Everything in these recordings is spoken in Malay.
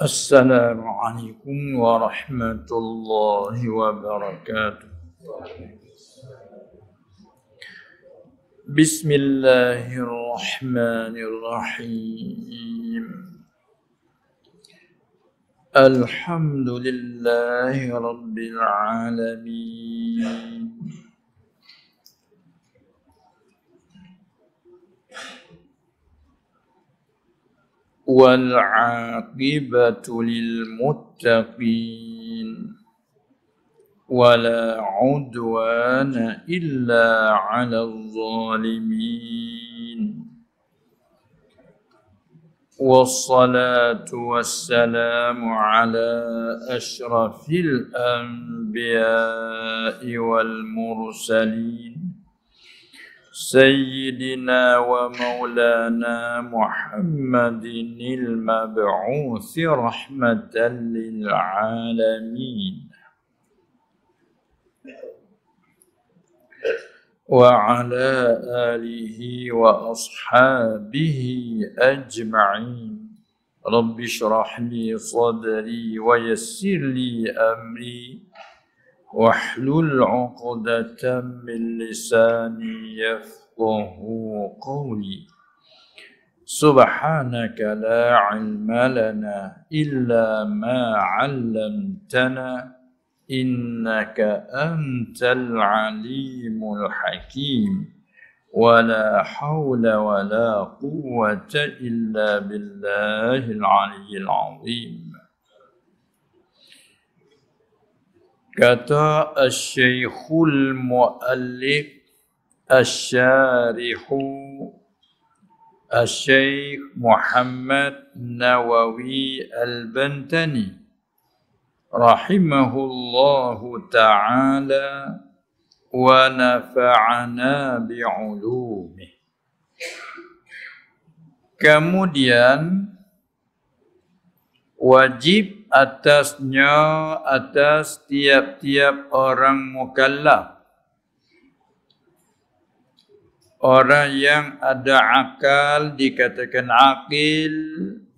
السلام عليكم ورحمة الله وبركاته. بسم الله الرحمن الرحيم. الحمد لله رب العالمين. والعاقبة للمتقين ولا عدوان إلا على الظالمين والصلاة والسلام على أشرف الأنبياء والمرسلين سيدنا ومولانا محمد المبعوث رحمة للعالمين. وعلى آله وأصحابه أجمعين. رب اشرح لي صدري ويسر لي أمري. واحلل عقدة من لساني يفقه قولي. سبحانك لا علم لنا إلا ما علمتنا إنك أنت العليم الحكيم. ولا حول ولا قوة إلا بالله العلي العظيم. Kata Syekhul Muallif Asy-Syarihu Asy-Syekh Muhammad Nawawi Al-Bantani rahimahullahu taala wa nafa'ana bi'ulumi Kemudian wajib atasnya atas tiap-tiap orang mukallaf. Orang yang ada akal dikatakan akil.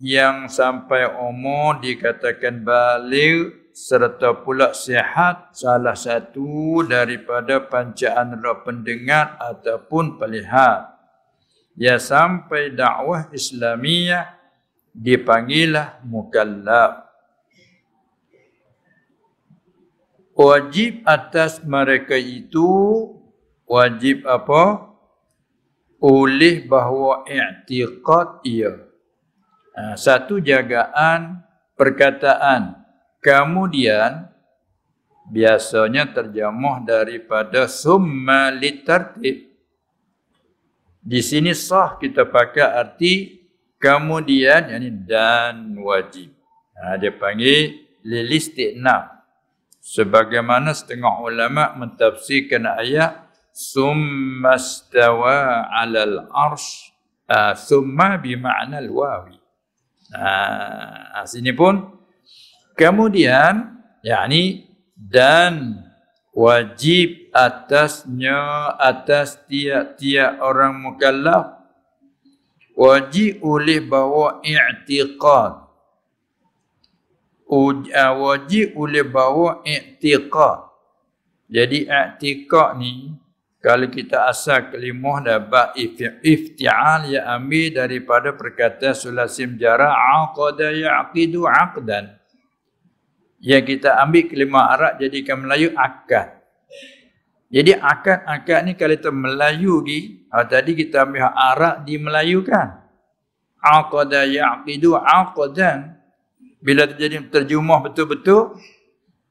Yang sampai umur dikatakan balik. Serta pula sihat salah satu daripada pancaan roh pendengar ataupun pelihat. Ya sampai dakwah Islamiyah dipanggillah mukallaf wajib atas mereka itu wajib apa? Oleh bahawa i'tiqad ia. Ha, satu jagaan perkataan kemudian biasanya terjemah daripada summa litartib. Di sini sah kita pakai arti kemudian yakni dan wajib. Ha, dia panggil lilistiknaf sebagaimana setengah ulama mentafsirkan ayat summa stawa 'alal arsh uh, summa bi ma'na al-wawi uh, sini pun. Kemudian yakni dan wajib atasnya atas tiap-tiap orang mukallaf wajib oleh bawa i'tiqad wajib boleh bawa i'tiqad. Jadi i'tiqad ni kalau kita asal kelimah dapat ifti'al ya ambil daripada perkataan sulasim jara aqada ya'qidu aqdan. Yang kita ambil kelimah Arab jadikan Melayu akad. Jadi akad-akad ni kalau kita Melayu ni, ha, tadi kita ambil Arab di Melayu kan. Aqada ya'qidu aqdan. Bila terjadi terjemah betul-betul,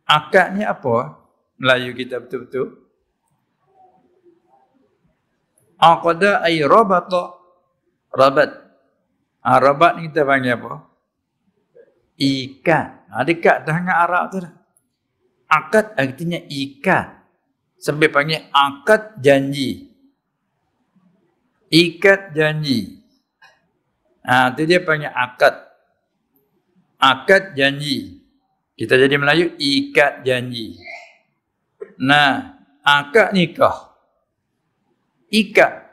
akad ni apa? Melayu kita betul-betul. Aqada ay rabata. Rabat. Ha, rabat ni kita panggil apa? Ikat. Ha, dekat dengan Arab tu dah. Akad artinya ikat. Sampai panggil akad janji. Ikat janji. Ha, tu dia panggil akad akad janji. Kita jadi Melayu ikat janji. Nah, akad nikah. Ikat.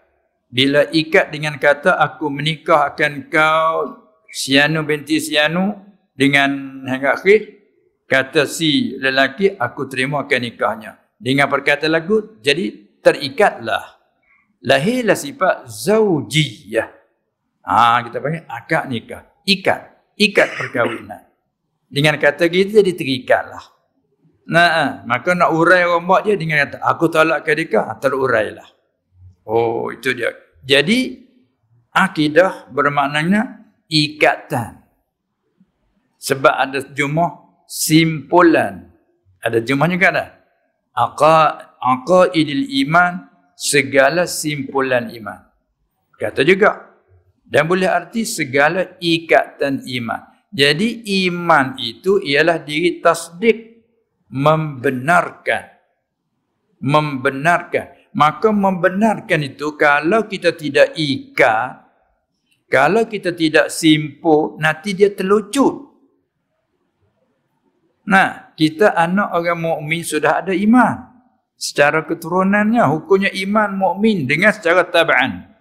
Bila ikat dengan kata aku menikah akan kau Sianu binti Sianu dengan hingga akhir kata si lelaki aku terima ke nikahnya dengan perkataan lagu jadi terikatlah lahirlah sifat zaujiyah ha kita panggil akad nikah ikat ikat perkahwinan dengan kata gitu jadi terikatlah nah maka nak urai buat dia dengan kata aku tolak ke nikah terurailah oh itu dia jadi akidah bermaknanya ikatan. Sebab ada jumlah simpulan. Ada jumlah juga ada. Aqaidil iman segala simpulan iman. Kata juga. Dan boleh arti segala ikatan iman. Jadi iman itu ialah diri tasdik membenarkan. Membenarkan. Maka membenarkan itu kalau kita tidak ikat, kalau kita tidak simpuh, nanti dia terlucut. Nah, kita anak orang mukmin sudah ada iman. Secara keturunannya, hukumnya iman mukmin dengan secara tab'an.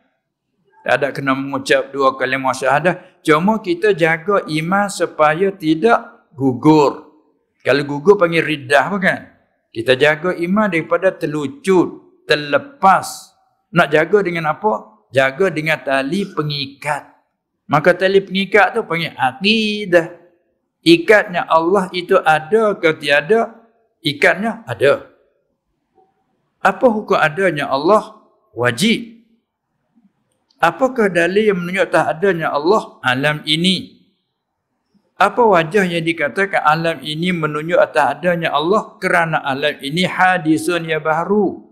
Ada kena mengucap dua kalimah syahadah. Cuma kita jaga iman supaya tidak gugur. Kalau gugur panggil ridah bukan? Kita jaga iman daripada terlucut, terlepas. Nak jaga dengan apa? jaga dengan tali pengikat. Maka tali pengikat tu panggil akidah. Ikatnya Allah itu ada ke tiada? Ikatnya ada. Apa hukum adanya Allah? Wajib. Apakah dalil yang menunjuk tak adanya Allah? Alam ini. Apa wajah yang dikatakan alam ini menunjuk tak adanya Allah? Kerana alam ini hadisun ya baru.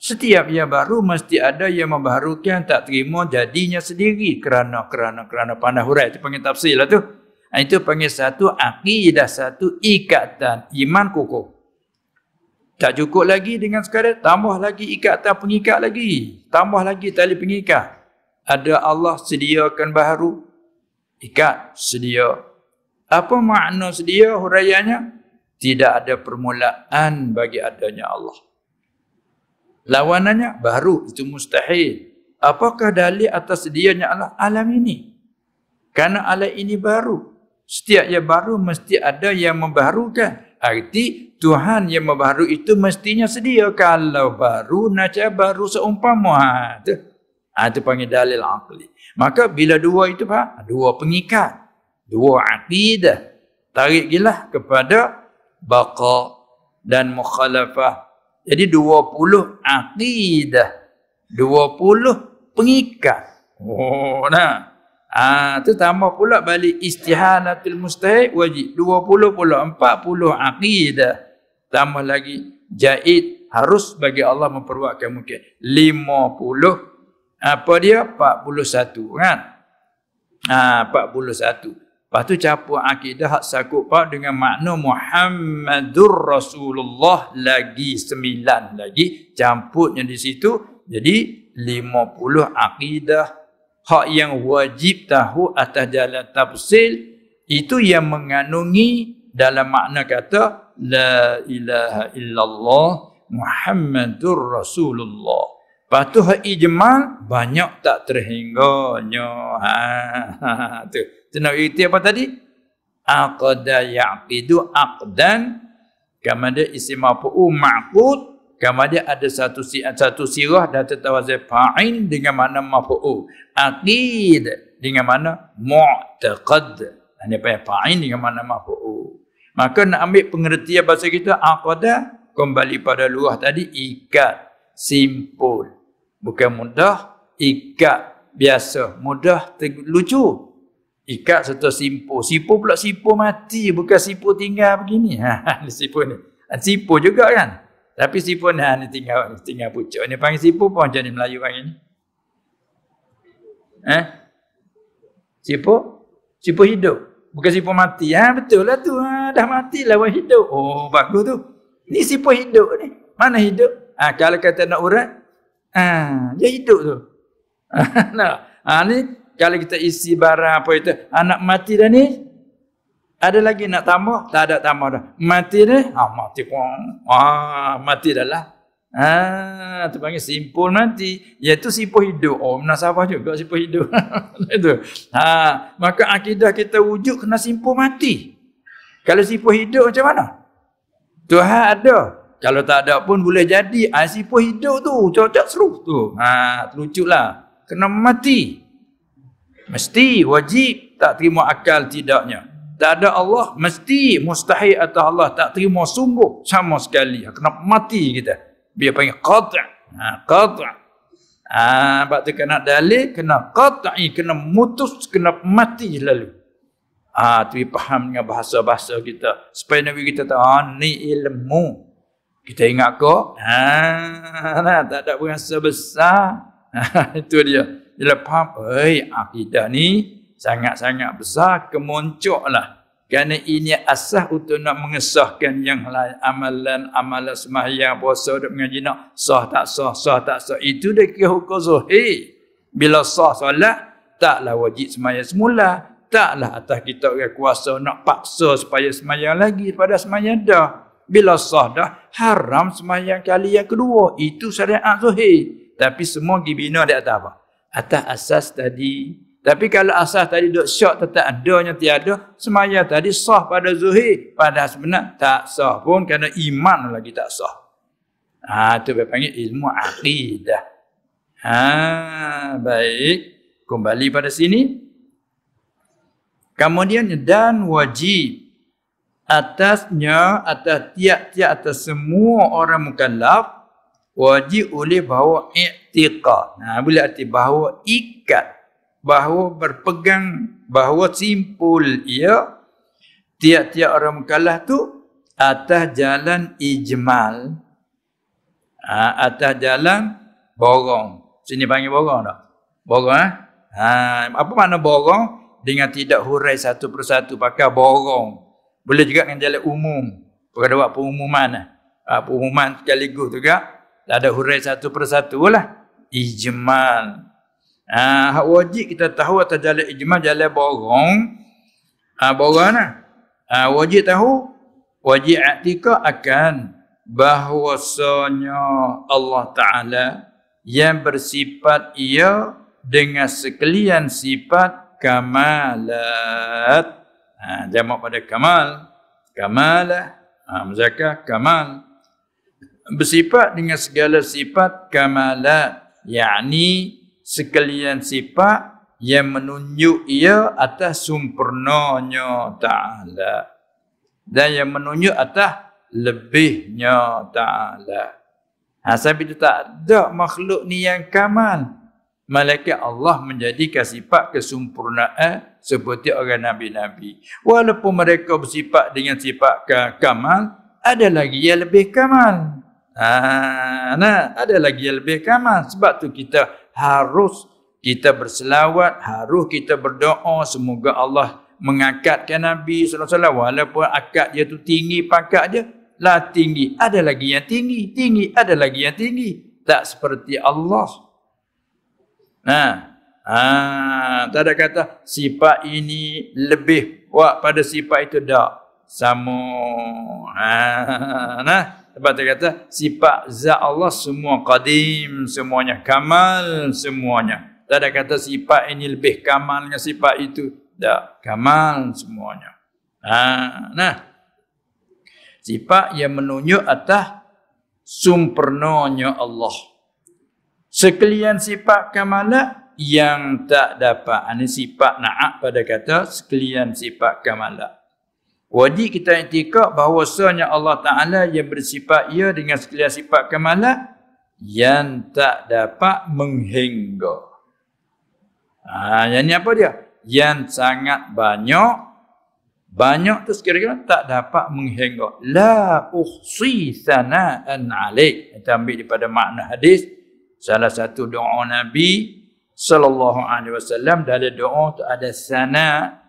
Setiap yang baru mesti ada yang membaharukan tak terima jadinya sendiri kerana kerana kerana pandai hurai itu panggil tafsir lah tu. Ha, itu panggil satu akidah satu ikatan iman kukuh. Tak cukup lagi dengan sekadar tambah lagi ikatan pengikat lagi. Tambah lagi tali pengikat. Ada Allah sediakan baharu ikat sedia. Apa makna sedia huraiannya? Tidak ada permulaan bagi adanya Allah. Lawanannya baru itu mustahil. Apakah dalil atas sedianya Allah alam ini? Karena alam ini baru. Setiap yang baru mesti ada yang membaharukan. Arti Tuhan yang membaharu itu mestinya sedia. Kalau baru, naca baru seumpama. Ha, itu. Ha, itu panggil dalil akli. Maka bila dua itu, apa? dua pengikat. Dua akidah. Tarik gilah kepada baqa dan mukhalafah jadi 20 akidah. 20 pengikat. Oh, nah. Ah, tu tambah pula balik istihanatul mustahil wajib 20 pula 40 akidah. Tambah lagi jaid harus bagi Allah memperbuatkan mungkin 50 apa dia 41 kan? Ah 41. Lepas tu campur akidah hak sakup pak dengan makna Muhammadur Rasulullah lagi sembilan lagi campurnya di situ jadi lima puluh akidah hak yang wajib tahu atas jalan tafsil itu yang mengandungi dalam makna kata la ilaha illallah Muhammadur Rasulullah Lepas tu hak ijmal banyak tak terhingganya. Ha, ha, ha, tu. Tu nak erti apa tadi? Aqda yaqidu aqdan. Kama dia isim mafu'u ma'qud. Kama dia ada satu satu sirah dan tertawazai fa'in dengan mana mafu'u. Aqid dengan mana mu'taqad. Ini apa fa'in dengan mana mafu'u. Maka nak ambil pengertian bahasa kita aqda kembali pada luah tadi ikat simpul Bukan mudah, ikat biasa. Mudah, lucu. Ikat serta simpu. Simpu pula simpu mati. Bukan simpu tinggal begini. Ha, simpu ni. Ha, simpu juga kan? Tapi simpu ni, ha, ni tinggal, tinggal pucuk. Ni panggil simpu pun macam ni Melayu panggil ni. Eh? Simpu? Simpu hidup. Bukan simpu mati. Ha, betul lah tu. Ha, dah mati lah hidup. Oh, bagus tu. Ni simpu hidup ni. Mana hidup? Ha, kalau kata nak urat, Ah, dia hidup tu. nah, ha, ni kalau kita isi barang apa itu, anak mati dah ni. Ada lagi nak tambah? Tak ada tambah dah. Mati ni? Ah, mati pun. Ah, mati dah lah. Ah, tu panggil simpul mati. Iaitu simpul hidup. Oh, menasabah juga simpul hidup. Itu. Ha, maka akidah kita wujud kena simpul mati. Kalau simpul hidup macam mana? Tuhan ada. Kalau tak ada pun boleh jadi. Ha, simpul hidup tu. Cocok seru tu. Ha, lah. Kena mati. Mesti wajib tak terima akal tidaknya. Tak ada Allah, mesti mustahil atas Allah tak terima sungguh sama sekali. Kena mati kita dia panggil qat' ha qat' ha sebab tu kena dalil kena qat'i kena mutus kena mati lalu. Ha, tu faham dengan bahasa-bahasa kita. Supaya nabi kita tahu ha, ni ilmu. Kita ingat kok ha nah, tak ada berasa besar. Ha, itu dia. Bila faham oi akidah ni sangat-sangat besar kemuncuklah kerana ini asah untuk nak mengesahkan yang lain. Amalan, amalan sembahyang, puasa, duduk mengaji nak sah tak sah, sah tak sah. Itu dia kira hukum zuhir. Bila sah solat, taklah wajib sembahyang semula. Taklah atas kita orang kuasa nak paksa supaya sembahyang lagi pada sembahyang dah. Bila sah dah, haram sembahyang kali yang kedua. Itu syariat zuhir. Tapi semua gibina di atas apa? Atas asas tadi, tapi kalau asas tadi duk syak tetap adanya tiada, semaya tadi sah pada zuhir. Pada sebenar tak sah pun kerana iman lagi tak sah. Ha, itu panggil ilmu aqidah. Ha, baik. Kembali pada sini. Kemudian dan wajib atasnya atas tiap-tiap atas semua orang mukallaf wajib oleh bahawa i'tiqad. Nah, ha, boleh arti bahawa ikat bahawa berpegang bahawa simpul ia tiap-tiap orang mukallaf tu atas jalan ijmal. Ha, atas jalan borong. Sini panggil borong tak? Borong eh? ha, apa makna borong? Dengan tidak hurai satu persatu pakai borong. Boleh juga dengan jalan umum. Pada buat pengumuman eh? ha, pengumuman sekaligus juga. Tak ada hurai satu persatu lah. Ijmal Ah, hak wajib kita tahu atas jalan ijma jalan borong. Ah, borong nah. Ah, wajib tahu wajib atika akan bahwasanya Allah Taala yang bersifat ia dengan sekalian sifat kamalat. Ha, jamak pada kamal. Kamalah. Ha, muzakah kamal. Bersifat dengan segala sifat kamalat. yakni sekalian sifat yang menunjuk ia atas sempurnanya ta'ala. Dan yang menunjuk atas lebihnya ta'ala. Ha, sampai itu tak ada makhluk ni yang kamal. Malaikat Allah menjadikan sifat kesempurnaan seperti orang Nabi-Nabi. Walaupun mereka bersifat dengan sifat kamal ada lagi yang lebih kamal. Ha, nah, ada lagi yang lebih kamal. Sebab tu kita harus kita berselawat, harus kita berdoa. Semoga Allah mengangkatkan Nabi wasallam. Walaupun akad dia tu tinggi pangkat dia lah tinggi. Ada lagi yang tinggi tinggi. Ada lagi yang tinggi. Tak seperti Allah. Nah ha, tak ada kata sifat ini lebih kuat pada sifat itu. Tak. Sama. Ha, nah sebab dia kata sifat zat Allah semua qadim, semuanya kamal semuanya. Tak ada kata sifat ini lebih kamal dengan sifat itu. Tak, kamal semuanya. Ha, nah. Sifat yang menunjuk atas sempurnanya Allah. Sekalian sifat kamalat yang tak dapat. Ini sifat na'ak pada kata sekalian sifat kamalat. Wajib kita iktikad bahawasanya Allah Ta'ala yang bersifat ia dengan sekalian sifat kemalat yang tak dapat menghingga. Ha, yang ni apa dia? Yang sangat banyak. Banyak tu sekiranya tak dapat menghingga. La uhsi sana'an alik. Kita ambil daripada makna hadis. Salah satu doa Nabi sallallahu alaihi wasallam dari doa tu ada sana'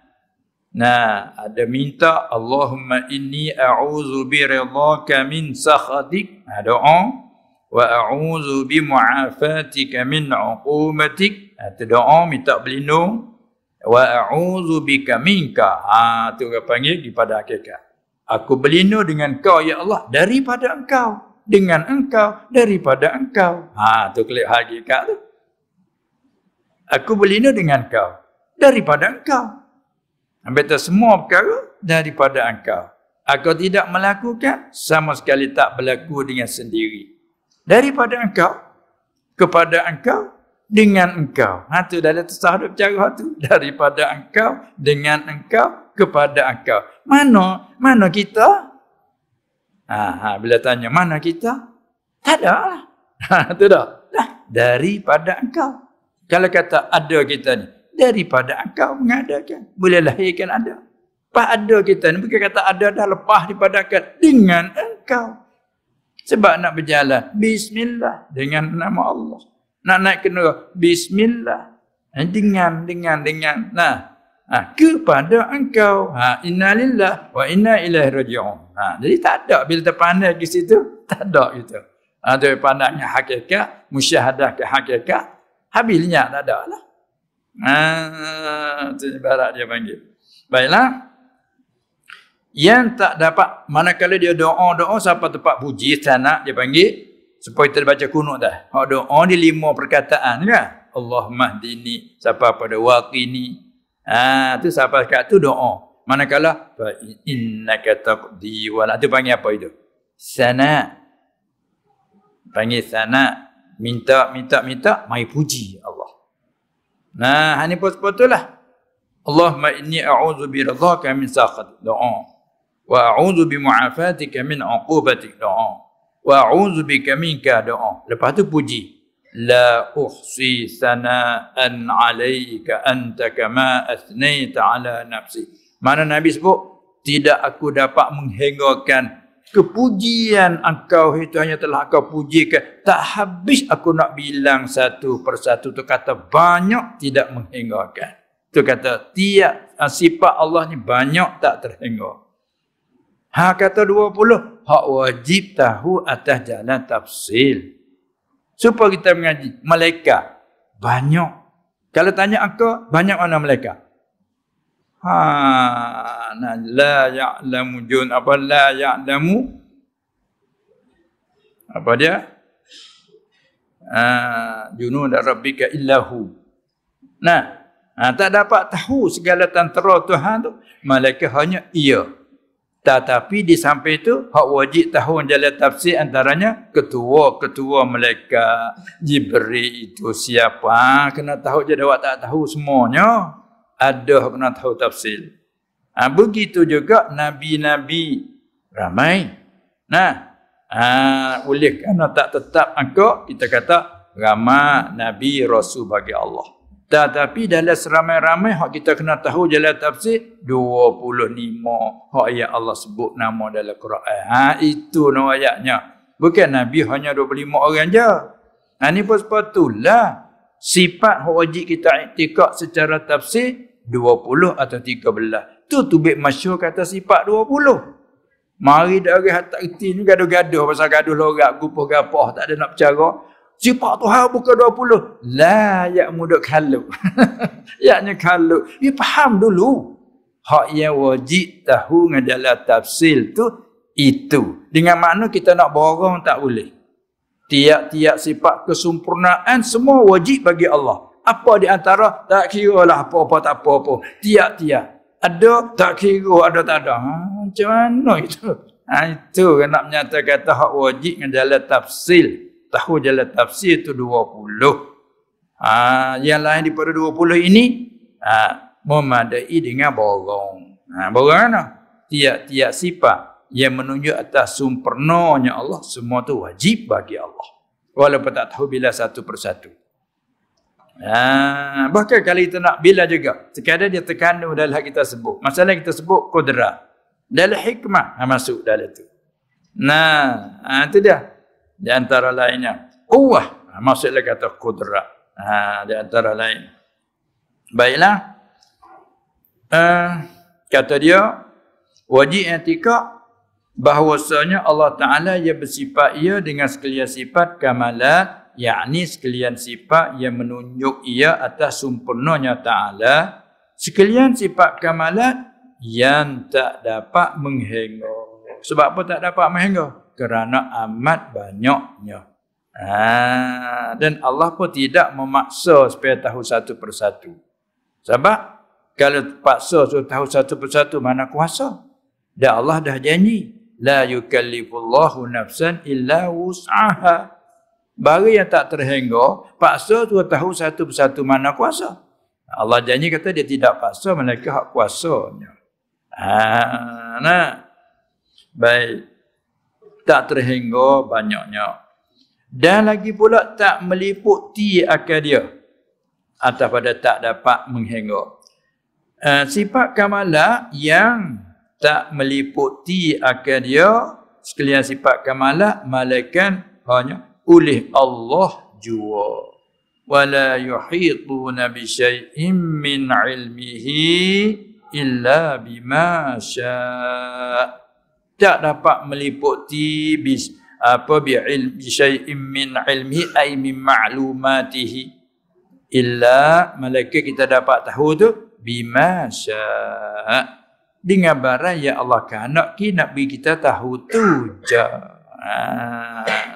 Nah, ada minta Allahumma inni a'udzu bi ridhaka min sakhatik. Ha, doa wa a'udzu bi mu'afatika min 'uqubatik. Ha, doa minta berlindung wa a'udzu bika minka. Ha, tu orang panggil di pada hakikat. Aku berlindung dengan kau ya Allah daripada engkau. dengan engkau daripada engkau. Ha tu kelip hakikat tu. Aku berlindung dengan engkau daripada engkau. Ambil semua perkara daripada engkau. Aku tidak melakukan sama sekali tak berlaku dengan sendiri. Daripada engkau kepada engkau dengan engkau. Ha tu dalam tasawuf cara tu daripada engkau dengan engkau kepada engkau. Mana mana kita? Ha, ha bila tanya mana kita? Tak ada lah. Ha tu dah. Lah daripada engkau. Kalau kata ada kita ni daripada engkau mengadakan. Boleh lahirkan ada. Pas ada kita ni bukan kata ada dah lepas dipadakan dengan engkau. Sebab nak berjalan bismillah dengan nama Allah. Nak naik ke neraka. Bismillah. Eh, dengan, dengan, dengan. Nah, ha, kepada engkau. Ha, inna lillah wa inna ilaih raji'un. Ha, jadi tak ada bila terpandai ke situ. Tak ada gitu. Ha, pandangnya hakikat. Musyahadah ke hakikat. Habisnya tak ada lah. Ha, itu ibarat dia panggil. Baiklah. Yang tak dapat, manakala dia doa-doa siapa tempat puji sana dia panggil supaya kita baca kunut dah. Hak doa ni lima perkataan kan? Allah mahdini siapa pada waqini. Ah ha, tu siapa kat tu doa. Manakala fa innaka taqdi wa la panggil apa itu? Sana. Panggil sana minta minta minta mai puji Allah. Nah, ini pun lah. Allahumma inni a'udzu bi ridhaka min sakhat. Doa. Wa a'udzu bi mu'afatika min 'uqubatik. Doa wa a'udzu bika minka doa lepas tu puji la uhsi sana'an 'alaika anta kama asnaita 'ala nafsi mana nabi sebut tidak aku dapat menghinggakan kepujian engkau itu hanya telah kau pujikan tak habis aku nak bilang satu persatu tu kata banyak tidak menghinggakan tu kata tiap sifat Allah ni banyak tak terhingga Ha kata 20, hak wajib tahu atas jalan tafsil. Supaya kita mengaji. Malaikat. Banyak. Kalau tanya aku, banyak mana malaikat? Ha, nah, la ya'lamu jun apa la ya'lamu apa dia? Ha, junud rabbika illahu. Nah, ha, tak dapat tahu segala tentera Tuhan tu. Malaikat hanya ia. Tetapi di samping itu, hak wajib tahu jalan tafsir antaranya ketua-ketua mereka diberi itu siapa. Kena tahu je awak tak tahu semuanya. Ada kena tahu tafsir. Ha, begitu juga Nabi-Nabi ramai. Nah, ha, oleh kerana tak tetap angkut, kita kata ramai Nabi Rasul bagi Allah. Tetapi dalam seramai-ramai hak kita kena tahu jalan tafsir 25 hak ayat Allah sebut nama dalam Quran. Ha itu nama ayatnya. Bukan Nabi hanya 25 orang je. Ha ni pun sepatutlah sifat hak wajib kita iktikad secara tafsir 20 atau 13. Tu tubik masyhur kata sifat 20. Mari dari hatta reti ni gaduh-gaduh pasal gaduh lorak gupuh gapah tak ada nak bercara. Sifat Tuhan bukan 20. La ya muduk kalu. Yaknya kalu. Ya faham dulu. Hak yang wajib tahu dengan tafsir tu itu. Dengan makna kita nak borong tak boleh. Tiap-tiap sifat kesempurnaan semua wajib bagi Allah. Apa di antara tak kira lah apa-apa tak apa-apa. Tiap-tiap. Ada tak kira ada tak ada. Ha, macam mana itu? Ha, itu kan nak menyatakan hak wajib dengan jalan tafsir tahu jalan tafsir itu 20. Ha, yang lain daripada 20 ini ha, memadai dengan borong. Ha, borong mana? Tiap-tiap sifat yang menunjuk atas sempurnanya Allah semua tu wajib bagi Allah. Walaupun tak tahu bila satu persatu. Ha, bahkan kali kita nak bila juga. Sekadar dia terkandung dalam kita sebut. Masalah kita sebut kudrat. Dalam hikmah ha, masuk dalam itu. Nah, ha, itu dia. Di antara lainnya. Ha, maksudnya kata kudrat. Ha, di antara lain. Baiklah. Uh, kata dia. Wajib etika. Bahawasanya Allah Ta'ala ia bersifat ia dengan sekalian sifat kamalat. Yakni sekalian sifat yang menunjuk ia atas sempurnanya Ta'ala. Sekalian sifat kamalat yang tak dapat menghingga. Sebab apa tak dapat menghingga? kerana amat banyaknya. Ha, dan Allah pun tidak memaksa supaya tahu satu persatu. Sebab kalau paksa suruh tahu satu persatu mana kuasa? Dan Allah dah janji, la yukallifullahu nafsan illa wus'aha. Bagi yang tak terhingga, paksa suruh tahu satu persatu mana kuasa. Allah janji kata dia tidak paksa mereka hak kuasanya. Ha, nah. Baik. Tak terhingga banyaknya dan lagi pula tak meliputi akal dia atau pada tak dapat menghingga. Uh, sifat kamala yang tak meliputi akal dia sekalian sifat kamala malaikat hanya oleh Allah jua. Wala yuhituna bi syai'in min ilmihi illa bima syaa tak dapat meliputi bis apa bi ilmi syai'in min ilmi ay min ma'lumatihi. Illa malaikat kita dapat tahu tu bima syaa dengan barang yang Allah kehendak ki nak bagi kita tahu tu je. Ha.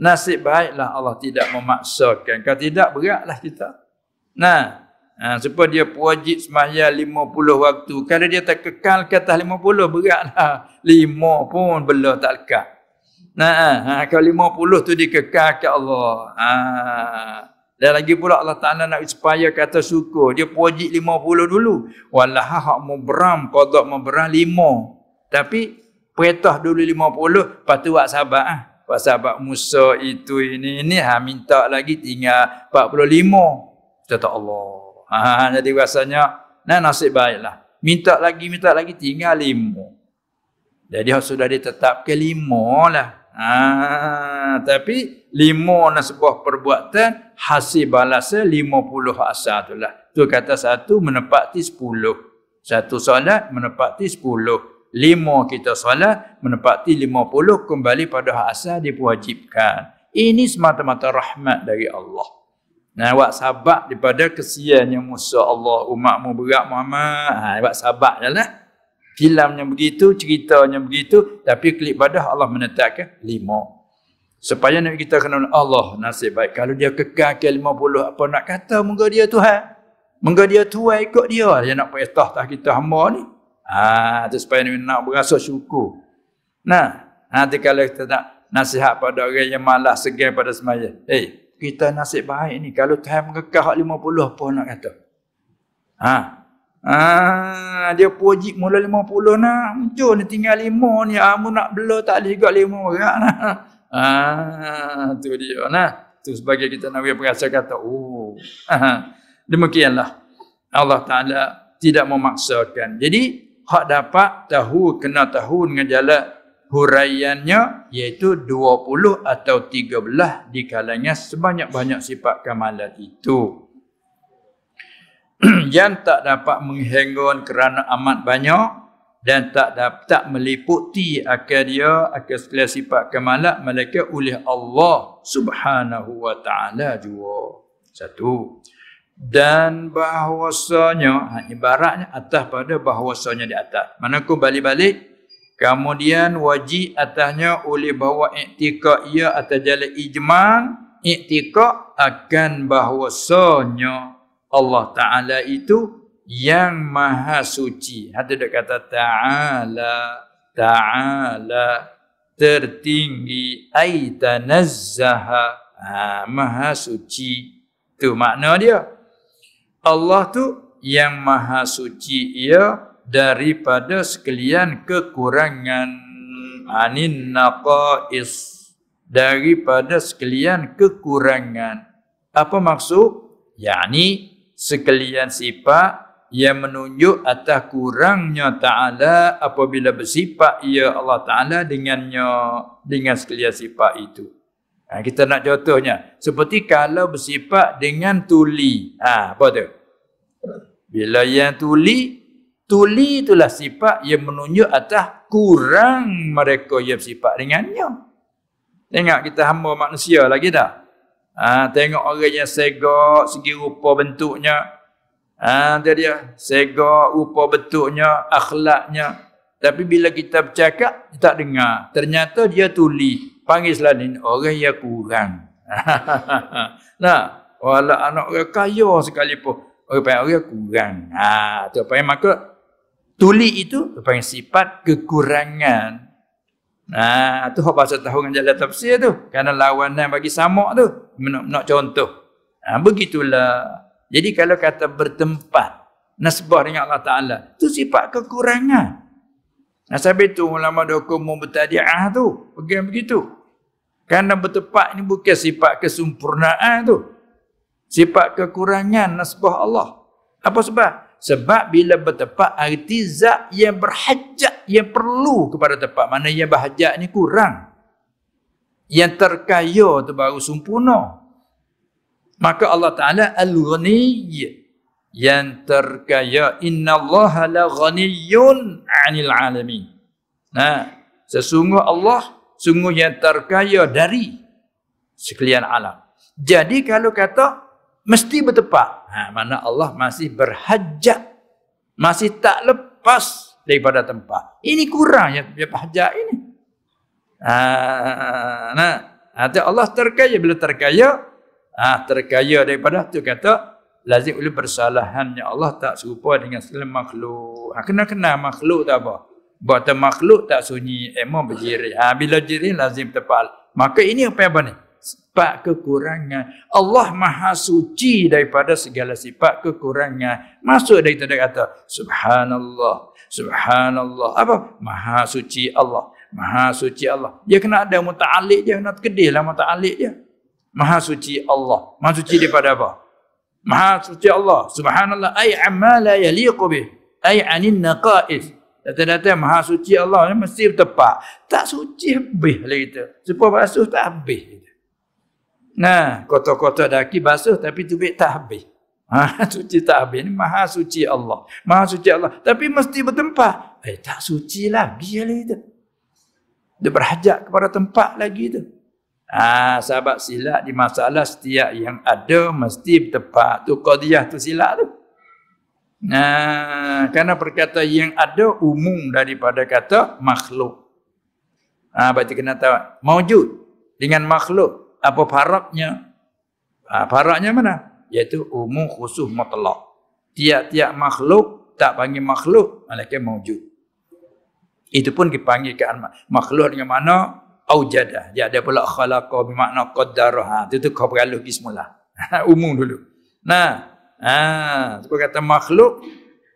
Nasib baiklah Allah tidak memaksakan kalau tidak beratlah kita nah Ha, supaya dia wajib sembahyang 50 waktu. Kalau dia tak kekal ke atas 50, beratlah. 5 pun belum tak lekat. Nah, ha, kalau lima puluh tu dikekal ke Allah. Ha. Dan lagi pula Allah Ta'ala nak supaya kata syukur. Dia wajib lima puluh dulu. Walah hak mau beram, kodok mau beram lima. Tapi perintah dulu lima puluh, lepas tu buat sahabat. Ha. Buat sahabat Musa itu ini, ini ha, minta lagi tinggal empat puluh lima. Kata Allah. Ha, jadi rasanya, nah nasib baiklah. Minta lagi, minta lagi, tinggal lima. Jadi sudah ditetapkan lima lah. Ha, tapi lima nak sebuah perbuatan hasil balasnya puluh asal tu lah. Tu kata satu menepati sepuluh. Satu solat menepati sepuluh. Lima kita solat menepati lima puluh kembali pada hak asal diwajibkan. Ini semata-mata rahmat dari Allah. Nah, awak sabar daripada kesiannya Musa Allah umatmu berat Muhammad. Ha, awak sabar je lah begitu, ceritanya begitu, tapi klik badah Allah menetapkan lima. Supaya nak kita kena Allah nasib baik. Kalau dia kekal ke lima puluh, apa nak kata moga dia Tuhan? Moga dia Tuhan ikut dia. Dia nak perintah tak kita hamba ni. Ha, tu supaya nak berasa syukur. Nah, nanti kalau kita nak nasihat pada orang yang malas segan pada semaya. Eh, hey, kita nasib baik ni. Kalau Tuhan lima puluh, apa nak kata? Ha, Ah, dia puji mula lima puluh nak. Muncul ni tinggal lima ni. Kamu nak bela tak boleh juga lima orang nak. Ah, tu dia nah. Tu sebagai kita nak berasa kata, oh. Ah, demikianlah. Allah Ta'ala tidak memaksakan. Jadi, hak dapat tahu, kena tahu dengan jalan huraiannya, iaitu 20 atau 13 di kalangan sebanyak-banyak sifat kamalan itu. yang tak dapat menghenggon kerana amat banyak dan tak dapat meliputi akal dia akal sekalian sifat kemalat malaikat oleh Allah Subhanahu wa taala jua. Satu. Dan bahawasanya ha, ibaratnya atas pada bahawasanya di atas. Mana ku balik-balik kemudian wajib atasnya oleh bawa i'tikad ia atas jalan ijma' i'tikad akan bahawasanya Allah Ta'ala itu yang maha suci. Hati dia kata Ta'ala, Ta'ala, tertinggi, aitanazzaha, ha, maha suci. Itu makna dia. Allah tu yang maha suci ia daripada sekalian kekurangan. Anin naqais. Daripada sekalian kekurangan. Apa maksud? Yakni sekalian sifat yang menunjuk atas kurangnya Ta'ala apabila bersifat ia Allah Ta'ala dengannya dengan sekalian sifat itu. Ha, kita nak contohnya. Seperti kalau bersifat dengan tuli. Ha, apa tu? Bila yang tuli, tuli itulah sifat yang menunjuk atas kurang mereka yang bersifat dengannya. Tengok kita hamba manusia lagi tak? Ha, tengok orang yang segak segi rupa bentuknya. Ha, dia dia segak rupa bentuknya, akhlaknya. Tapi bila kita bercakap, dia tak dengar. Ternyata dia tuli. Panggil selain orang yang kurang. nah, walau anak orang kaya sekalipun. Orang panggil orang kurang. Ha, tu apa yang maka tuli itu yang sifat kekurangan. Nah, tu apa bahasa tahu dengan jalan tafsir tu. Kerana lawanan bagi samak tu. Nak, nak contoh. Ha, begitulah. Jadi kalau kata bertempat. Nasbah dengan Allah Ta'ala. Itu sifat kekurangan. Nah, sampai tu ulama dokong mau bertadiah tu. Bagaimana begitu? Karena bertepat ini bukan sifat kesempurnaan tu. Sifat kekurangan nasbah Allah. Apa sebab? Sebab bila bertepat arti zat yang berhajat, yang perlu kepada tepat. Mana yang berhajat ni kurang. Yang terkaya tu baru sempurna. Maka Allah Ta'ala al-ghaniyy yang terkaya innallaha la ghaniyun 'anil 'alamin. Nah, sesungguh Allah sungguh yang terkaya dari sekalian alam. Jadi kalau kata mesti bertepat, ha, mana Allah masih berhajat, masih tak lepas daripada tempat. Ini kurang yang dia berhajat ini. Ha, nah, Allah terkaya bila terkaya, ha, terkaya daripada tu kata lazim oleh bersalahannya Allah tak serupa dengan segala makhluk. Ha, kena kenal makhluk tak apa. Buat makhluk tak sunyi, emang berjirik. Ha, bila jirik lazim tepat. Maka ini apa yang ni? Sifat kekurangan. Allah maha suci daripada segala sifat kekurangan. Masuk dari tanda kata, Subhanallah, Subhanallah. Apa? Maha suci Allah. Maha suci Allah. Dia kena ada muta'alik dia, kena kedih lah muta'alik dia. Maha suci Allah. Maha suci daripada apa? Maha suci Allah. Subhanallah. Ay amma la yaliqu bih. Ay anin naqais. Data-data maha suci Allah ni mesti tepat. Tak suci habis lah kita. Supaya basuh tak habis. Nah, kota-kota daki basuh tapi tubik tak habis. Ha, suci tak habis. Ni maha suci Allah. Maha suci Allah. Tapi mesti bertempat. Eh, tak suci lagi lah itu. Dia berhajat kepada tempat lagi tu. Ah, sahabat silap di masalah setiap yang ada mesti tepat. Tu qadiyah tu silap tu. Nah, kerana perkata yang ada umum daripada kata makhluk. Ah, berarti kena tahu. Mawujud dengan makhluk. Apa faraknya? Ah, faraknya mana? Iaitu umum khusus mutlak. Tiap-tiap makhluk tak panggil makhluk. Malaikat mawujud. Itu pun dipanggil ke makhluk dengan mana? aujadah. Dia ada pula khalaqa bermakna qaddara. Ha, itu tu kau perlu pergi semula. Umum dulu. Nah, ha, sebab kata makhluk,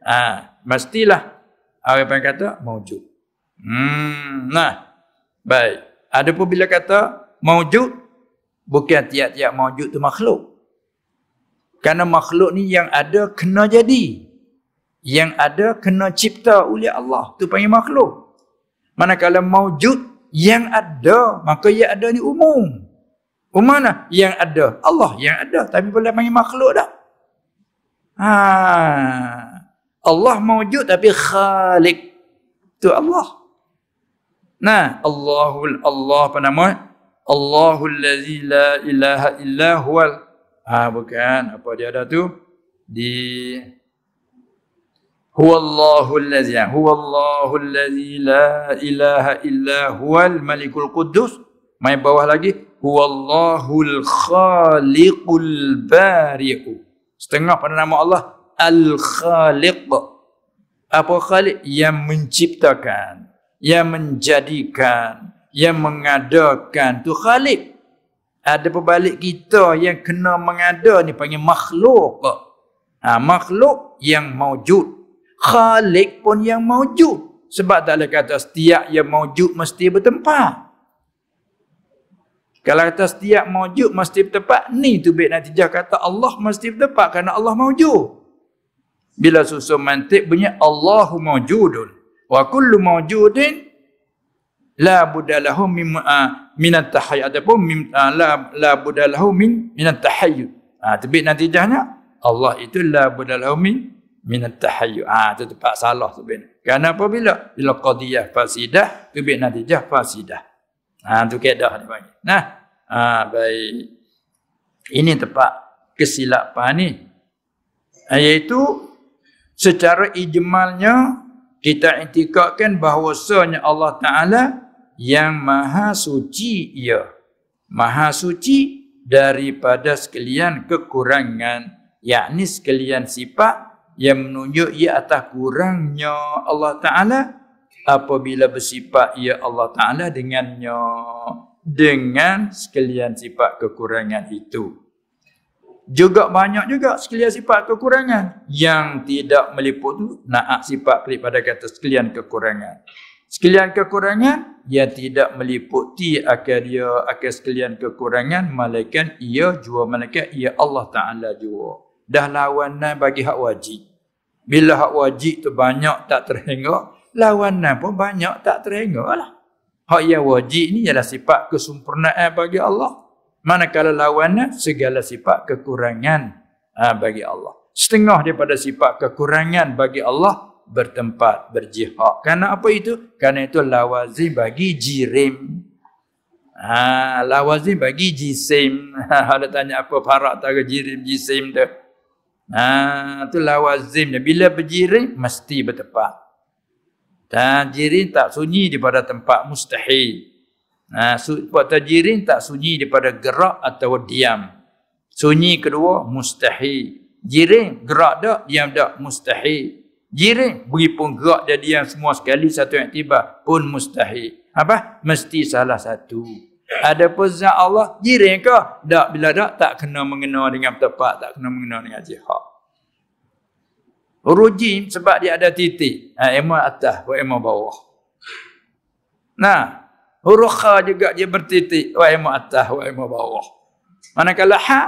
ha, mestilah apa yang kata maujud. Hmm, nah, baik. Ada pun bila kata maujud, bukan tiap-tiap maujud tu makhluk. Karena makhluk ni yang ada kena jadi. Yang ada kena cipta oleh Allah. Tu panggil makhluk. Manakala maujud, yang ada maka yang ada ni umum umum mana yang ada Allah yang ada tapi boleh panggil makhluk dah Ha. Allah mawujud tapi khalik. Itu Allah. Nah, Allahul Allah apa nama? Allahul lazi la ilaha illa huwal. Ha, bukan. Apa dia ada tu? Di Huwallahu allazi ya. huwallahu allazi la ilaha illa huwal malikul quddus mai bawah lagi huwallahu al khaliqul bari'u setengah pada nama Allah Al-Khaliq. Apa Khaliq? Yang menciptakan yang menjadikan yang mengadakan. Tu Khaliq. Ada perbalik kita yang kena mengada ni panggil makhluk. Ha, makhluk yang maujud Khalik pun yang maujud. Sebab tak ada kata setiap yang maujud mesti bertempat. Kalau kata setiap maujud mesti bertempat, ni tu baik natijah kata Allah mesti bertempat kerana Allah maujud. Bila susun mantik bunyi Allahu maujudun. Wa kullu maujudin la budalahu min uh, min at-tahayyud ataupun min uh, la la budalahu min min at-tahayyud. Ah ha, natijahnya Allah itu la budalahu min minat tahayyu. Ah tu tempat salah tu bin. Kerana apabila bila qadiyah fasidah tu bin natijah fasidah. Ah tu kaedah ni bagi. Nah, ah baik. Ini tempat kesilapan ni. Ah, iaitu secara ijmalnya kita intikadkan bahawasanya Allah Ta'ala yang maha suci ia. Maha suci daripada sekalian kekurangan. Yakni sekalian sifat yang menunjuk ia atas kurangnya Allah Ta'ala apabila bersifat ia Allah Ta'ala dengannya dengan sekalian sifat kekurangan itu. Juga banyak juga sekalian sifat kekurangan yang tidak meliput tu nak sifat daripada kata sekalian kekurangan. Sekalian kekurangan yang tidak meliputi akan dia akan sekalian kekurangan malaikat ia jua malaikat ia Allah Taala jua. Dah lawanan bagi hak wajib. Bila hak wajib tu banyak tak terhingga, lawanan pun banyak tak terhingga lah. Hak yang wajib ni ialah sifat kesempurnaan bagi Allah. Manakala lawannya segala sifat kekurangan ha, bagi Allah. Setengah daripada sifat kekurangan bagi Allah bertempat berjihad. Karena apa itu? Karena itu lawazim bagi jirim. Ha, lawazim bagi jisim. Ada tanya apa parak tak jirim jisim tu. Ha, itu lawazim. Bila berjirim mesti bertempat. Dan jirim tak sunyi daripada tempat mustahil. Buat tajirin tak sunyi daripada gerak atau diam. Sunyi kedua mustahil. Jirin gerak tak, diam tak mustahil. Jirin beri pun gerak dia diam semua sekali satu yang tiba pun mustahil. Apa? Mesti salah satu. Ada pun Allah jirin ke? Tak bila tak tak kena mengenal dengan tepat, tak kena mengenal dengan jihad. Rujim sebab dia ada titik. Ha, emah atas, emah bawah. Nah, Huruf kha juga dia bertitik. Wa imu atas, wa imu bawah. Manakala ha,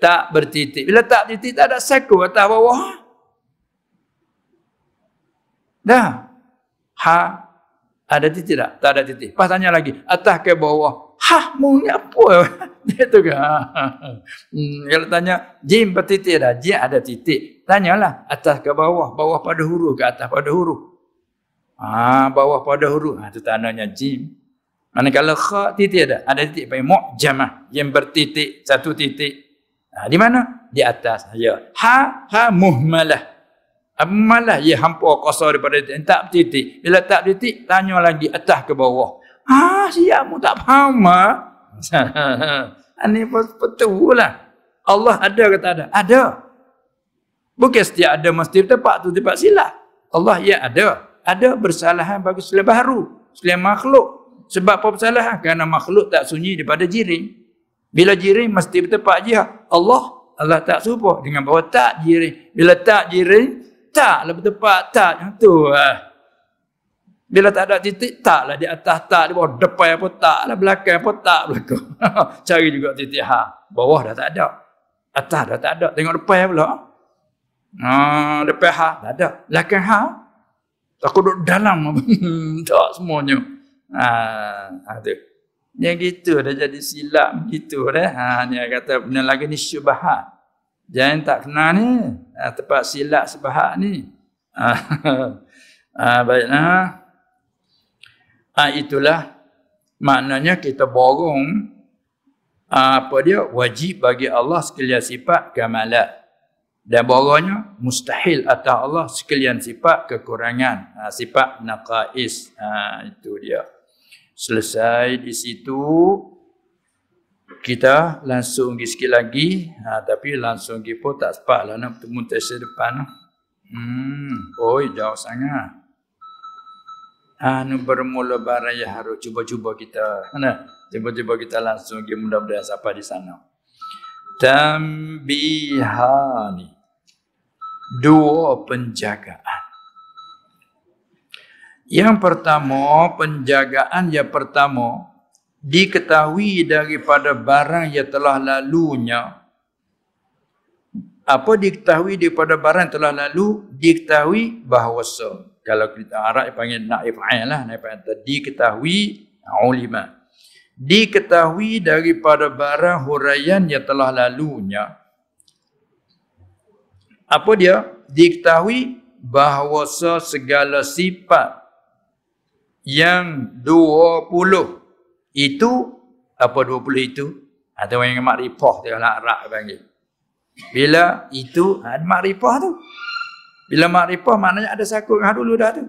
tak bertitik. Bila tak titik, tak ada saku atas bawah. Dah. Ha, ada titik tak? Tak ada titik. Pas tanya lagi, atas ke bawah. Ha, mu ni apa? Itu ke? Hmm, kalau tanya, jim bertitik dah. Jim ada titik. Tanyalah, atas ke bawah. Bawah pada huruf ke atas pada huruf. Ah, bawah pada huruf. Ha, itu tandanya jim. Manakala kha titik ada. Ada titik panggil mu'jamah. Yang bertitik. Satu titik. Ha, di mana? Di atas. Ya. Ha, ha muhmalah. Malah ia hampa kosor daripada titik. Tak titik. Bila tak titik, tanya lagi atas ke bawah. Ah, siap mu tak faham. Ini betul lah. Allah ada ke tak ada? Ada. Bukan setiap ada mesti tepat tu tepat silap. Allah ya ada ada bersalahan bagi selain baru, selain makhluk. Sebab apa bersalahan? Kerana makhluk tak sunyi daripada jiring. Bila jiring mesti bertepak je. Allah, Allah tak serupa dengan bahawa tak jiring. Bila tak jiring, tak lah bertepak, tak. Yang tu lah. Bila tak ada titik, tak lah di atas tak. Di bawah depan pun tak lah, belakang pun tak belakang. Cari juga titik ha. Bawah dah tak ada. Atas dah tak ada. Tengok depan pula. Ha, depan ha, tak ada. Belakang ha, Aku duduk dalam tak semuanya. Ha, ada. Yang gitu dah jadi silap gitu dah. Ha, ni kata benda lagi ni syubhat. Jangan tak kenal ni. Ha, tempat silap sebahat ni. Ha, ha, baiklah. Ha, itulah maknanya kita borong ha, apa dia wajib bagi Allah sekalian sifat kamalat. Dan bawahnya mustahil atas Allah sekalian sifat kekurangan. Ha, sifat naqais. Ha, itu dia. Selesai di situ. Kita langsung pergi sikit lagi. Ha, tapi langsung pergi pun tak sempat lah nak bertemu tesa depan. Hmm. Oi, jauh sangat. Ha, nu bermula baraya harus cuba-cuba kita. Mana? Cuba-cuba kita langsung pergi mudah-mudahan sampai di sana. Tambihani. Dua penjagaan. Yang pertama penjagaan yang pertama diketahui daripada barang yang telah lalunya. Apa diketahui daripada barang yang telah lalu? Diketahui bahawa kalau kita Arab panggil naif ain lah naif ain diketahui ulima diketahui daripada barang huraian yang telah lalunya. Apa dia? Diketahui bahawa segala sifat yang dua puluh itu apa dua puluh itu? Atau yang makrifah dia nak rak panggil. Bila itu ada makrifah tu. Bila makrifah maknanya ada sakut dengan dulu dah tu.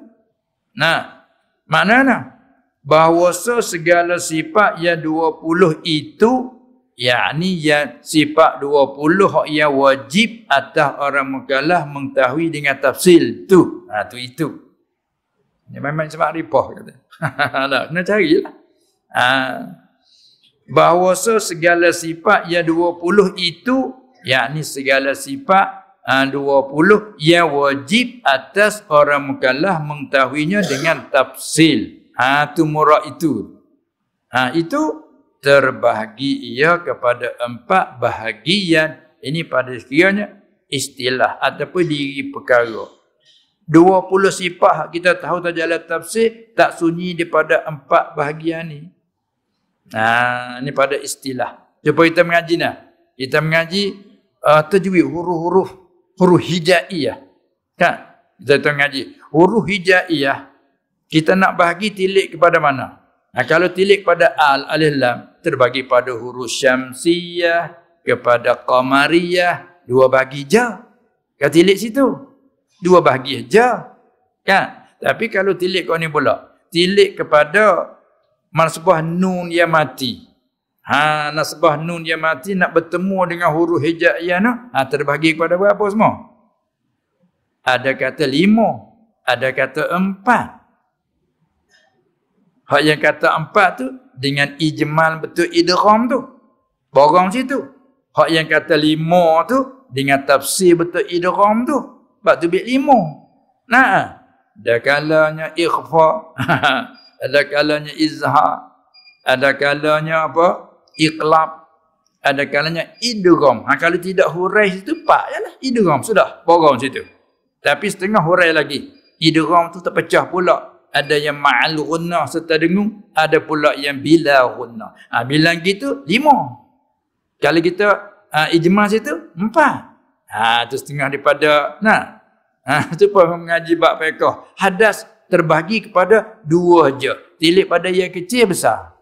Nah, maknanya bahawa segala sifat yang 20 itu yakni yang sifat 20 yang wajib atas orang mukallaf mengetahui dengan tafsil tu. Ha tu itu. Ini memang sebab ripah kata. Nak kena carilah. Ha bahawa segala sifat yang 20 itu yakni segala sifat uh, 20 yang wajib atas orang mukallaf mengetahuinya dengan tafsil. Ha tu murah itu. Ha itu terbahagi ia kepada empat bahagian. Ini pada sekiranya istilah ataupun diri perkara. Dua puluh sifat kita tahu tak jalan tafsir tak sunyi daripada empat bahagian ni. Nah, ini pada istilah. Cuba kita mengaji nah. Kita mengaji uh, tajwid huruf-huruf huruf hijaiyah. Kan? Kita tahu mengaji huruf hijaiyah. Kita nak bahagi tilik kepada mana? Nah, kalau tilik pada al alif lam terbagi pada huruf syamsiyah kepada qamariyah dua bagi je. Kau tilik situ. Dua bagi je. Kan? Tapi kalau tilik kau ni pula, tilik kepada nasbah nun yang mati. Ha nasbah nun yang mati nak bertemu dengan huruf hijaiyah noh, ha terbagi kepada berapa semua? Ada kata lima, ada kata empat. Hak yang kata empat tu dengan ijmal betul idgham tu. Borong situ. Hak yang kata lima tu dengan tafsir betul idgham tu. Sebab tu bit lima. Nah, ada kalanya ikhfa. ada kalanya izhar. Ada kalanya apa? Iqlab. Ada kalanya idgham. Ha, kalau tidak hurai situ, pak je lah. Idgham. Sudah. Borong situ. Tapi setengah hurai lagi. Idgham tu terpecah pula. Ada yang ma'al gunnah serta dengung. Ada pula yang bila gunnah. Ha, bilang gitu, lima. Kalau kita ha, ijma situ, empat. Ha, itu setengah daripada, nah. Ha, itu pun mengaji bak pekoh. Hadas terbagi kepada dua je. Tilik pada yang kecil besar.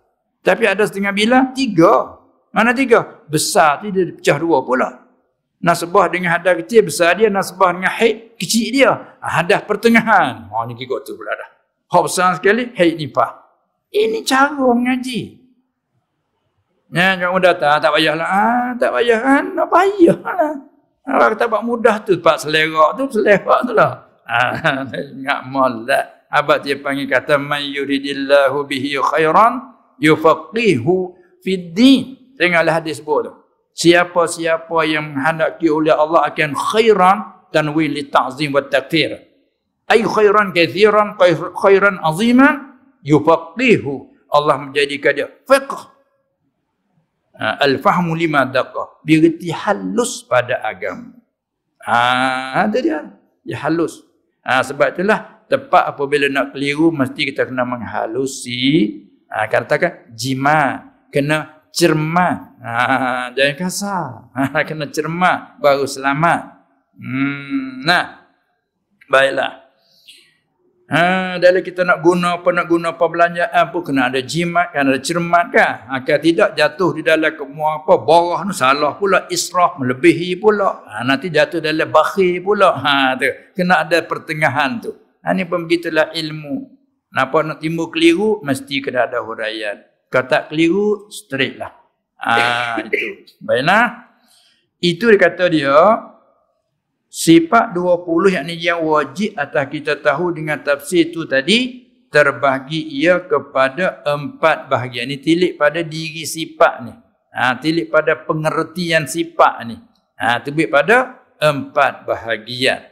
Tapi ada setengah bila? Tiga. Mana tiga? Besar tu dia pecah dua pula. Nasbah dengan hadas kecil besar dia. Nasbah dengan haid kecil dia. Hadas pertengahan. Oh ni kikut tu pula dah. Hak besar sekali, haid nipah. Ini cara mengaji. Ya, jangan mudah tak, payahlah. Ah, tak payah kan? Tak payahlah. Kalau kita buat mudah tu, pak selera tu, selera tu lah. Ah, ingat molek. Abad dia panggil kata man yuridillahu bihi khairan yufaqihu fid din. Tengoklah hadis sebut tu. Siapa-siapa yang menghendaki oleh Allah akan khairan tanwin li ta'zim wa takfir. Ay khairan kathiran khairan aziman yufaqihu. Allah menjadikan dia fiqh. Ha, al-fahmu lima daqah. Birti halus pada agama. Ha, ada dia. Dia halus. Ha, sebab itulah tepat apabila nak keliru mesti kita kena menghalusi ha, katakan jima kena cermat ha, jangan kasar. Ha, kena cermat baru selamat. Hmm, nah. Baiklah. Ha, dalam kita nak guna apa nak guna apa belanjaan pun kena ada jimat kan ada cermat kan agar tidak jatuh di dalam kemua apa borah tu salah pula israf melebihi pula. Ha, nanti jatuh dalam bakhil pula. Ha, tu. kena ada pertengahan tu. Ha, ini pun begitulah ilmu. Napa nak timbul keliru, mesti kena ada huraian. Kalau tak keliru, straight lah. Ha, itu. Baiklah. Itu dia kata dia, sifat 20 yang ni yang wajib atas kita tahu dengan tafsir itu tadi, terbahagi ia kepada empat bahagian. Ini tilik pada diri sifat ni. Ha, tilik pada pengertian sifat ni. Ha, tilik pada empat bahagian.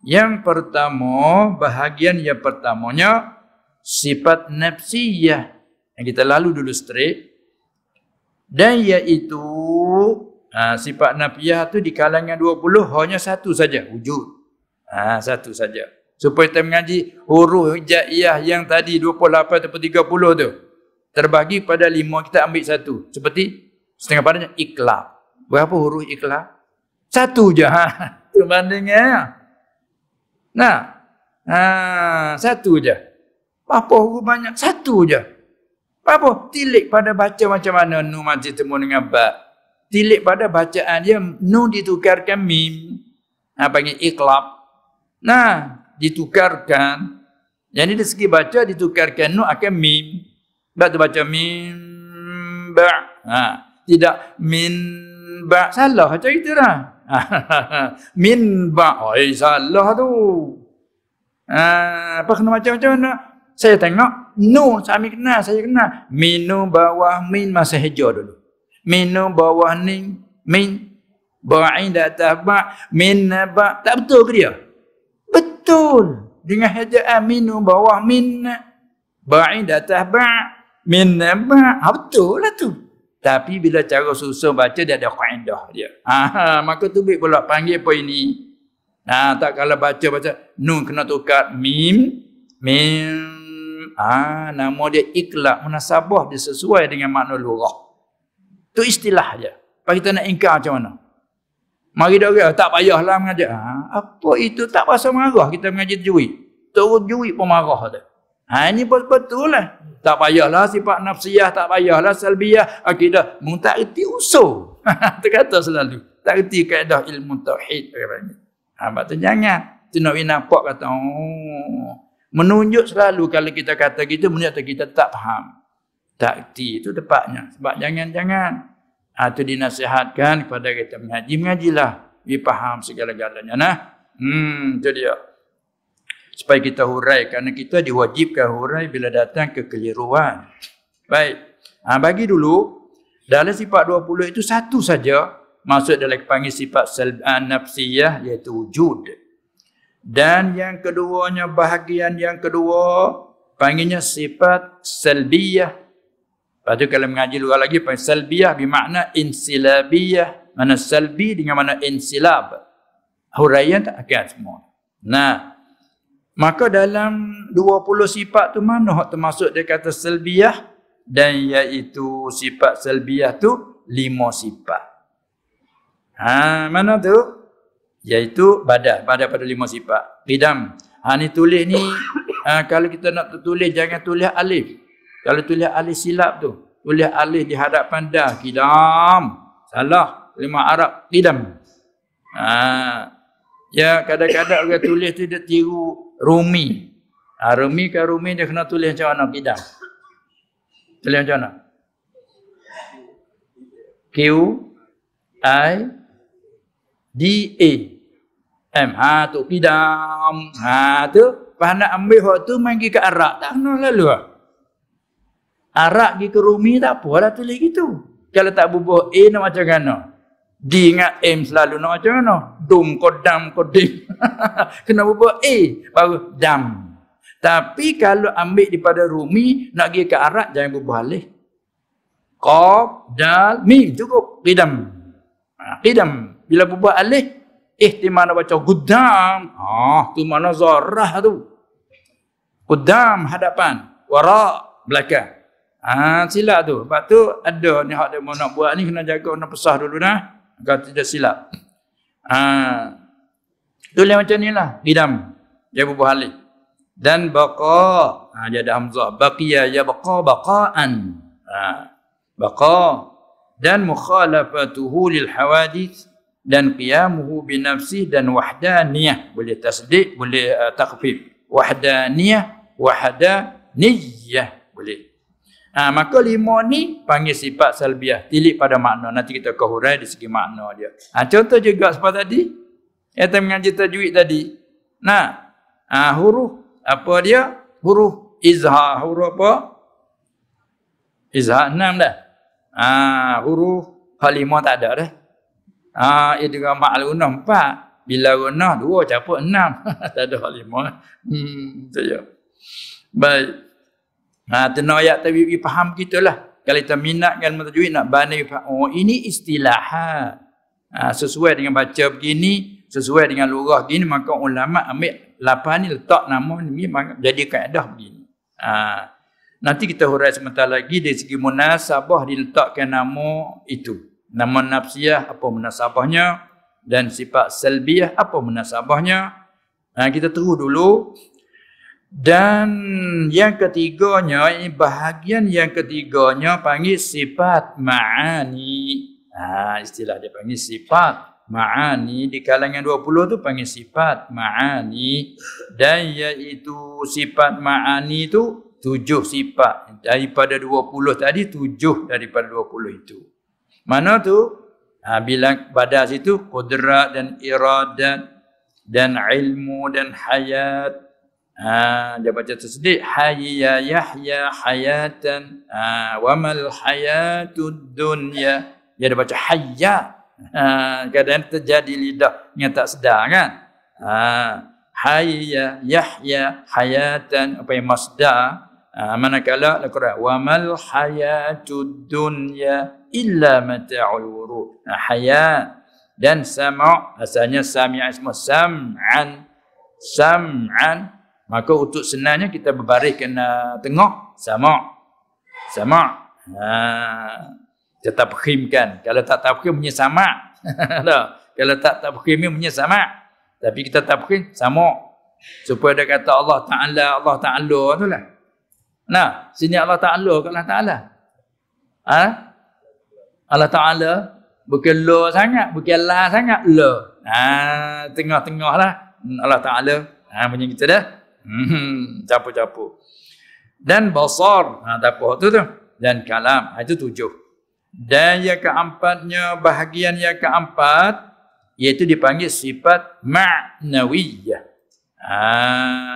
Yang pertama, bahagian yang pertamanya sifat nafsiyah yang kita lalu dulu straight dan iaitu ha, sifat nafsiyah tu di kalangan 20 hanya satu saja wujud. Ha, satu saja. Supaya kita mengaji huruf hijaiyah yang tadi 28 atau 30 tu terbagi pada lima kita ambil satu. Seperti setengah padanya ikhlas. Berapa huruf ikhlas? Satu je. Ha. Itu bandingnya. Nah, ha, satu je. Apa huruf banyak? Satu je. Apa? Tilik pada baca macam mana nu mati temu dengan ba. Tilik pada bacaan dia nu ditukarkan mim. Ha, panggil iklab. Nah, ditukarkan. Jadi dari segi baca ditukarkan nun akan mim. Sebab tu baca mim ba. Ha, tidak min ba. Salah macam itu lah. min ba. Eh, salah tu. Ha, apa kena macam-macam mana? Saya tengok, no, saya kenal, saya kenal. Minu bawah min masa hijau dulu. Minu bawah ni, min. Bawah in dah atas ba. Min ba. Tak betul ke dia? Betul. Dengan hijau minu bawah min. Bawah in dah atas ba. Min ba. Ha, betul lah tu. Tapi bila cara susun baca dia ada kaedah dia. Ha, maka tu baik pula panggil apa ini. Ha, tak kalau baca-baca nun kena tukar mim mim Ah, nama dia iklak munasabah dia sesuai dengan makna lurah. Tu istilah dia. Pak kita nak ingkar macam mana? Mari dah kata tak payahlah mengajar. Ha, apa itu tak pasal marah kita mengajar tajwid. Terus tajwid pun marah tu. Ha ini betul lah. Tak payahlah sifat nafsiyah, tak payahlah salbiyah, akidah. Mu tak reti usul. Terkata selalu. Tak reti kaedah ilmu tauhid. Ha, tu jangan. Tu nak nampak kata, oh, Menunjuk selalu kalau kita kata gitu, menunjuk kita tak faham. Tak erti itu tepatnya. Sebab jangan-jangan. Itu ha, dinasihatkan kepada kita mengaji. Mengajilah. Dia faham segala-galanya. Nah, hmm, itu dia. Supaya kita hurai. Kerana kita diwajibkan hurai bila datang kekeliruan. Baik. Ha, bagi dulu. Dalam sifat 20 itu satu saja. Maksud dalam panggil sifat nafsiyah iaitu wujud. Dan yang keduanya bahagian yang kedua panggilnya sifat salbiyah. Lepas tu kalau mengaji luar lagi panggil salbiyah bermakna insilabiyah. Mana salbi dengan mana insilab. Huraian tak akan semua. Nah, maka dalam 20 sifat tu mana termasuk dia kata salbiyah dan iaitu sifat salbiyah tu lima sifat. Ha, mana tu? Iaitu badan badan pada lima sifat. Qidam. Ha ni tulis ni ha, kalau kita nak tulis jangan tulis alif. Kalau tulis alif silap tu tulis alif di hadapan dah qidam. Salah. Lima arab qidam. Ha ya kadang-kadang orang tulis tu dia tiru rumi. Ha rumi kan rumi dia kena tulis macam mana? Qidam. Tulis macam mana? Q I D A. M ha tu pidam ha tu pas nak ambil hak tu main ke Arak. Tak kena lalu ah. Arak pergi ke Rumi tak apa lah tulis gitu kalau tak bubuh A nak macam mana? D dengan M selalu nak macam mana? Dum kodam kodim. Kena bubuh A baru dam. Tapi kalau ambil daripada Rumi nak pergi ke Arak jangan bubuh alih. Qaf, Dal, Mim cukup. Qidam. Ha, qidam. Bila bubuh alih, ihtimal nak baca gudam ah tu mana zarah tu. Gudam hadapan wara belakang. Ah silap tu. Sebab tu ada ni hak dia nak buat ni kena jaga kena pesah dulu nah agar tidak silap. Ah tulis macam ni lah gidam dia bubuh halik dan baqa. Ha, dia ada hamzah. Baqiya ya baqa baqaan. Ha, baqa. Dan mukhalafatuhu lil hawadith dan qiyamuhu bi nafsi dan wahdaniyah. Boleh tasdik boleh uh, takhfif wahdaniyah wahdaniyah. Boleh. Ha, maka lima ni panggil sifat salbiah. Tilik pada makna. Nanti kita kehurai di segi makna dia. Ha, contoh juga seperti tadi. Kita mengaji tajwid tadi. Nah ha, huruf apa dia? Huruf izhar. Huruf apa? Izhar enam dah. Ha, huruf halimah tak ada dah. Ah, ha, kan ma'al gunah empat. Bila gunah dua caput enam. tak ada lima. Hmm, saja. Baik. Ha, tenang ayat tadi kita faham kita lah. Kalau kita minatkan mentajwid nak banding oh ini istilah. Ha, sesuai dengan baca begini, sesuai dengan lurah begini, maka ulama ambil lapan ni letak nama ni jadi kaedah begini. Ha, nanti kita hurai sebentar lagi dari segi munasabah diletakkan nama itu nama nafsiyah apa munasabahnya? Dan sifat salbiyah apa munasabahnya? Ha, kita terus dulu. Dan yang ketiganya bahagian yang ketiganya panggil sifat ma'ani. Ha, istilah dia panggil sifat Ma'ani. Di kalangan 20 tu panggil sifat ma'ani. Dan iaitu sifat ma'ani tu tujuh sifat. Daripada 20 tadi tujuh daripada 20 itu. Mana tu? Ha, bilang pada situ kudrat dan iradat dan ilmu dan hayat. Ha, dia baca tersedik hayya yahya hayatan ha, wa mal hayatud dunya. Dia ada baca hayya Ha, kadang terjadi lidah yang tak sedar kan. Ha, hayya, yahya, hayatan, apa yang masdar. Ha, manakala Al-Quran. Wa mal hayatud dunya illa mata'ul wurud. Ha, hayat dan sama' asalnya sami'a semua sam'an sam'an maka untuk senangnya kita berbaris tengok sama' sama' ha kita tafkhimkan. Kalau tak tafkhim punya sama. Kalau tak tafkhim punya sama. Tapi kita tafkhim sama. Supaya dia kata Allah Ta'ala, Allah Ta'ala tu lah. Nah, sini Allah Ta'ala ke Allah Ta'ala? Ha? Allah Ta'ala bukan lo sangat, bukan la sangat, lo. Ha, tengah-tengah lah. Allah Ta'ala. Ha, punya kita dah. Hmm, capu-capu. Dan basar. Ha, tak apa tu tu. Dan kalam. Ha, itu tujuh. Dan yang keempatnya, bahagian yang keempat, iaitu dipanggil sifat ma'nawiyah. Ha,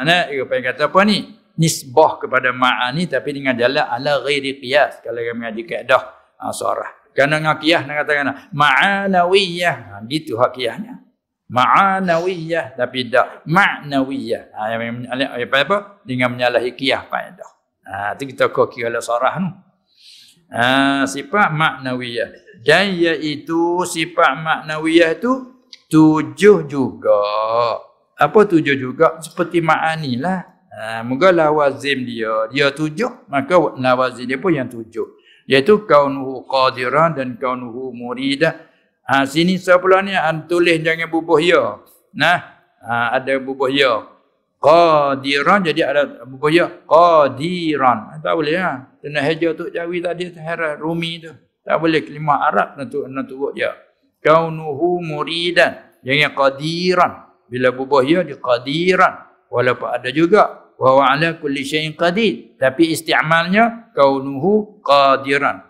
nah, apa yang kata apa ni? Nisbah kepada ma'ani tapi dengan jalan ala ghairi qiyas. Kalau kami mengaji kaedah ha, suarah. Kerana dengan qiyas nak katakan ma'anawiyah. Ha, gitu hak qiyasnya. Ma'anawiyah tapi tak ma'nawiyah. Ha, yang, apa, apa? Dengan menyalahi qiyas kaedah. Ha, itu kita kau kira suarah ni. Ha, sifat maknawiyah. Dan iaitu sifat maknawiyah itu tujuh juga. Apa tujuh juga? Seperti ma'ani lah. Ha, moga lawazim dia. Dia tujuh, maka lawazim dia pun yang tujuh. Iaitu kaunuhu qadiran dan kaunuhu muridah. Ha, sini sebelah ni tulis jangan bubuh ya. Nah, ha, ada bubuh ya. Qadiran jadi ada buaya qadiran. Tak boleh ha. Kena haja tu jawi tadi tahara rumi tu. Tak boleh kelima arab nak tu ya. Kaunuhu muridan. Yang qadiran. Bila buaya di qadiran. Walaupun ada juga wa ala kulli syai'in qadir. Tapi isti'malnya kaunuhu qadiran.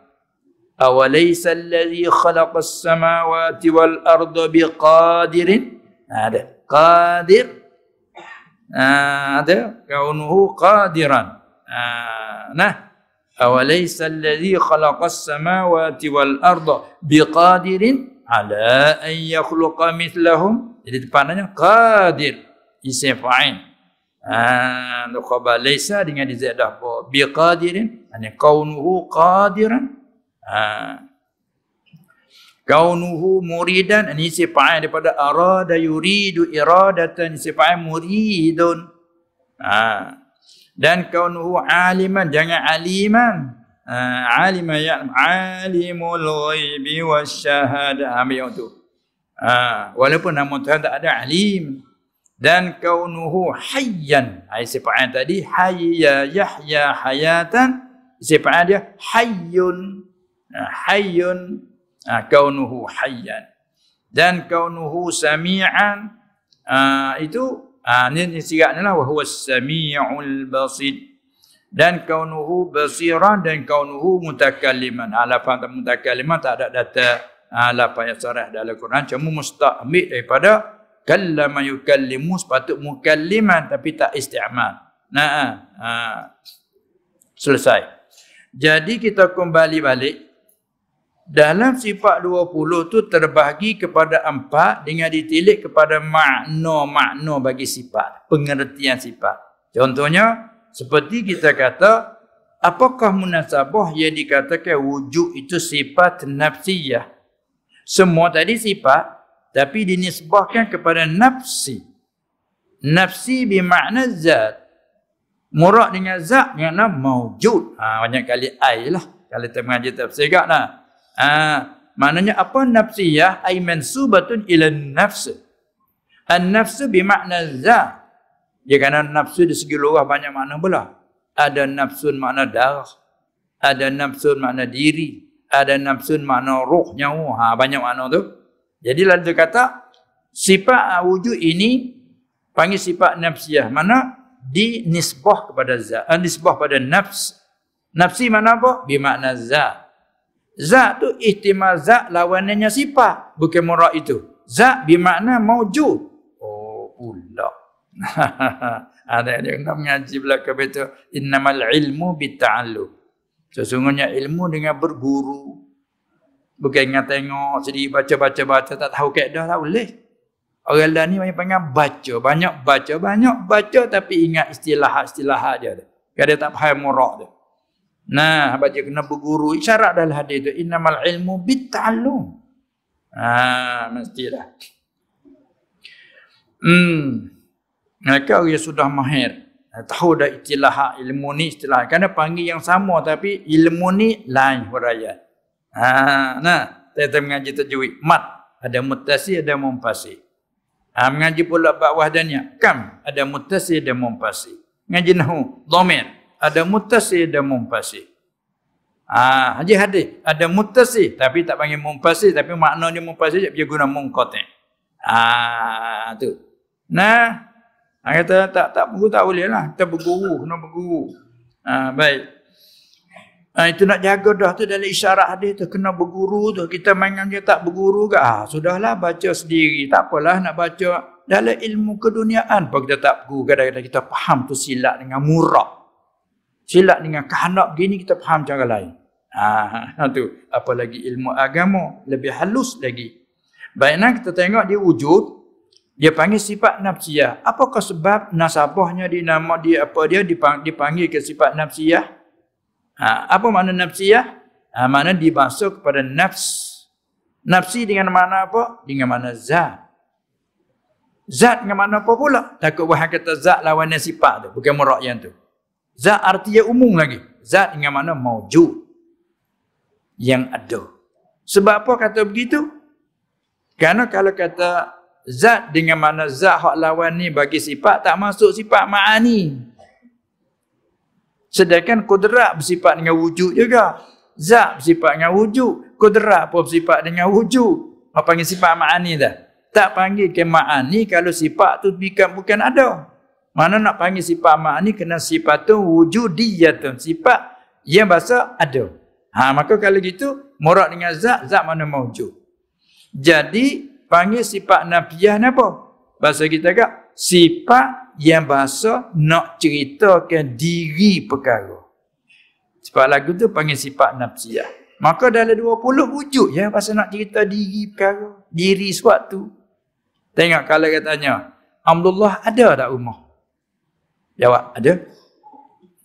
Awalaysa alladhi khalaqa as-samawati wal arda biqadirin? Ada. Qadir. Ah, ada. Kaunuhu qadiran. Uh, nah. Awalaysa alladhi khalaqas samawati wal arda biqadirin? Ala an yakhluqa mithlahum. Jadi depannya qadir. Isim fa'il ah uh, laysa dengan dizidah biqadirin ani kaunuhu qadiran ah kaunuhu muridan ini sifat daripada arada yuridu iradatan sifat muridun ha. dan kaunuhu aliman jangan aliman ha. aliman ya alimul ghaibi wasyahada ambil yang tu ha. walaupun nama Tuhan tak ada alim dan kaunuhu hayyan. Ha, sifat tadi hayya yahya hayatan. Sifat dia hayyun. Ha. hayyun. Ha, kaunuhu hayyan. Dan kaunuhu sami'an. Itu ha, ni sirat ni lah. Sami'ul basid dan kaunuhu basiran dan kaunuhu mutakalliman lafaz mutakalliman tak ada data. Lafaz yang sarah dalam Quran. Cuma mustaqmid daripada kallama yukallimu sepatut mukalliman tapi tak isti'mal nah ha, selesai jadi kita kembali balik dalam sifat 20 tu terbahagi kepada empat dengan ditilik kepada makna-makna bagi sifat, pengertian sifat. Contohnya, seperti kita kata, apakah munasabah yang dikatakan wujud itu sifat nafsiyah? Semua tadi sifat, tapi dinisbahkan kepada nafsi. Nafsi bermakna zat. Murad dengan zat, yang nama mawujud. Ha, banyak kali ai lah. Kalau kita mengajar tafsir kat lah. Ah, maknanya apa nafsiyah ay mansubatun ila nafs. An-nafsu bermakna za. Ya kerana nafsu di segi luar banyak makna pula. Ada nafsun makna darah. Ada nafsun makna diri. Ada nafsun makna roh nyawa. Ha, banyak makna tu. Jadi lalu kata sifat wujud ini panggil sifat nafsiyah. Mana dinisbah kepada zat. Uh, nisbah pada nafs. Nafsi mana apa? Bimakna zat. Zat tu ihtimal zat lawanannya sifat. Bukan murah itu. Zat bermakna maujud. Oh pula. Ada yang nak mengaji belakang itu. Innamal ilmu bitta'allu. Sesungguhnya ilmu dengan berguru. Bukan dengan tengok sedih baca-baca-baca tak tahu kaedah lah boleh. Orang lain ni banyak panggil baca. Banyak baca. Banyak baca tapi ingat istilah-istilah dia. Kadang dia tak faham murak dia. Nah, baca kena berguru. Isyarat dalam hadis itu. Innamal ilmu bitta'allum. Ah, mestilah. Hmm. Mereka yang sudah mahir. Tahu dah istilah ilmu ni istilah. Kerana panggil yang sama tapi ilmu ni lain huraya. Ha, nah, kita mengaji tajwid. Mat. Ada mutasi, ada mumpasi. Ha, mengaji pula bab wahdanya. Kam. Ada mutasi, ada mumpasi. Mengaji nahu. Domir ada mutasi ada mumpasi. Ah, haji hadis ada mutasi tapi tak panggil mumpasi tapi maknanya mumpasi dia guna mungkote. Ah, tu. Nah, kata tak tak berguru tak boleh lah. Kita berguru, kena berguru. Ah, baik. Ah, itu nak jaga dah tu dalam isyarat hadis tu kena berguru tu. Kita main dia tak berguru ke? Ah, sudahlah baca sendiri. Tak apalah nak baca dalam ilmu keduniaan pun kita tak berguru. Kadang-kadang kita faham tu silap dengan murak silap dengan kehendak begini kita faham cara lain. Ha, tu apalagi ilmu agama lebih halus lagi. Baiklah kita tengok dia wujud dia panggil sifat nafsiyah. Apakah sebab nasabahnya di nama dia apa dia dipanggil ke sifat nafsiyah? Ha, apa makna nafsiyah? Ha, mana dibasuh kepada nafs. Nafsi dengan mana apa? Dengan mana zat. Zat dengan mana apa pula? Takut bahan kata zat lawannya sifat tu. Bukan merak yang tu. Zat artinya umum lagi. Zat dengan mana maujud. Yang ada. Sebab apa kata begitu? Kerana kalau kata zat dengan mana zat hak lawan ni bagi sifat tak masuk sifat ma'ani. Sedangkan kudrat bersifat dengan wujud juga. Zat bersifat dengan wujud. Kudrat pun bersifat dengan wujud. Apa panggil sifat ma'ani dah? Tak panggil ke ma'ani kalau sifat tu bukan, bukan ada. Mana nak panggil sifat mak ni kena sifat tu wujudiyatun. Sifat yang bahasa ada. Ha, maka kalau gitu, morak dengan zat, zat mana mewujud. Jadi, panggil sifat nafiah ni apa? Bahasa kita kak, sifat yang bahasa nak ceritakan diri perkara. Sifat lagu tu panggil sifat nafsiyah. Maka dalam 20 wujud ya bahasa nak cerita diri perkara. Diri suatu. Tengok kalau katanya, Alhamdulillah ada tak rumah? Jawab, ada?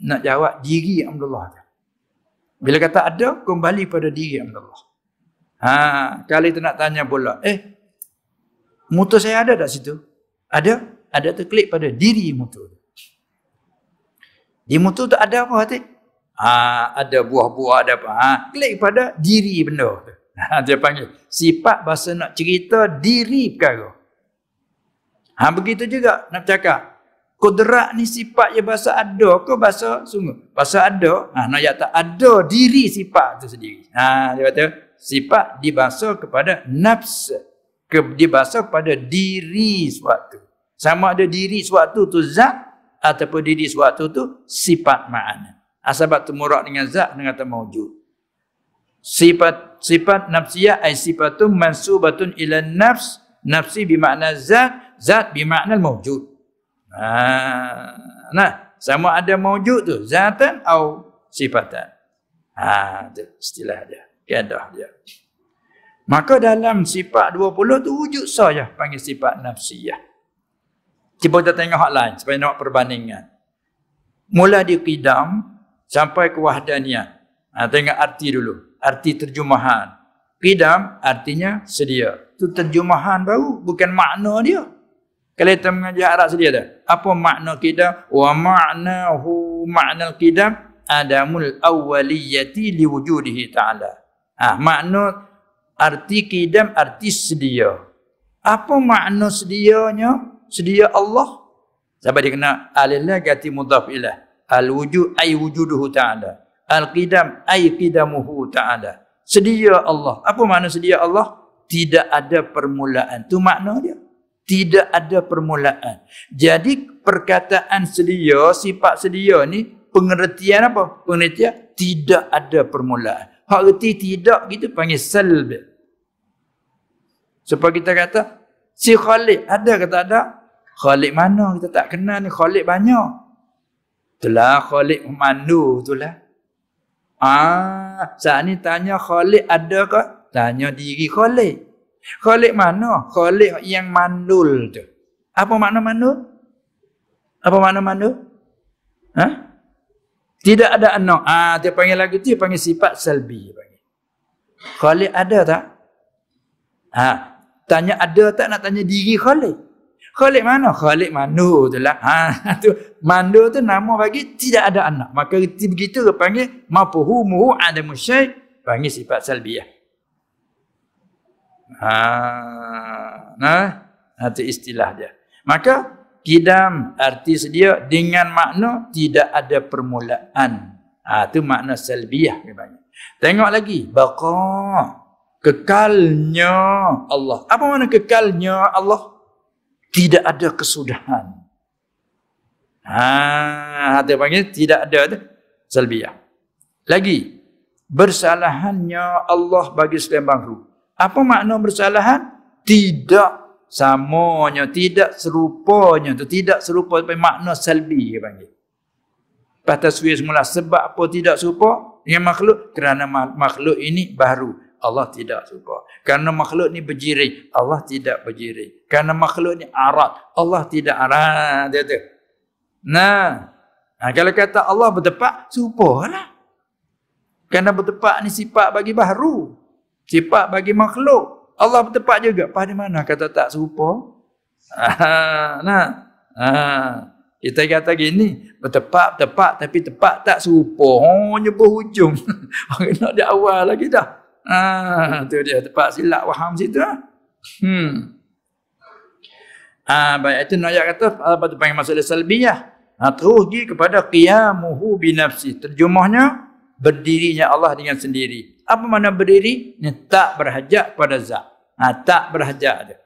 Nak jawab, diri Alhamdulillah. Bila kata ada, kembali pada diri Alhamdulillah. Ha, kali tu nak tanya pula, eh, motor saya ada tak situ? Ada? Ada tu klik pada diri motor. Di motor tu ada apa hati? Ha, ada buah-buah, ada apa. Ha, klik pada diri benda tu. Ha, dia panggil. Sifat bahasa nak cerita diri perkara. Ha, begitu juga nak cakap. Kudrat ni sifat yang bahasa ada ke bahasa sungguh? Bahasa ada. Ha, nak kata ada diri sifat tu sendiri. Ha, dia kata sifat dibahasa kepada nafs. Ke, dibahasa kepada diri suatu. Sama ada diri suatu tu zat ataupun diri suatu tu sifat ma'ana. Ha, sebab tu murak dengan zat dengan kata mawujud. Sifat sifat nafsiyah ay sifatun mansubatun ila nafs. Nafsi bermakna zat. Zat bermakna mawujud. Ha, nah, sama ada mewujud tu zatan atau sifatan. Ha, tu istilah dia. Kedah dia. Maka dalam sifat 20 tu wujud saja panggil sifat nafsiyah. Cuba kita tengok hak lain supaya nak perbandingan. Mula di qidam sampai ke wahdaniyah. Ha, tengok arti dulu. Arti terjemahan. Qidam artinya sedia. Itu terjemahan baru. Bukan makna dia. Kalau kita mengaji Arab sedia dah. Apa makna kita? Wa ma'nahu ma'nal qidam adamul awwaliyati liwujudihi ta'ala. Ah, makna arti qidam arti sedia. Apa makna sedianya? Sedia Allah. Sebab dia kena alillah gati mudhaf ilah. Al-wujud ay wujuduhu ta'ala. Al-qidam ay qidamuhu ta'ala. Sedia Allah. Apa makna sedia Allah? tidak ada permulaan. Tu makna dia. Tidak ada permulaan. Jadi perkataan sedia, sifat sedia ni pengertian apa? Pengertian tidak ada permulaan. Hak reti tidak gitu panggil salb. Supaya kita kata si Khalid ada ke tak ada? Khalid mana kita tak kenal ni Khalid banyak. Itulah Khalid mandu itulah. Ah, saat ni tanya Khalid ada ke? Tanya diri Khalid. Khalid mana? Khalid yang mandul tu. Apa makna mandul? Apa makna mandul? Ha? Tidak ada anak. Ah, dia panggil lagu tu dia panggil sifat salbi panggil. Khalid ada tak? Ha, tanya ada tak nak tanya diri Khalid. Khalid mana? Khalid mandu tu lah. Ha, tu mandu tu nama bagi tidak ada anak. Maka begitu dia panggil mafuhumuhu adamu syai panggil sifat salbiyah. Ha, nah, itu istilah dia. Maka kidam arti sedia dengan makna tidak ada permulaan. Ha, itu makna salbiyah. Tengok lagi. Baqa. Kekalnya Allah. Apa makna kekalnya Allah? Tidak ada kesudahan. Ha, dia panggil tidak ada salbiyah. Lagi. Bersalahannya Allah bagi selembang ruh. Apa makna bersalahan? Tidak samanya, tidak serupanya. Itu tidak serupa tapi makna salbi dia panggil. Suwi semula sebab apa tidak serupa dengan makhluk? Kerana makhluk ini baru. Allah tidak serupa. Kerana makhluk ini berjiri, Allah tidak berjiri. Kerana makhluk ini arat, Allah tidak arat. Dia. Nah, nah, kalau kata Allah bertepak, serupa lah. Kerana ni sifat bagi baru. Sifat bagi makhluk. Allah bertepat juga. Pada mana kata tak serupa? nah. Ah. Kita kata gini. Bertepat, tepat tapi tepat tak serupa. Oh, nyebut hujung. Orang nak di awal lagi dah. Ah, tu dia tepat silap waham situ. Ah. Hmm. Ah, baik itu nak kata apa tu panggil masalah salbiyah. Ha, terus pergi kepada qiyamuhu binafsi. Terjemahnya berdirinya Allah dengan sendiri. Apa makna berdiri? Ini tak berhajat pada zat. Ha, tak berhajat dia.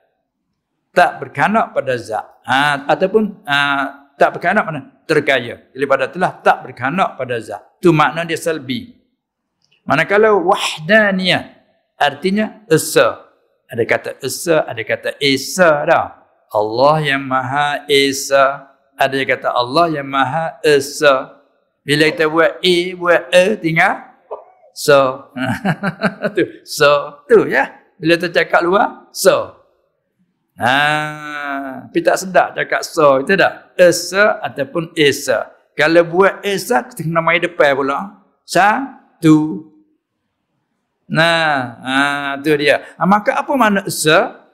Tak berkanak pada zat. Ha, ataupun ha, tak berkanak mana? Terkaya. Daripada telah tak berkanak pada zat. Itu makna dia salbi. Manakala wahdaniyah. Artinya esa. Ada kata esa, ada kata esa dah. Allah yang maha esa. Ada yang kata Allah yang maha esa. Bila kita buat A, buat E, tinggal So. tu. So. Tu ya. Bila tu cakap luar. So. Ha. Tapi tak sedap cakap so. Itu tak? Esa ataupun esa. Kalau buat esa, kita kena main depan pula. Satu. Nah. Ha. Tu dia. Ha, maka apa makna esa?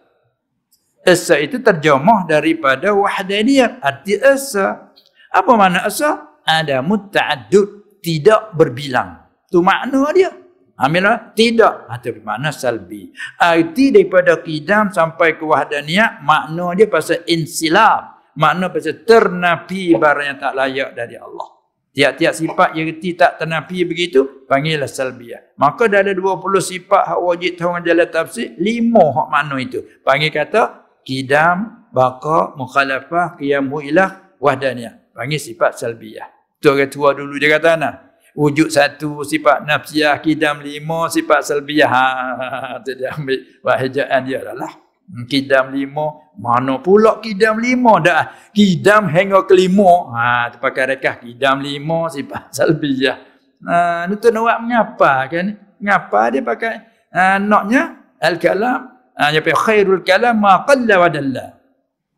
Esa itu terjemah daripada wahdaniyat. Arti esa. Apa makna esa? Ada muta'adud. Tidak berbilang. Tu makna dia. Ambillah tidak atau makna salbi. Arti daripada kidam sampai ke wahdaniyah makna dia pasal insilab. Makna pasal ternapi barang yang tak layak dari Allah. Tiap-tiap sifat yang reti tak ternapi begitu, panggillah salbiyah. Maka dah ada 20 sifat hak wajib tahu jalan tafsir, lima hak makna itu. Panggil kata, kidam, baqa, mukhalafah, qiyamu ilah, wahdaniyah. Panggil sifat salbiyah. Tu orang tua dulu dia kata, nah, wujud satu sifat nafsiyah kidam lima sifat salbiyah ha tu dia ambil wahjaan dia lah kidam lima mana pula kidam lima dah kidam hingga kelima ha tu pakai rekah kidam lima sifat salbiyah ha ni tu nak mengapa kan ngapa dia pakai ha, naknya al kalam ha dia khairul kalam ma qalla wa dalla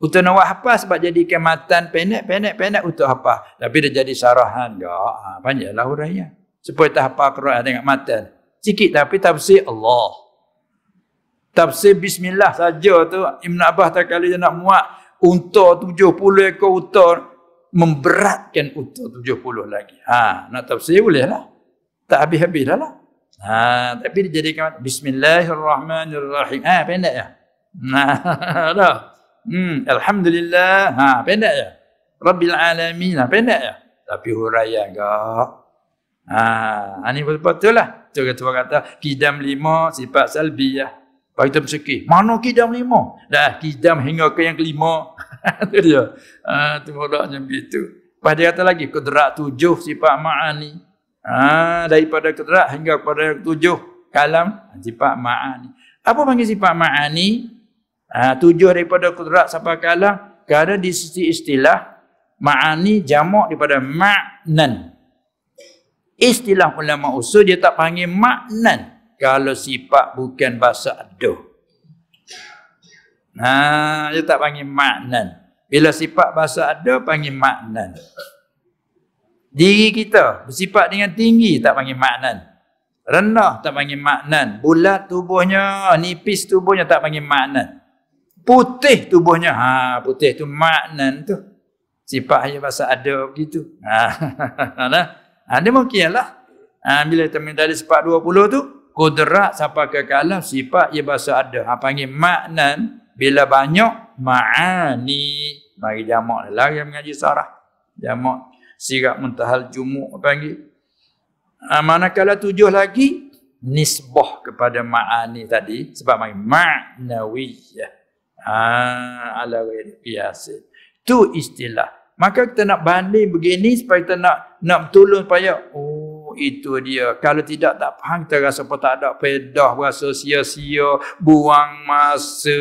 untuk nak apa sebab jadi kematan pendek untuk apa. Tapi dia jadi sarahan. Ya, ha, banyaklah uraian. Supaya tak apa Quran dengan matan. Sikit tapi tafsir Allah. Tafsir Bismillah saja tu. Ibn Abbas tak kali dia nak muat. Unta tujuh puluh ekor unta. Memberatkan unta tujuh puluh lagi. Ha, nak tafsir boleh lah. Tak habis-habis dah lah. Ha, tapi dia jadi Bismillahirrahmanirrahim. Ha, pendek ya. Nah, dah. Hmm, alhamdulillah. Ha, pendek ya. Rabbil alamin. Ha, pendek ya. Tapi huraian enggak. Ha, ini betul-betul lah. Tu kata kata kidam lima sifat salbiyah. Lepas kita bersekih. Mana kidam lima? Dah kidam hingga ke yang kelima. Itu dia. Ha, itu mulanya begitu. Lepas dia kata lagi. Kedrak tujuh sifat ma'ani. Ha, daripada kedrak hingga kepada tujuh kalam. Sifat ma'ani. Apa panggil sifat ma'ani? Ha, tujuh daripada kedrak sampai kalam. Kerana di sisi istilah. Ma'ani jamak daripada ma'nan. Istilah ulama usul dia tak panggil ma'nan kalau sifat bukan bahasa aduh. Nah, dia tak panggil maknan. Bila sifat bahasa aduh, panggil maknan. Diri kita bersifat dengan tinggi, tak panggil maknan. Rendah, tak panggil maknan. Bulat tubuhnya, nipis tubuhnya, tak panggil maknan. Putih tubuhnya, ha, putih tu maknan tu. Sifat hanya bahasa aduh begitu. Ha, nah, ha, dia mungkin lah. Ha, bila kita minta dari sifat 20 tu, kudrat sampai ke kalam sifat ia bahasa ada. Ha, panggil maknan bila banyak ma'ani. Mari jamak lagi yang mengaji sarah. Jamak sirat muntahal jumuk panggil. Ha, manakala tujuh lagi nisbah kepada ma'ani tadi sebab mari ma'nawiyah. Ha, ala ghairi qiyas. Tu istilah. Maka kita nak banding begini supaya kita nak nak betul supaya oh itu dia. Kalau tidak tak faham kita rasa apa tak ada pedah rasa sia-sia, buang masa.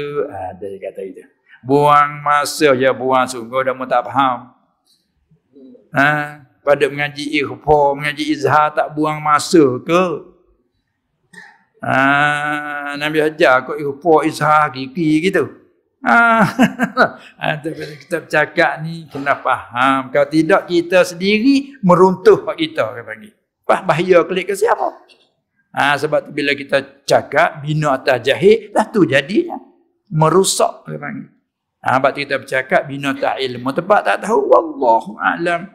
Ada ha, kata itu. Buang masa ya buang sungguh dah tak faham. Ha, pada mengaji ikhfa, mengaji izhar tak buang masa ke? Ha, Nabi ajar kau ikhfa izhar kiki gitu. Ha, ha kita bercakap ni kena faham. Kalau tidak kita sendiri meruntuh kita kata panggil. Bah, bahaya klik ke siapa? Ha, sebab tu bila kita cakap bina atas jahit, dah tu jadinya. Merusak. Ha, sebab kita bercakap bina atas ilmu. Tempat tak tahu. Wallahu a'lam.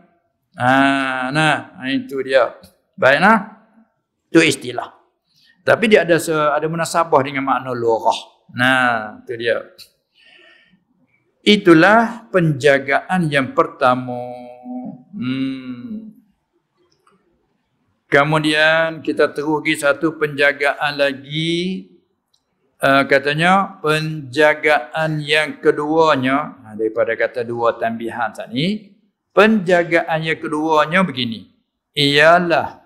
Ha, nah, ha, itu dia. Baik nah. Itu istilah. Tapi dia ada ada munasabah dengan makna lurah. Nah, itu dia. Itulah penjagaan yang pertama. Hmm. Kemudian kita terugi satu penjagaan lagi. Uh, katanya penjagaan yang keduanya ha, daripada kata dua tambihan tadi penjagaan yang keduanya begini. Ialah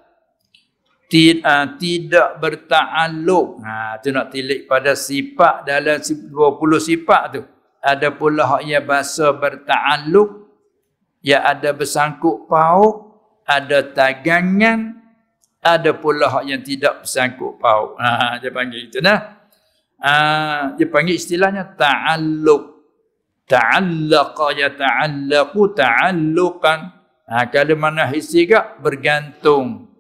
tidak, tidak bertakluk ha tu nak tilik pada sifat dalam 20 sifat tu. Ada pula hak yang bahasa bertakluk ya ada bersangkut paut ada tagangan ada pula hak yang tidak bersangkut paut. Ha, dia panggil itu nah. Ha, dia panggil istilahnya ta'alluq. Ta'allaqa ya ta'allaqu ta'alluqan. Ha, kalau mana hissi gak bergantung.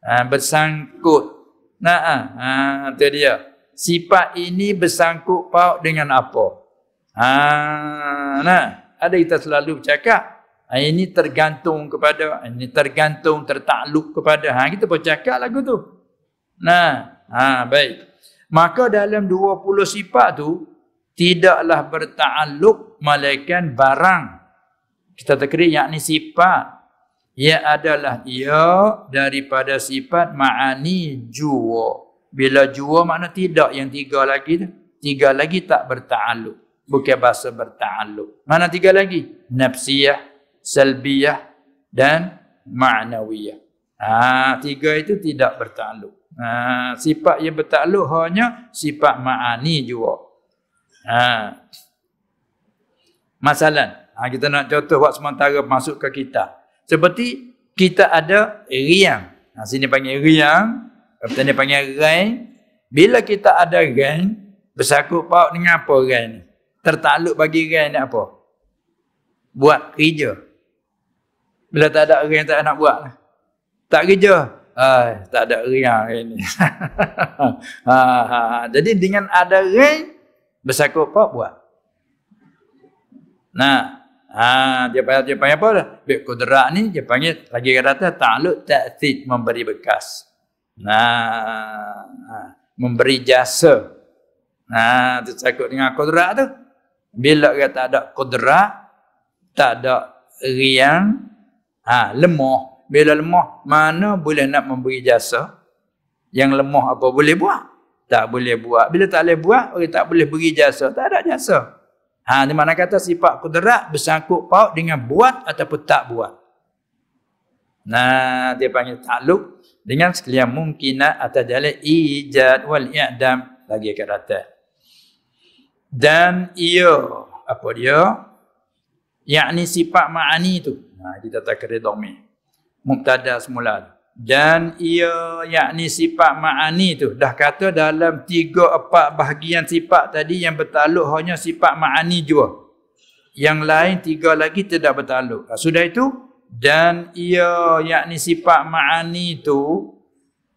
Ha, bersangkut. Nah, ha, ha, itu dia. Sifat ini bersangkut paut dengan apa? Ha, nah, ada kita selalu bercakap. Ha, ini tergantung kepada, ini tergantung, tertakluk kepada. Ha, kita pun cakap lagu tu. Nah, ha, baik. Maka dalam 20 sifat tu, tidaklah bertakluk malaikan barang. Kita terkiri yakni sifat. Ia adalah ia daripada sifat ma'ani jua. Bila jua makna tidak yang tiga lagi tu. Tiga lagi tak bertakluk. Bukan bahasa bertakluk. Mana tiga lagi? Nafsiyah, salbiyah dan ma'nawiyah. Ha, tiga itu tidak bertakluk. Ha, sifat yang bertakluk hanya sifat ma'ani juga. Ha. Masalah, ha, kita nak contoh buat sementara masuk ke kita. Seperti kita ada riang. Ha, sini panggil riang. Kata ni panggil rain. Bila kita ada rain, bersakut paut dengan apa rain Tertakluk bagi rain ni apa? Buat kerja. Bila tak ada orang yang tak nak buat. Tak kerja. Ay, tak ada orang hari ni. ha, ha, ha. Jadi dengan ada orang, bersakut apa buat. Nah, ha, dia panggil, dia panggil apa dah? Bik kudrak ni, dia panggil, lagi kata, ta'luk ta'thid memberi bekas. Nah, ha, memberi jasa. Nah, tu sakut dengan kudrak tu. Bila kata ada kudrak, tak ada riang, Ha, lemah. Bila lemah, mana boleh nak memberi jasa? Yang lemah apa boleh buat? tak boleh buat. Bila tak boleh buat, orang tak boleh beri jasa. Tak ada jasa. Ha, di mana kata sifat kudrat bersangkut paut dengan buat ataupun tak buat. Nah, dia panggil takluk dengan sekalian mungkinat atau jalan ijad wal i'dam lagi akan datang. Dan ia apa dia? Yakni sifat ma'ani tu. Ha, kita tak kira domi. Mubtada semula. Dan ia yakni sifat ma'ani tu. Dah kata dalam tiga empat bahagian sifat tadi yang bertaluk hanya sifat ma'ani jua. Yang lain tiga lagi tidak bertaluk. Ha, sudah itu. Dan ia yakni sifat ma'ani tu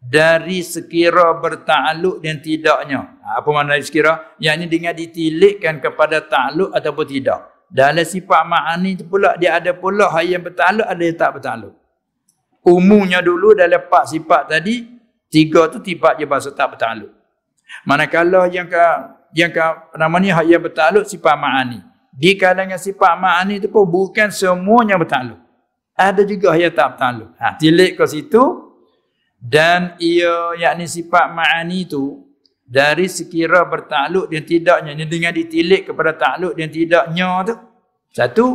dari sekira bertakluk dan tidaknya. Ha, apa makna sekira? Yang ini dengan ditilikkan kepada takluk ataupun tidak. Dalam sifat ma'ani itu pula dia ada pula hal yang bertakluk ada yang tak bertakluk. Umumnya dulu dalam empat sifat tadi tiga tu tiba je bahasa tak bertakluk. Manakala yang ke yang ke nama ni hal yang bertakluk sifat ma'ani. Di kalangan sifat ma'ani itu pun bukan semuanya bertakluk. Ada juga yang tak bertakluk. Ha, tilik ke situ dan ia yakni sifat ma'ani itu dari sekira bertakluk dan tidaknya dengan ditilik kepada takluk dan tidaknya tu. Satu.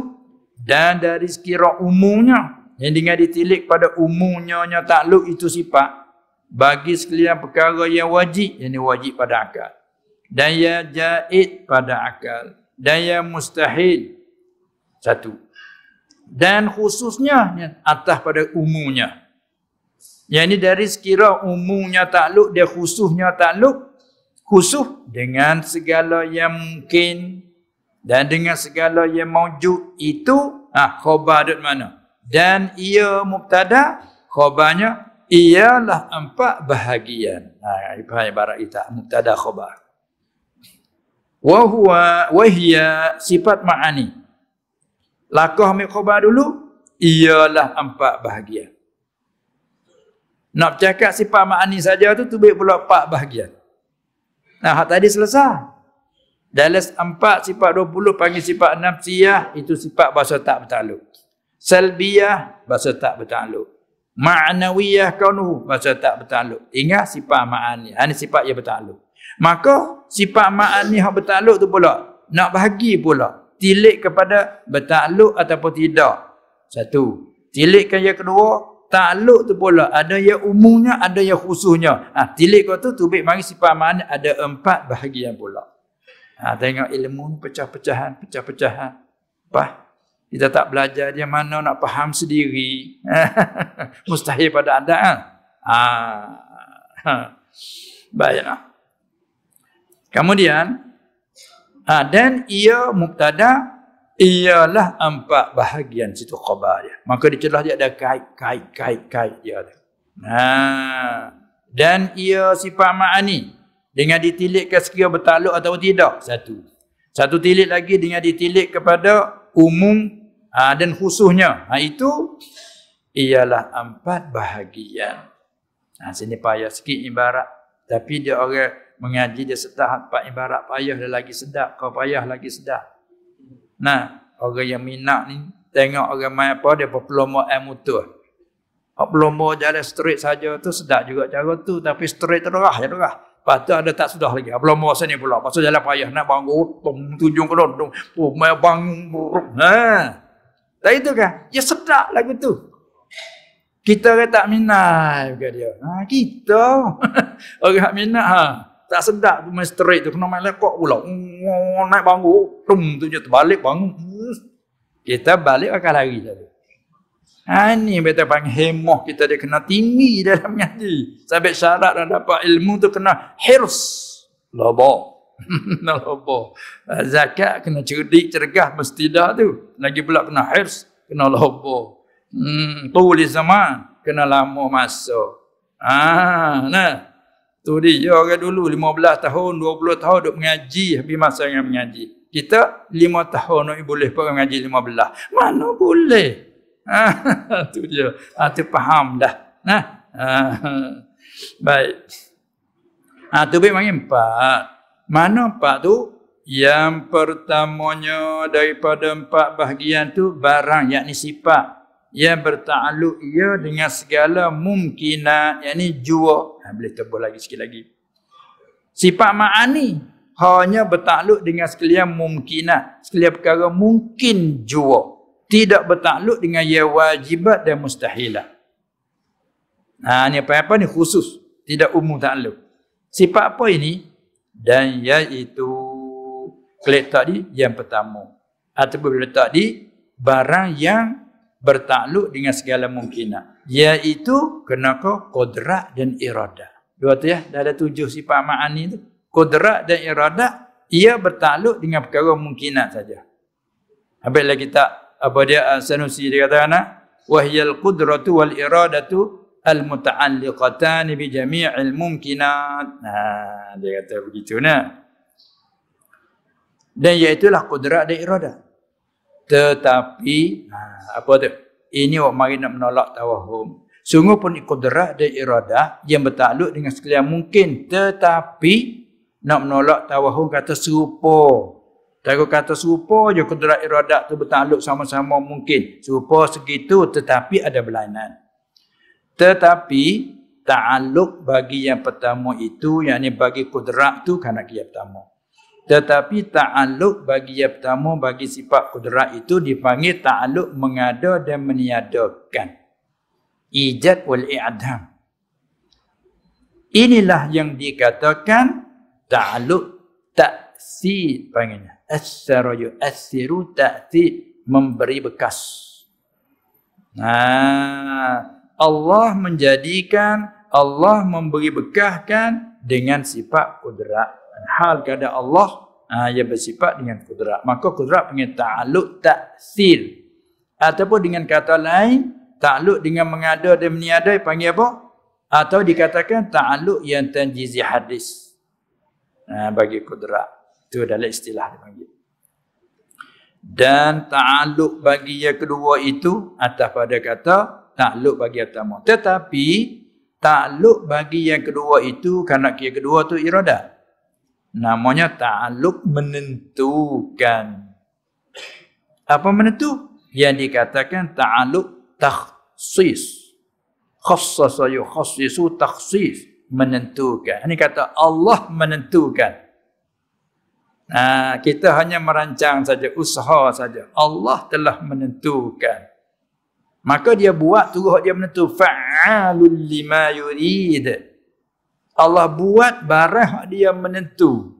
Dan dari sekira umumnya yang dengan ditilik pada umumnya nya takluk itu sifat bagi sekalian perkara yang wajib yang wajib pada akal. Dan yang jaid pada akal. Dan yang mustahil. Satu. Dan khususnya atas pada umumnya yang ini dari sekira umumnya takluk, dia khususnya takluk. Khusus dengan segala yang mungkin dan dengan segala yang maujud itu ah ha, khabar duduk mana? Dan ia mubtada, khabarnya ialah empat bahagian. Ha, ibarat kita mubtada khabar. Wa huwa wa hiya sifat ma'ani. Lakah mi khabar dulu ialah empat bahagian. Nak cakap sifat ma'ani saja tu tu baik pula empat bahagian. Nah, hak tadi selesai. Dalam empat sifat dua puluh panggil sifat enam siyah, itu sifat bahasa tak bertaluk. Salbiyah, bahasa tak bertaluk. Ma'nawiyah kaunuhu, bahasa tak bertaluk. Ingat sifat ma'ani. Ini sifat yang bertaluk. Maka, sifat ma'ani yang bertaluk tu pula, nak bahagi pula. Tilik kepada bertaluk ataupun tidak. Satu. Tilikkan yang kedua, takluk tu pula ada yang umumnya ada yang khususnya. Ha tilik kau tu tubik mari sifat mana ada empat bahagian pula. Ha tengok ilmu pecah-pecahan pecah-pecahan. Apa kita tak belajar dia mana nak faham sendiri. Mustahil pada anda ha, ha. baiklah. Kemudian ha, dan ia mubtada ialah empat bahagian situ khabar dia. Maka di celah dia ada kait, kait, kait, kait dia ada. Nah, dan ia sifat ma'ani dengan ditilik ke sekia bertaluk atau tidak. Satu. Satu tilik lagi dengan ditilik kepada umum ha, dan khususnya. Ha, itu ialah empat bahagian. Ha, sini payah sikit ibarat. Tapi dia orang mengaji dia sedap empat ibarat payah dia lagi sedap. Kau payah lagi sedap. Nah, orang yang minat ni tengok orang main apa dia berpelomo ilmu tu. Pelomo jalan straight saja tu sedap juga cara tu tapi straight terah ya terah. Lepas tu ada tak sudah lagi. Pelomo sini pula. Pasal jalan payah nak bangun tung tunjung ke dong. Oh, mai bangun buruk. Ha. Tak itu kan? Ya sedap lagu tu. Kita orang tak minat ke dia. Ha, kita. orang minat ha tak sedap tu main straight tu kena main lekok pula oh, naik bangun tum tu je terbalik bangun kita balik akan lari tadi. Ha ni betul panggil hemoh kita. Dia kena tinggi dalam ngaji sampai syarat dan dapat ilmu tu kena hirs. Lobo. Lobo. Zakat kena cerdik cergah mesti dah tu. Lagi pula kena hirs kena lobo. Hmm tulis zaman kena lama masa ah nah Tu dia orang dulu 15 tahun, 20 tahun duk mengaji habis masa yang mengaji. Kita 5 tahun nak boleh pergi mengaji 15. Mana boleh? Ha, tu dia. Ha, tu faham dah. Nah. Ha, baik. Ha, tu baik mari empat. Mana empat tu? Yang pertamanya daripada empat bahagian tu barang yakni sifat yang bertakluk ia dengan segala mungkinat yakni jua ha, boleh tebal lagi sikit lagi Sifat ma'ani hanya bertakluk dengan sekalian mungkinat. Sekalian perkara mungkin jua. Tidak bertakluk dengan ya wajibat dan mustahilat. Ha, ni apa-apa ni khusus. Tidak umum takluk. Sifat apa ini? Dan iaitu klik tadi yang pertama. Ataupun letak di barang yang bertakluk dengan segala mungkinat. Iaitu kenapa kodrat dan iradah. Dua tu ya, dah ada tujuh sifat ma'ani tu kudrat dan iradat ia bertakluk dengan perkara mungkinat saja. Habis lagi tak apa dia uh, Sanusi dia kata anak wahyal qudratu wal iradatu al muta'alliqatan bi jami'il mumkinat. Nah, dia kata begitu nah. Dan iaitulah kudrat dan iradat. Tetapi nah, apa tu? Ini orang mari nak menolak tawahum. Sungguh pun kudrat dan iradah yang bertakluk dengan sekalian mungkin tetapi nak menolak tawahum kata serupa. Kalau kata serupa je kudrat iradat tu bertakluk sama-sama mungkin. Serupa segitu tetapi ada berlainan. Tetapi ta'aluk bagi yang pertama itu, yang bagi kudrat tu kerana yang pertama. Tetapi ta'aluk bagi yang pertama, bagi sifat kudrat itu dipanggil ta'aluk mengada dan meniadakan. Ijad wal i'adham. Inilah yang dikatakan ta'alluq ta'sir panggilnya asara yu'assiru ta'sir memberi bekas nah Allah menjadikan Allah memberi bekahkan dengan sifat kudrat hal kepada Allah ha, yang bersifat dengan kudrat maka kudrat panggil ta'alluq ta'sir ataupun dengan kata lain ta'alluq dengan mengada dan meniada panggil apa atau dikatakan ta'alluq yang tanjizi hadis Ha, bagi kudrat. Itu adalah istilah dipanggil. Dan ta'aluk bagi yang kedua itu atas pada kata ta'aluk bagi yang pertama. Tetapi ta'aluk bagi yang kedua itu kerana yang kedua itu iradat. Namanya ta'aluk menentukan. Apa menentu? Yang dikatakan ta'aluk takhsis. Khassasa yukhassisu takhsis menentukan. Ini kata Allah menentukan. Nah, kita hanya merancang saja, usaha saja. Allah telah menentukan. Maka dia buat turut dia menentu fa'alul lima yurid. Allah buat barang dia menentu.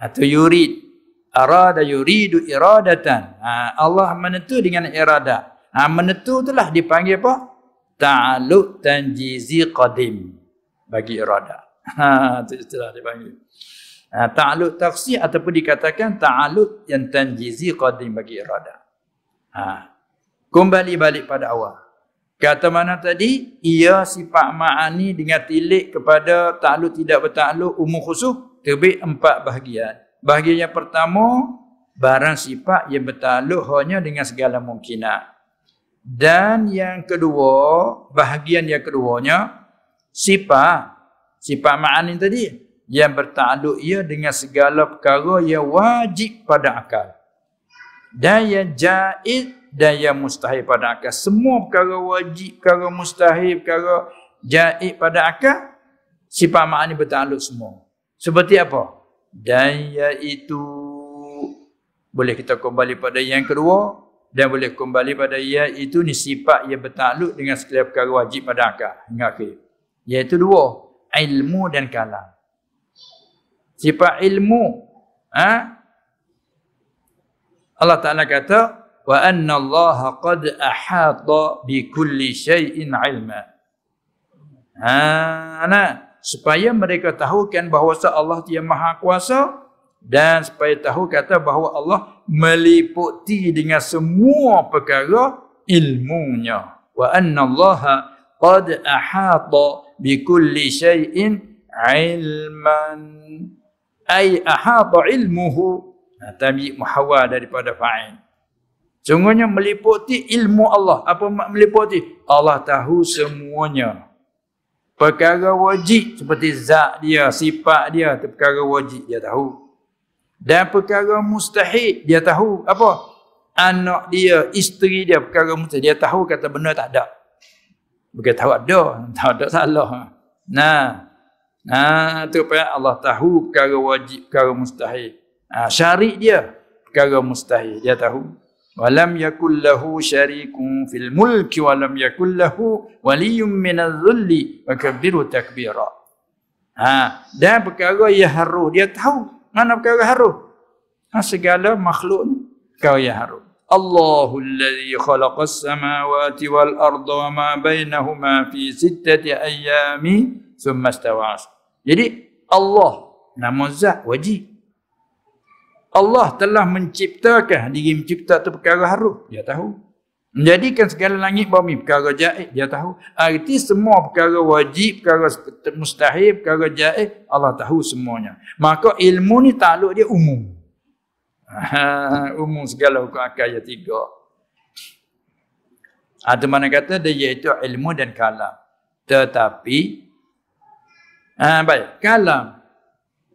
Atau yurid. Arada yuridu iradatan. Ha, Allah menentu dengan iradah. Ha, menentu itulah dipanggil apa? Ta'aluk tanjizi qadim bagi irada. Ha itu istilah dia panggil. Ha, ta'alluq taksir ataupun dikatakan ta'alluq yang tanjizi qadim bagi irada. Ha. Kembali balik pada awal. Kata mana tadi? Ia sifat ma'ani dengan tilik kepada ta'alluq tidak berta'alluq umum khusus terbit empat bahagian. Bahagian yang pertama, barang sifat yang berta'alluq hanya dengan segala mungkinat. Dan yang kedua, bahagian yang keduanya, sifat sifat ma'ani tadi yang bertakluk ia dengan segala perkara yang wajib pada akal dan yang jaiz dan yang mustahil pada akal semua perkara wajib perkara mustahil perkara jaiz pada akal sifat ma'ani bertakluk semua seperti apa dan iaitu boleh kita kembali pada yang kedua dan boleh kembali pada iaitu ni sifat yang bertakluk dengan segala perkara wajib pada akal hingga akhir Iaitu dua. Ilmu dan kalam. Sifat ilmu. Ha? Allah Ta'ala kata. Wa anna Allah qad ahata bi kulli syai'in ilma. Ha, nah, supaya mereka tahukan bahawa Allah dia maha kuasa dan supaya tahu kata bahawa Allah meliputi dengan semua perkara ilmunya. Wa anna Allah qad ahata bikulli syai'in ilman. Ay ahata ilmuhu. Tabi muhawwa daripada fa'il sungguhnya meliputi ilmu Allah. Apa meliputi Allah tahu semuanya. Perkara wajib seperti zat dia sifat dia itu perkara wajib dia tahu. Dan perkara mustahil dia tahu. Apa? Anak dia isteri dia perkara mustahil. Dia tahu kata benar tak ada. Bukan tahu ada, tahu ada salah. Nah, Ha tu apa? Allah tahu perkara wajib, perkara mustahil. Ha syari dia perkara mustahil, dia tahu. Walam yakul lahu syarikun fil mulki walam yakul lahu waliyyun minadh-dhulli wa kabbiru takbira. Ha dan perkara yang haruh dia tahu mana perkara haruh. Ha segala makhluk kau yang haruh. Allahu alladhi khalaqas samawati wal arda wa ma bainahuma fi sittati ayyamin thumma istawa. Jadi Allah nama zat wajib. Allah telah menciptakan diri mencipta tu perkara harum, dia tahu. Menjadikan segala langit bumi perkara jaib, dia tahu. Arti semua perkara wajib, perkara mustahil, perkara jaib, Allah tahu semuanya. Maka ilmu ni takluk dia umum. umum segala hukum akal yang tiga. Ada mana kata dia iaitu ilmu dan kalam. Tetapi Ha, baik. Kalam.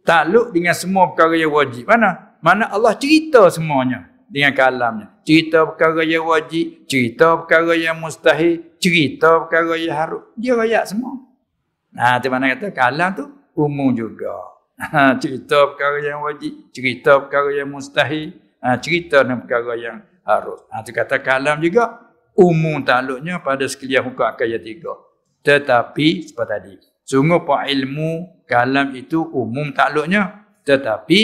Takluk dengan semua perkara yang wajib. Mana? Mana Allah cerita semuanya dengan kalamnya. Cerita perkara yang wajib. Cerita perkara yang mustahil. Cerita perkara yang harus. Dia rakyat semua. Ha, tu mana kata? Kalam tu umum juga. Ha, cerita perkara yang wajib. Cerita perkara yang mustahil. Ha, cerita dan perkara yang harus. Ha, tu kata kalam juga. Umum takluknya pada sekalian hukum akal yang tiga. Tetapi, seperti tadi. Sungguh pak ilmu kalam itu umum takluknya. Tetapi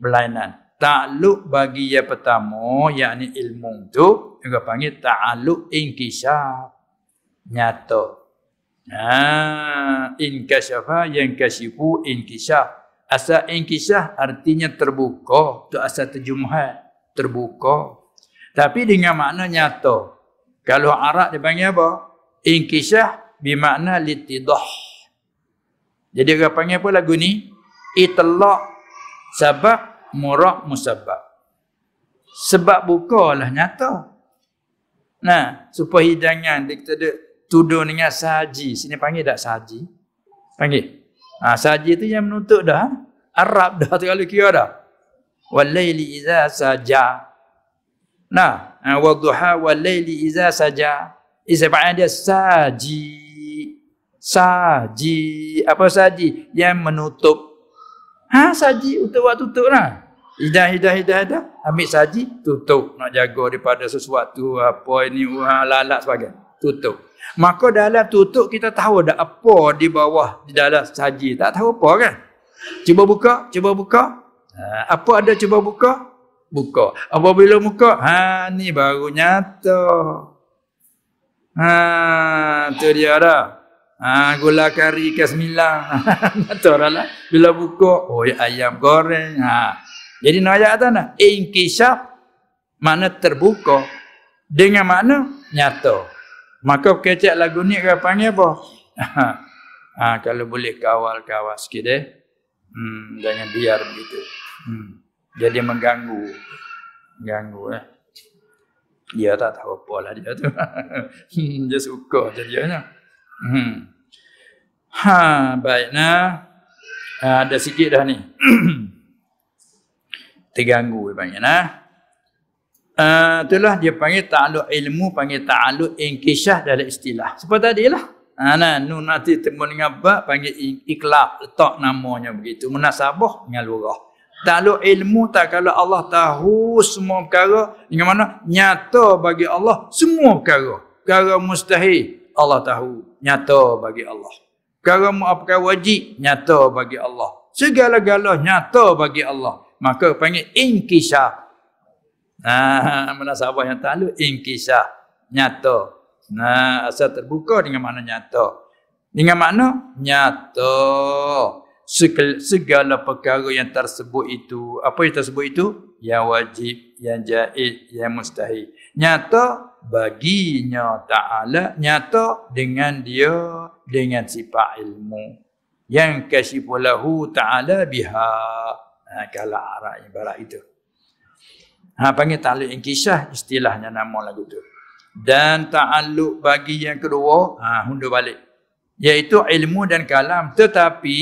berlainan. Takluk bagi yang pertama, yakni ilmu itu, juga panggil ta'aluk inkisah. Nyata. Ha, inkasyafa yang kasifu inkisah. Asal inkisah artinya terbuka. Itu asal terjumuhan. Terbuka. Tapi dengan makna nyata. Kalau Arab dia panggil apa? Inkisah bermakna litidah. Jadi orang panggil apa lagu ni? Itlaq sebab murak musabab. Sebab bukalah nyata. Nah, supaya hidangan dia kita ada tuduh dengan saji. Sini panggil tak saji? Panggil. Ha, saji tu yang menuntut dah. Arab dah kalau kira dah. Walaili iza saja. Nah, ha, wadduha walaili iza saja. Isabah dia saji saji apa saji yang menutup ha saji untuk buat tutup lah hidah hidah hidah hidah ambil saji tutup. Nak jaga daripada sesuatu apa ini lalat sebagainya tutup. Maka dalam tutup kita tahu ada apa di bawah di dalam saji. Tak tahu apa kan? Cuba buka cuba buka. Ha, apa ada cuba buka? Buka. Apabila buka ha ni baru nyata. Ha tu dia dah. Ha, gula kari ke sembilan. Betul lah. Bila buka, oh ya, ayam goreng. Ha. Jadi nak ayat nak? Inkisaf mana terbuka dengan makna nyata. Maka kecek lagu ni kau panggil apa? ha, kalau boleh kawal-kawal sikit eh. Hmm, jangan biar begitu. Hmm. Jadi mengganggu. Mengganggu eh. Dia tak tahu apa lah dia tu. dia suka jadinya. Hmm. Ha, baik nah. Ha, ada sikit dah ni. Terganggu banyak nah. Uh, itulah dia panggil ta'aluk ilmu, panggil ta'aluk inkisah dalam istilah. Seperti tadi lah. Ha, nah, nun nanti temu dengan bak, panggil ikhlas, letak namanya begitu. Munasabah dengan lurah. Ta'aluk ilmu tak kalau Allah tahu semua perkara. Dengan mana? Nyata bagi Allah semua perkara. Perkara mustahil. Allah tahu nyata bagi Allah. Perkara perkara wajib nyata bagi Allah. Segala-gala nyata bagi Allah. Maka panggil inkisah. Nah, mana sahabat yang tahu inkisah nyata. Nah, asal terbuka dengan mana nyata. Dengan mana nyata segala perkara yang tersebut itu. Apa yang tersebut itu? Yang wajib, yang jahit, yang mustahil. Nyata baginya ta'ala nyata dengan dia dengan sifat ilmu yang kasifulahu ta'ala biha ha, kalau arah ibarat itu. Ha, panggil ta'aluk inkisah istilahnya nama lagu tu. Dan ta'aluk bagi yang kedua ha, hundur balik. Iaitu ilmu dan kalam. Tetapi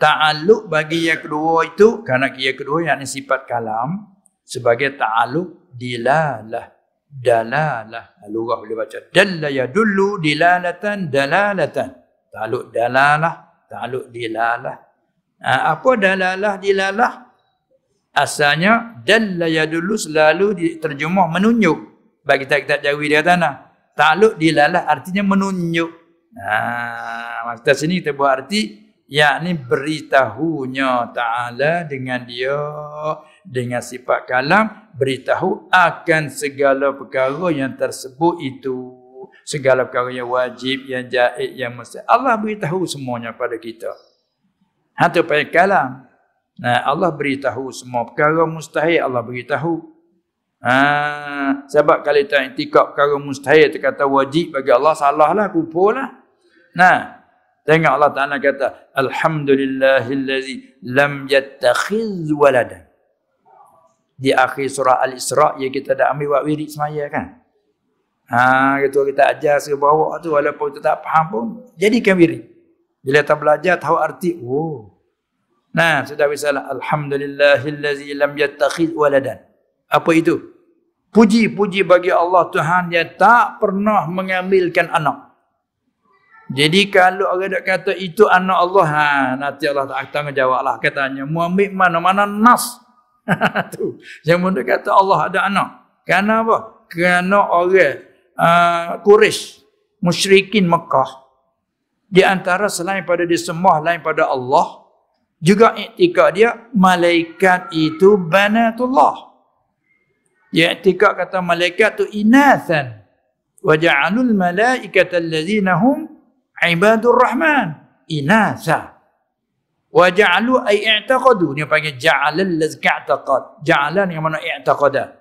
ta'aluk bagi yang kedua itu kerana yang kedua yang sifat kalam sebagai ta'aluk dilalah. Dalalah. Lugah boleh baca. Dalla ya dulu dilalatan dalalatan. Taluk dalalah takluk dilalah. Ha, apa dalalah dilalah? Asalnya dalla yadullu selalu diterjemah menunjuk. Bagi kita-kita jawi dia tanah. Takluk dilalah artinya menunjuk. Ha, maksud sini kita buat arti yakni beritahunya Ta'ala dengan dia dengan sifat kalam beritahu akan segala perkara yang tersebut itu segala perkara yang wajib yang jaid yang mesti Allah beritahu semuanya pada kita atau pada kalam nah Allah beritahu semua perkara mustahil Allah beritahu ha, sebab kalau kita intikak perkara mustahil kata wajib bagi Allah salahlah kupulah nah Tengok Allah Ta'ala kata, Alhamdulillahillazi lam yattakhiz waladan. Di akhir surah Al-Isra' yang kita dah ambil buat wirid semaya kan. Ha, gitu kita ajar bawah tu walaupun kita tak faham pun, jadikan wirid. Bila kita belajar tahu arti, oh. Nah, sudah bisa lah. Alhamdulillahillazi lam yattakhiz waladan. Apa itu? Puji-puji bagi Allah Tuhan yang tak pernah mengambilkan anak. Jadi kalau orang nak kata itu anak Allah, ha, nanti Allah tak akan jawablah katanya. Muhammad mana-mana nas. tu. Yang mana kata Allah ada anak. Kerana apa? Kerana orang uh, Quraisy, musyrikin Mekah di antara selain pada disembah lain pada Allah juga iktikad dia malaikat itu banatullah. Dia iktikad kata malaikat tu inathan. Wa ja'alul malaikata allazina hum ibadur rahman. Inasa wa ja'alu ay i'taqadu. Dia panggil ja'alal lazka'taqad. Ja'alan yang mana i'taqada.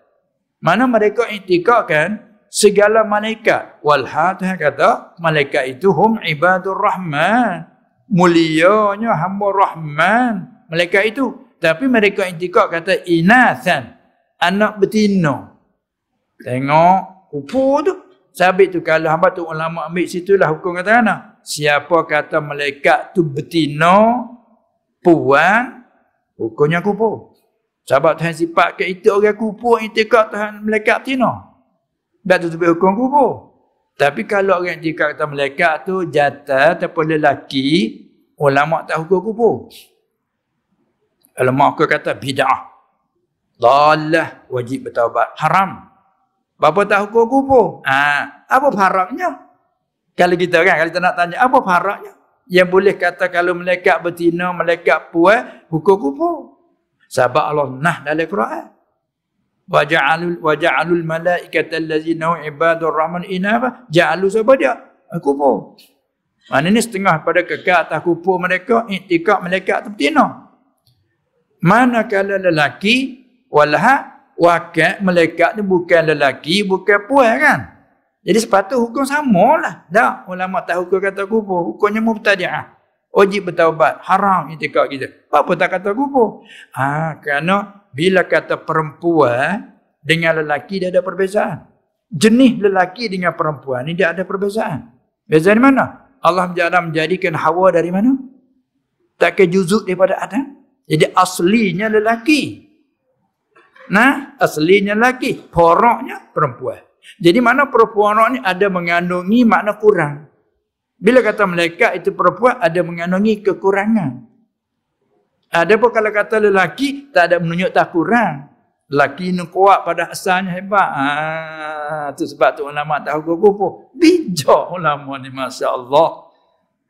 Mana mereka i'tiqadkan segala malaikat. Wal hatah kata malaikat itu hum ibadur rahman. Mulianya hamba rahman. Malaikat itu. Tapi mereka i'tiqad kata inasan anak betina. Tengok kupu tu. Sabit tu kalau hamba tu ulama ambil situlah hukum kata ana siapa kata malaikat tu betina puan hukumnya kupu. Sebab Tuhan sifat ke itu orang kupu itikad Tuhan malaikat betina tak tu hukum kupu tapi kalau orang itikad kata malaikat tu jatah ataupun lelaki ulama tak hukum kupu ulama aku kata bid'ah dalah wajib bertaubat haram Bapa tak hukum kupu? Ha, apa haramnya? Kalau kita kan, kalau kita nak tanya, apa faraknya? Yang boleh kata kalau malaikat betina, malaikat puas, hukum kupu. Sebab Allah nah dalam Quran. Wa ja'alul wa ja'alul malaikata allazina ibadur rahman inaba ja'alu siapa dia? Kupu. Mana ni setengah pada kekal atas kupu mereka, iktikad malaikat tu betina. Mana kalau lelaki, walah wakil malaikat ni bukan lelaki, bukan puas kan? Jadi sepatut hukum samalah. Tak, ulama tak hukum kata kubur. Hukumnya mubtadi'ah. Wajib bertaubat. Haram itikad kita. Apa tak kata kubur? Ha, kerana bila kata perempuan dengan lelaki dia ada perbezaan. Jenis lelaki dengan perempuan ni dia ada perbezaan. Beza di mana? Allah menjadikan Hawa dari mana? Tak ke juzuk daripada Adam. Jadi aslinya lelaki. Nah, aslinya lelaki. Poroknya perempuan. Jadi mana perempuan ni ada mengandungi makna kurang. Bila kata malaikat itu perempuan ada mengandungi kekurangan. Ada pun kalau kata lelaki tak ada menunjuk tak kurang. Lelaki ni kuat pada asalnya hebat. Ah, tu sebab tu ulama tak hukum-hukum. Bijak ulama ni Masya Allah.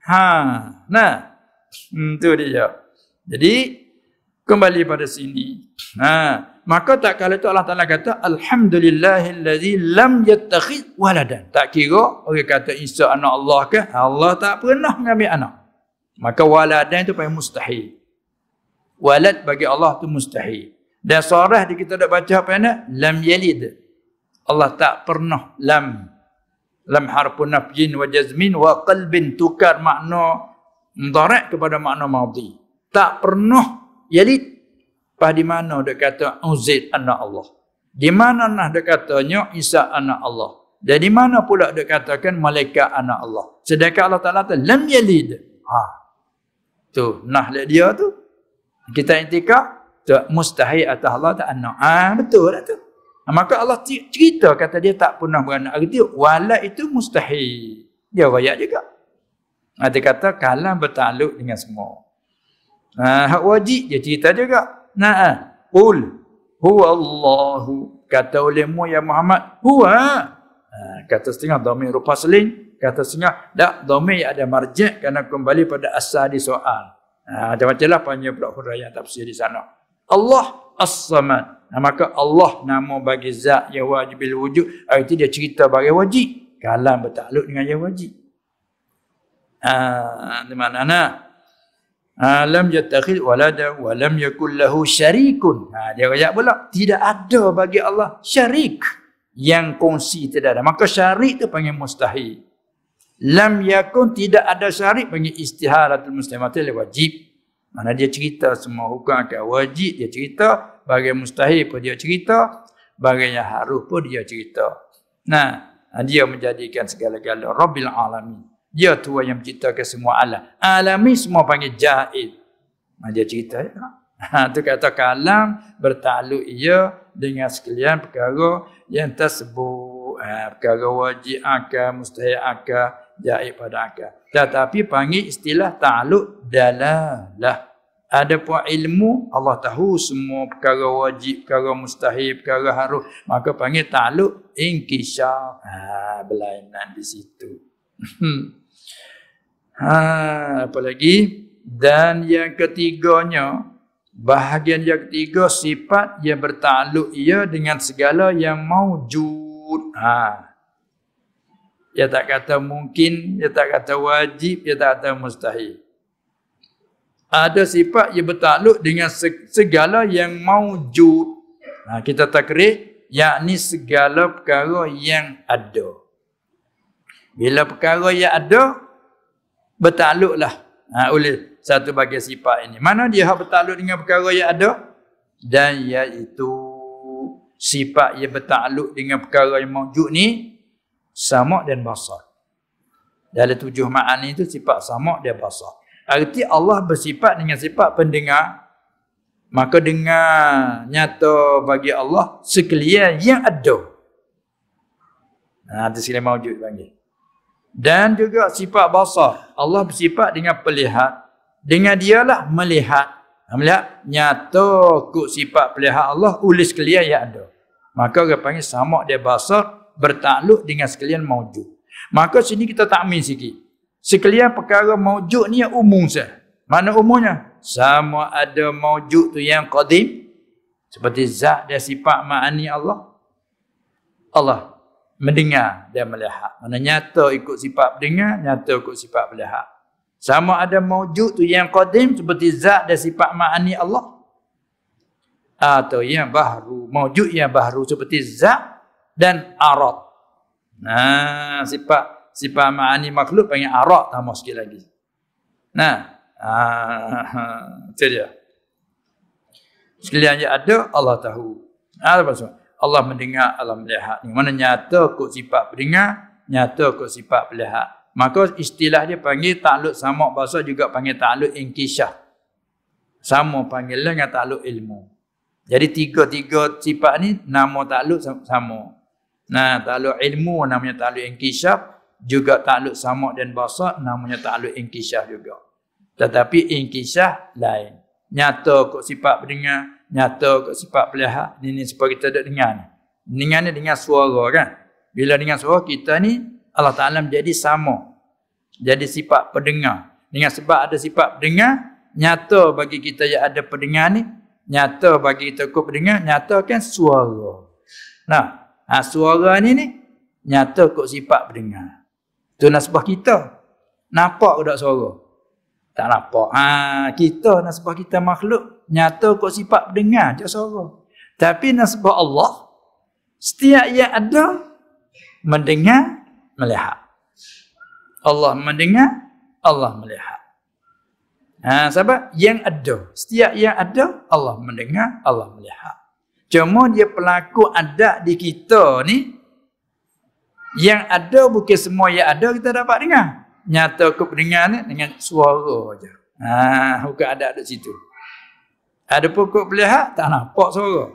Ha, nah, hmm, tu dia. Jadi, kembali pada sini. Ha, Maka tak kala itu Allah Ta'ala kata Alhamdulillahillazi lam yattakhid waladan. Tak kira orang kata Isa anak Allah ke? Allah tak pernah mengambil anak. Maka waladan itu paling mustahil. Walad bagi Allah itu mustahil. Dan surah di kita dah baca apa yang Lam yalid. Allah tak pernah lam. Lam harpun nafjin wa jazmin wa qalbin tukar makna mdarak kepada makna madhi. Tak pernah yalid Pas di mana dia kata Uzaid anak Allah? Di mana nah dia katanya Isa anak Allah? Dan di mana pula dia katakan malaikat anak Allah? Sedangkan Allah Taala kata lam yalid. Ha. Tu nah dia tu. Kita intikak tu mustahil atas Allah tak anak. Ah ha, betul tak tu? Ha, maka Allah cerita kata dia tak pernah beranak. Arti wala itu mustahil. Dia royak juga. Ha, dia kata kalam bertakluk dengan semua. Ha, hak wajib dia cerita juga. Nah. Qul huwa Allahu kata olehmu ya Muhammad huwa. Ha, kata setengah dhamir rupa seling, kata setengah tak dhamir ada marji' kerana kembali pada asal di soal. Ha, macam-macam lah panjang pula huraian tafsir di sana. Allah As-Samad. Nah, maka Allah nama bagi zat yang wajibil wujud. Itu dia cerita bagi wajib. Kalam bertakluk dengan yang wajib. Ha, di mana nak? Alam yattakhid walada wa lam yakul lahu syarikun. Ha, dia kata pula tidak ada bagi Allah syarik yang kongsi tidak ada. Maka syarik tu panggil mustahil. Lam yakun tidak ada syarik panggil istiharatul muslimatil wajib. Mana dia cerita semua hukum akan wajib dia cerita, bagi mustahil pun dia cerita, bagi yang harus pun dia cerita. Nah, dia menjadikan segala-gala Rabbil Alamin. Dia Tuhan yang menciptakan semua alam. Alami semua panggil jahil. Nah, dia cerita ya. Ha, tu kata kalam bertakluk ia dengan sekalian perkara yang tersebut. Ha, perkara wajib akal, mustahil akal, jahil pada akal. Tetapi panggil istilah ta'aluk dalalah. Ada pun ilmu, Allah tahu semua perkara wajib, perkara mustahil, perkara harus. Maka panggil ta'aluk inkisah. Ha, berlainan di situ. ha, apa lagi? Dan yang ketiganya, bahagian yang ketiga, sifat yang bertakluk ia dengan segala yang maujud. Ha, dia tak kata mungkin, dia tak kata wajib, dia tak kata mustahil. Ada sifat yang bertakluk dengan segala yang maujud. Ha, kita takrif, yakni segala perkara yang ada. Bila perkara yang ada, bertakluklah ha, oleh satu bagian sifat ini. Mana dia bertakluk dengan perkara yang ada? Dan iaitu sifat yang bertakluk dengan perkara yang maujud ni, sama dan basar. Dalam tujuh ma'ani itu sifat sama dan basar. Arti Allah bersifat dengan sifat pendengar. Maka dengar nyata bagi Allah sekalian yang ada. Nah, itu sekalian mawujud panggil. Dan juga sifat basar. Allah bersifat dengan pelihat. Dengan dialah melihat. Melihat nyata kut sifat pelihat Allah ulis sekalian yang ada. Maka orang panggil sama dia basar bertakluk dengan sekalian maujud. Maka sini kita takmin sikit. Sekalian perkara maujud ni yang umum saja. Mana umumnya? Sama ada maujud tu yang qadim seperti zat dan sifat ma'ani Allah. Allah mendengar dan melihat. Mana nyata ikut sifat mendengar, nyata ikut sifat melihat. Sama ada maujud tu yang qadim seperti zat dan sifat ma'ani Allah. Atau yang baru, maujud yang baru seperti zat dan arad. Nah, sifat sifat ma'ani makhluk panggil arad tambah sikit lagi. Nah, ah, itu dia. Sekalian yang ada, Allah tahu. Apa maksud? Allah mendengar, Allah melihat. Yang mana nyata kok sifat pendengar, nyata kok sifat melihat. Maka istilah dia panggil takluk sama bahasa juga panggil takluk inkishah. Sama panggil dengan takluk ilmu. Jadi tiga-tiga sifat ni nama takluk sama. Nah, takluk ilmu namanya takluk inkishaf, juga takluk sama dan basar namanya takluk inkishaf juga. Tetapi inkishaf lain. Nyata kok sifat berdengar, nyata kok sifat pelihat. Ini, sebab kita ada dengar ni. Dengar ni dengan suara kan. Bila dengan suara kita ni, Allah Ta'ala menjadi sama. Jadi sifat pendengar. Dengan sebab ada sifat pendengar, nyata bagi kita yang ada pendengar ni, nyata bagi kita kok pendengar, nyata kan suara. Nah, Ha, suara ni ni nyata kok sifat pendengar. Tu nasbah kita. Nampak ke tak suara? Tak nampak. Ha, kita nasbah kita makhluk nyata kok sifat pendengar je suara. Tapi nasbah Allah setiap yang ada mendengar melihat. Allah mendengar, Allah melihat. Ha, sebab yang ada, setiap yang ada Allah mendengar, Allah melihat. Cuma dia pelaku ada di kita ni yang ada bukan semua yang ada kita dapat dengar. Nyata ke pendengar ni dengan suara aja. Ha, bukan ada di situ. Ada pokok pelihat tak nampak suara.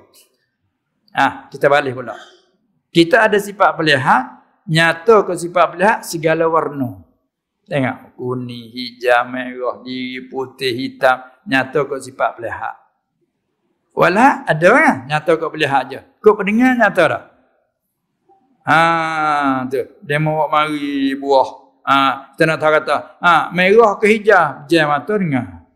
Ah, ha, kita balik pula. Kita ada sifat pelihat, nyata ke sifat pelihat segala warna. Tengok kuning, hijau, merah, diri putih, hitam, nyata kau sifat pelihak. Walah ada kan nyata kau pelihak aja. Kau pendengar nyata dah. Ha tu, dia mau mari buah. Ha, kita nak tahu kata, ha, merah ke hijau, jam mata dengar.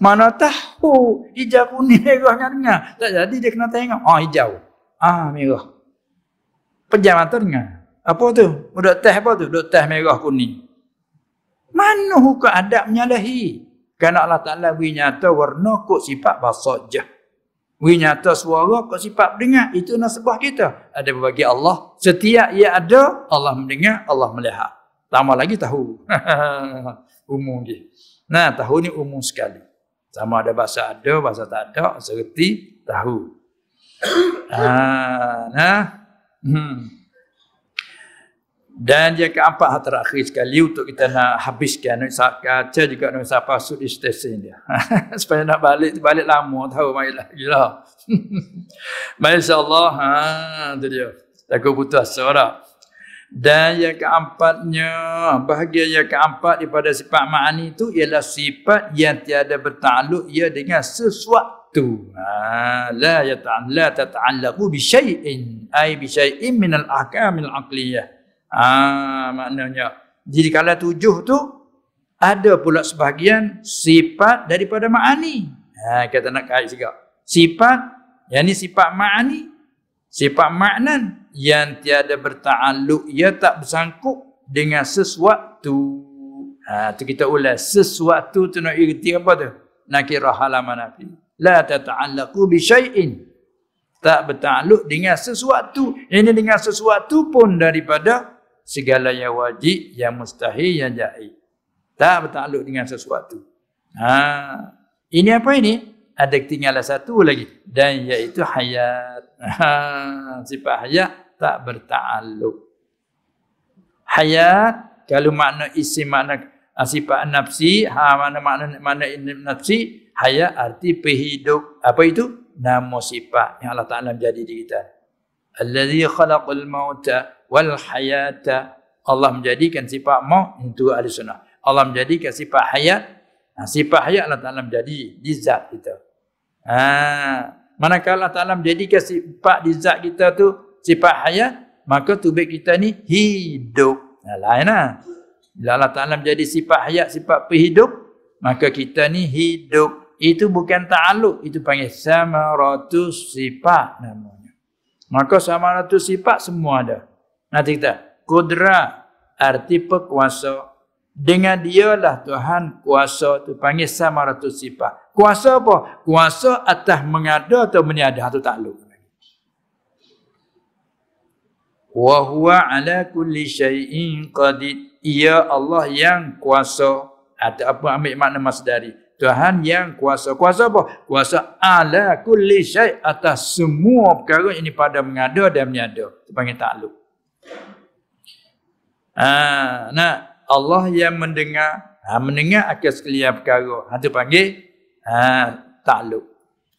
Mana tahu hijau kuning merahnya dengar. Tak jadi dia kena tengok. Oh hijau. Ah merah. Pejam mata dengar. Apa tu? Duk teh apa tu? Duk teh merah kuning. Mana hukum adab menyalahi? Kerana Allah Ta'ala beri nyata warna kok sifat basah Beri nyata suara kok sifat dengar. Itu nasibah kita. Ada berbagi Allah. Setiap ia ada, Allah mendengar, Allah melihat. Tambah lagi tahu. umum dia. Nah, tahu ni umum sekali. Sama ada bahasa ada, bahasa tak ada, serti tahu. ah, nah. Hmm. Dan yang keempat hal terakhir sekali untuk kita nak habiskan nak kaca juga nak sapa sud stesen dia. Supaya nak balik balik lama tahu mai lagi lah. Masya-Allah ha tu dia. Takut putus asa dan yang keempatnya, bahagian yang keempat daripada sifat ma'ani itu ialah sifat yang tiada bertakluk ia dengan sesuatu. Ha, la yata'alla tata'allaqu bi syai'in ay bi syai'in min al-ahkam al-aqliyah. Ha, maknanya jadi kalau tujuh tu ada pula sebahagian sifat daripada ma'ani. Ha, kita nak kait juga. Sifat yang ni sifat ma'ani Sifat maknan yang tiada berta'aluk, ia tak bersangkut dengan sesuatu. Ha, tu kita ulas. Sesuatu tu nak erti apa tu? Nakirah halaman nafi. La tata'allaku bi syai'in. Tak berta'aluk dengan sesuatu. Ini dengan sesuatu pun daripada segala yang wajib, yang mustahil, yang jahil. Tak berta'aluk dengan sesuatu. Ha, ini apa ini? ada ketinggalan satu lagi dan iaitu hayat. Ha, sifat hayat tak bertakluk. Hayat kalau makna isi makna ah, sifat nafsi, ha mana makna mana nafsi, hayat arti berhidup. Apa itu? Nama sifat yang Allah Taala menjadi di kita. Allazi khalaqal mauta wal hayata. Allah menjadikan sifat maut itu ahli sunnah. Allah menjadikan sifat hayat. Nah, sifat hayat Allah Taala menjadi di zat kita. Ha, manakala Allah Taala menjadikan sifat di zat kita tu sifat hayat, maka tubuh kita ni hidup. Nah, lainlah. Bila Allah Taala menjadi sifat hayat, sifat penghidup, maka kita ni hidup. Itu bukan ta'aluk, itu panggil samaratus sifat namanya. Maka samaratus sifat semua ada. Nanti kita kudrat arti pekuasa dengan dialah Tuhan kuasa tu panggil samaratus sifat. Kuasa apa? Kuasa atas mengada atau meniada atau takluk. Wa huwa ala kulli syai'in qadir. Ia Allah yang kuasa atau apa ambil makna masdari. Tuhan yang kuasa. Kuasa apa? Kuasa ala kulli syai' atas semua perkara ini pada mengada dan meniada. Itu panggil takluk. Ah, nah, Allah yang mendengar, ha, mendengar akan sekalian perkara. Itu panggil ha, takluk.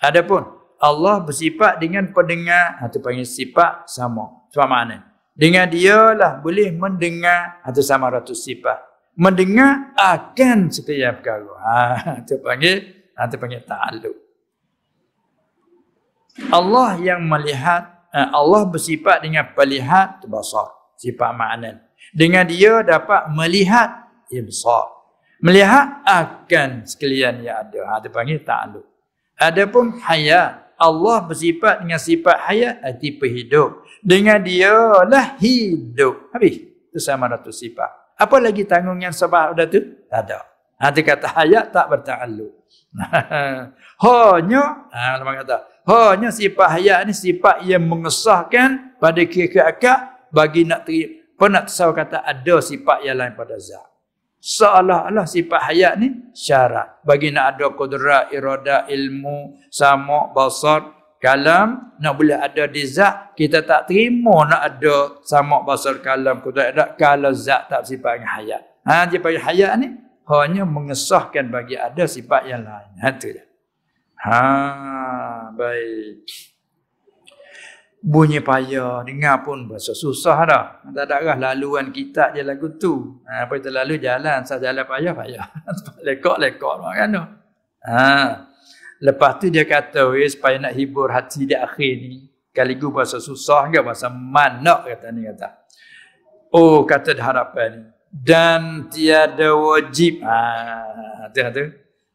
Adapun Allah bersifat dengan pendengar atau ha, panggil sifat sama. Sebab mana? Dengan dia lah boleh mendengar atau ha, sama ratus sifat. Mendengar akan setiap perkara. Ha, itu panggil atau panggil takluk. Allah yang melihat ha, Allah bersifat dengan pelihat basar sifat makna dengan dia dapat melihat ibsar Melihat akan sekalian yang ada. Ha, dia panggil ta'aluk. Adapun hayat. Allah bersifat dengan sifat hayat. Arti perhidup. Dengan dia lah hidup. Habis. Itu sama satu sifat. Apa lagi tanggung yang sebab dah tu? Tak ada. Ha, dia kata hayat tak berta'aluk. hanya. Ha, lama kata. Hanya sifat hayat ni sifat yang mengesahkan pada kira-kira akak bagi nak terima. Pernah tersawar kata ada sifat yang lain pada zat. Seolah-olah sifat hayat ni syarat. Bagi nak ada kudrat irada ilmu sama basar kalam nak boleh ada di zat kita tak terima nak ada sama basar kalam kudrat ada kalau zat tak sifat hayat. Ha sifat hayat ni hanya mengesahkan bagi ada sifat yang lain. Ha tu dia ha baik. Bunyi payah dengar pun bahasa susah dah. Tak ada lah laluan kita je lagu tu. Ha, apa itu lalu jalan sah jalan payah payah. Lekok lekok kan ha. lepas tu dia kata weh supaya nak hibur hati di akhir ni kaligu bahasa susah ke bahasa manak kata ni kata. Oh kata harapan ni. Dan tiada wajib. Ha, tu, tu.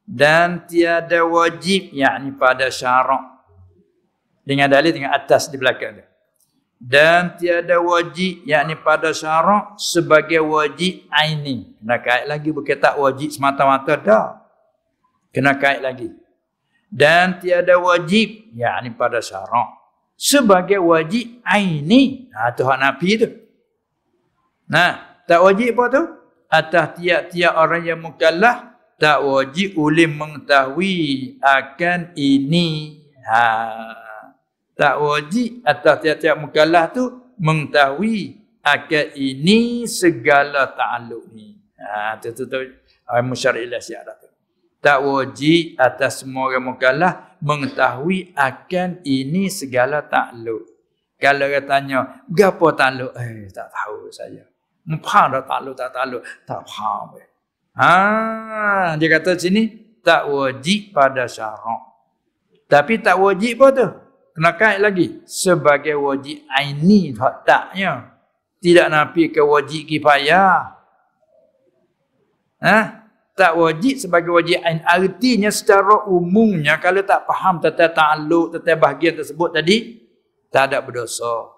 Dan tiada wajib yakni pada syarak dengan dalil dengan atas di belakang dia. Dan tiada wajib yakni pada syarak sebagai wajib aini. Kena kait lagi bukan tak wajib semata-mata dah. Kena kait lagi. Dan tiada wajib yakni pada syarak sebagai wajib aini. Ha tu hak Nabi tu. Nah, tak wajib apa tu? Atas tiap-tiap orang yang mukallaf tak wajib ulil mengetahui akan ini. Ha tak wajib atas tiap-tiap mukallaf tu mengetahui akan ini segala ta'alluq ni. Ha tu tu tu musyarilah syarat tu. Tak wajib atas semua orang mukallaf mengetahui akan ini segala ta'alluq. Kalau dia tanya, gapo ta'alluq? Eh, tak tahu saya. Faham tak ta'alluq, tak ta'alluq? Tak faham. Eh. Ha, dia kata sini, tak wajib pada syarak. Tapi tak wajib apa tu? kena kait lagi. Sebagai wajib aini taknya tidak nafi ke wajib kifayah. Ha? Tak wajib sebagai wajib ain artinya secara umumnya kalau tak faham tentang ta'alluq tentang bahagian tersebut tadi tak ada berdosa.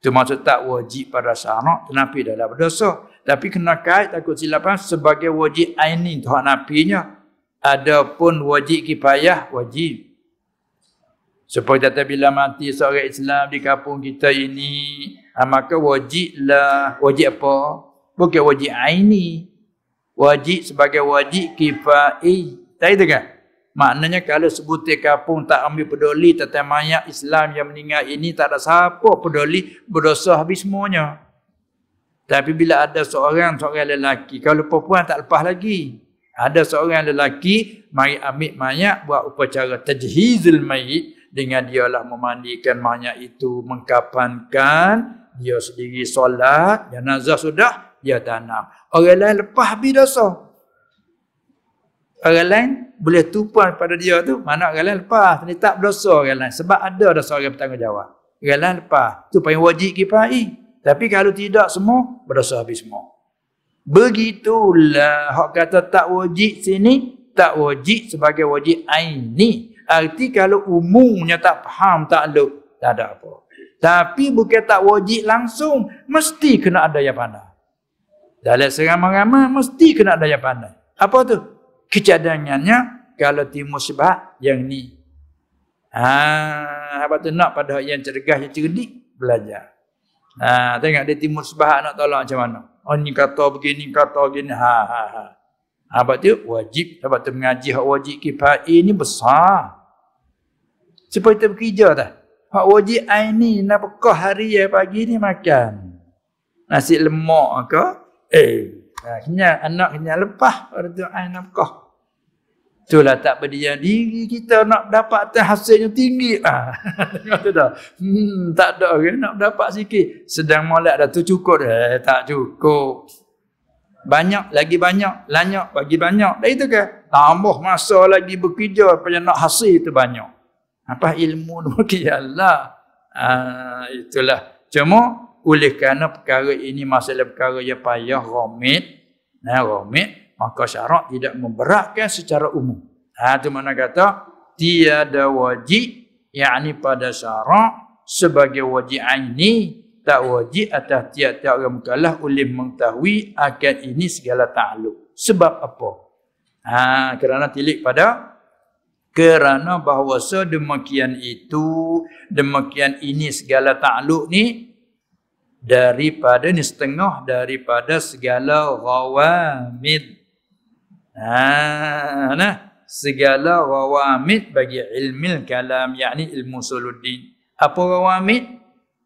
Itu maksud tak wajib pada syarak tetapi dah ada berdosa tapi kena kait takut silapan sebagai wajib aini tak nafinya adapun wajib kifayah wajib Supaya tak bila mati seorang Islam di kampung kita ini, ha, maka wajiblah, wajib apa? Bukan wajib aini. Wajib sebagai wajib kifai. Tak itu kan? Maknanya kalau sebutir kampung tak ambil peduli tentang mayat Islam yang meninggal ini, tak ada siapa peduli berdosa habis semuanya. Tapi bila ada seorang, seorang lelaki, kalau perempuan tak lepas lagi. Ada seorang lelaki, mari ambil mayat, buat upacara tajhizul mayit, dengan dialah memandikan mayat itu mengkapankan dia sendiri solat jenazah sudah dia tanam. Orang lain lepas habis dosa. Orang lain boleh tupuan pada dia tu mana orang lain lepas. Ni tak berdosa orang lain sebab ada dosa orang bertanggungjawab. Orang lain lepas. Tu paling wajib kifai tapi kalau tidak semua berdosa habis semua begitulah hak kata tak wajib sini tak wajib sebagai wajib aini Arti kalau umumnya tak faham tak ada, tak ada apa. Tapi bukan tak wajib langsung, mesti kena ada yang pandai. Dalam seramai-ramai, mesti kena ada yang pandai. Apa tu? Kecadangannya, kalau timur sebab yang ni. Ha, apa tu nak pada yang cergas, yang cerdik, belajar. Ha, tengok dia timur sebab nak tolong macam mana. Oh ni kata begini, kata begini. Ha, ha, ha. Apa tu? Wajib. Sebab tu mengaji hak wajib kifai ni besar. Supaya kita bekerja dah. Hak wajib air ni nak pekah hari ya pagi ni makan. Nasi lemak ke? Eh, ha, kenyal anak kenyal lepas pada tu air nak pekah. Itulah tak berdiam diri kita nak dapat hasilnya tinggi. Ah, ha, dah. Hmm, tak ada ke nak dapat sikit. Sedang molek dah tu cukup dah. Eh, tak cukup. Banyak lagi banyak, lanyak bagi banyak. Dah itu ke? Tambah masa lagi bekerja supaya nak hasil itu banyak. Apa ilmu tu Allah. Ah, itulah. Cuma oleh kerana perkara ini masalah perkara yang payah romit, nah romit, maka syarak tidak memberatkan secara umum. Ha tu mana kata tiada wajib yakni pada syarak sebagai wajib aini tak wajib atas tiap-tiap orang mukallaf oleh mengetahui akan ini segala takluk. Sebab apa? Ha kerana tilik pada kerana bahawa sedemikian itu demikian ini segala takluk ni daripada ni setengah daripada segala ghawamid ha nah. Segala ghawamid bagi ilmu kalam yakni ilmu suluddin. Apa ghawamid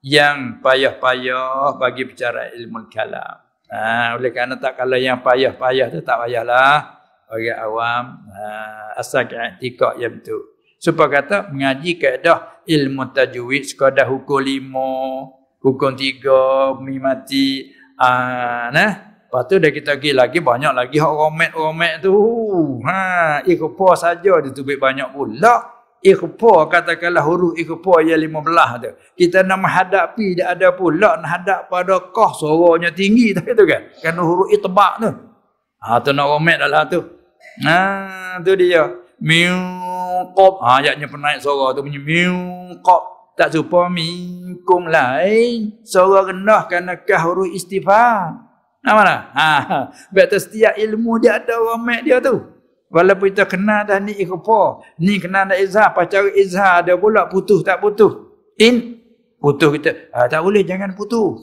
yang payah-payah bagi bicara ilmu kalam. Ha oleh kerana tak kalau yang payah-payah tu tak payahlah orang awam. Uh, asal i'tikad yang tu. Supaya kata mengaji kaedah ilmu tajwid sekadar hukum lima, hukum tiga, mi mati. Ah, nah. Lepas tu dah kita pergi lagi banyak lagi hak romet-romet tu. Ha, ikhfa saja ditubik banyak pula. Ikhfa katakanlah huruf ikhfa yang lima belah tu. Kita nak menghadapi dia ada pula nak hadap pada kah suaranya tinggi tak itu kan. Kan huruf itbak tu. Ha tu nak romet dah tu. Ha tu dia. Miqab. Ha ayatnya penaik suara tu bunyi miqab. Tak serupa minkum lain. Suara rendah kerana kah huruf istifham. Nah mana? Ha, betul setiap ilmu dia ada romek dia tu. Walaupun kita kenal dah ni ikhfa, ni kenal dah izhar, pacar izhar ada pula putus tak putus. In putus kita. Ha, tak boleh jangan putus.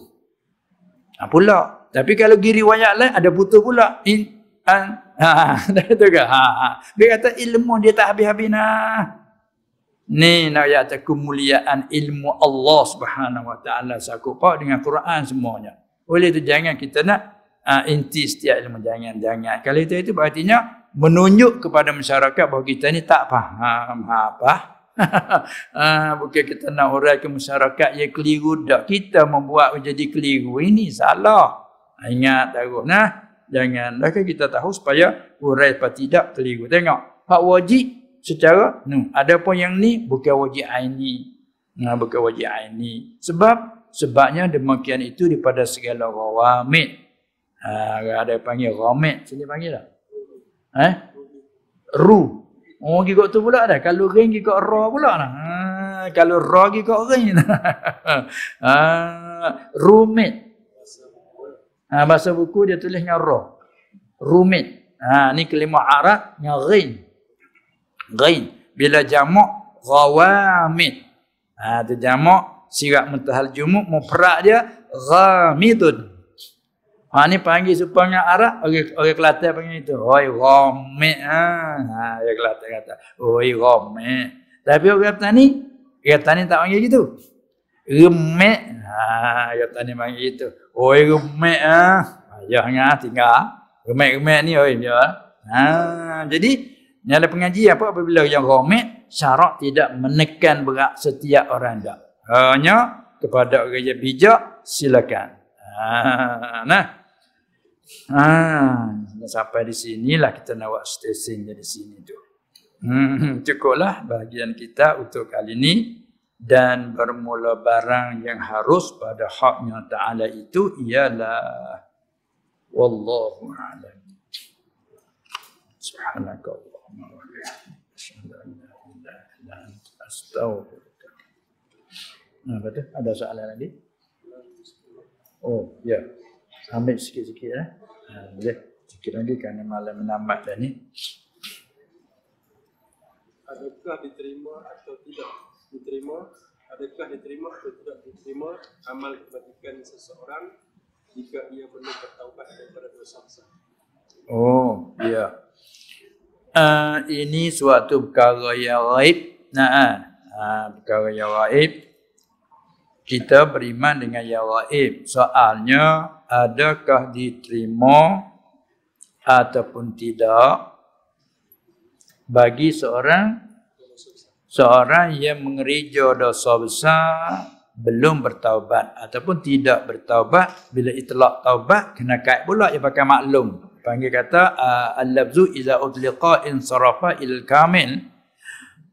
Ha, pula. Tapi kalau giri riwayat lain ada putus pula. In an ha, dah tu ke? Ha, ha. Dia kata ilmu dia tak habis-habis nah. Ni nak ya kemuliaan ilmu Allah Subhanahu Wa Taala sakupa dengan Quran semuanya. Oleh itu jangan kita nak uh, inti setiap ilmu. Jangan, jangan. Kalau itu, itu berartinya menunjuk kepada masyarakat bahawa kita ni tak faham apa. uh, bukan kita nak urai ke masyarakat yang keliru. Tak. Kita membuat menjadi keliru. Ini salah. Ingat tahu. Nah, jangan. Dah kita tahu supaya urai apa tidak keliru. Tengok. Hak wajib secara. No, ada pun yang ni bukan wajib aini. Nah, bukan wajib aini. Sebab sebabnya demikian itu daripada segala rawamid. Ha, ada yang panggil rawamid. Sini panggil tak? Eh? Ru. Oh, gigok tu pula dah. Kalau ring gigok ra pula dah. Ha, kalau ra gigok ring. ha, rumit. Ha, bahasa buku dia tulis dengan ra. Rumit. Ha, ni kelima Arab yang rin. Rin. Bila jamak rawamid. Ha, tu jamak sirat mutahal jumuk mufrad dia ghamidun. Ha ni panggil supaya arab orang orang kelantan panggil itu. Oi ghamid. Ha ha orang kelantan kata oi ghamid. Tapi orang kata ni kata ni tak panggil gitu. Remek ha kata ni panggil itu oi remek ha. Ya ngah tinggal. Remek-remek ni oi dia ha jadi ni ada pengaji apa apabila yang ghamid syarak tidak menekan berat setiap orang dak hanya kepada orang yang bijak silakan. Ha, nah. Ha, sampai di sinilah kita nak buat stesen di sini tu. Hmm, cukuplah bahagian kita untuk kali ini dan bermula barang yang harus pada haknya Ta'ala itu ialah Wallahu a'lam. Subhanakallahumma wa bihamdika. Astaghfirullah. Nah, betul. Ada soalan lagi? Oh, ya. Ambil sikit-sikit ya. Ha, boleh. Sikit lagi kerana malam menamat dah ni. Adakah diterima atau tidak diterima? Adakah diterima atau tidak diterima amal kebajikan seseorang jika ia belum bertaubat daripada dosa besar? Oh, ya. Uh, ini suatu perkara yang raib. Nah, uh, perkara yang raib kita beriman dengan yang gaib. Soalnya, adakah diterima ataupun tidak bagi seorang seorang yang mengerja dosa besar belum bertaubat ataupun tidak bertaubat bila itlaq taubat kena kait pula ia pakai maklum panggil kata al-lafzu iza udliqa in sarafa il kamil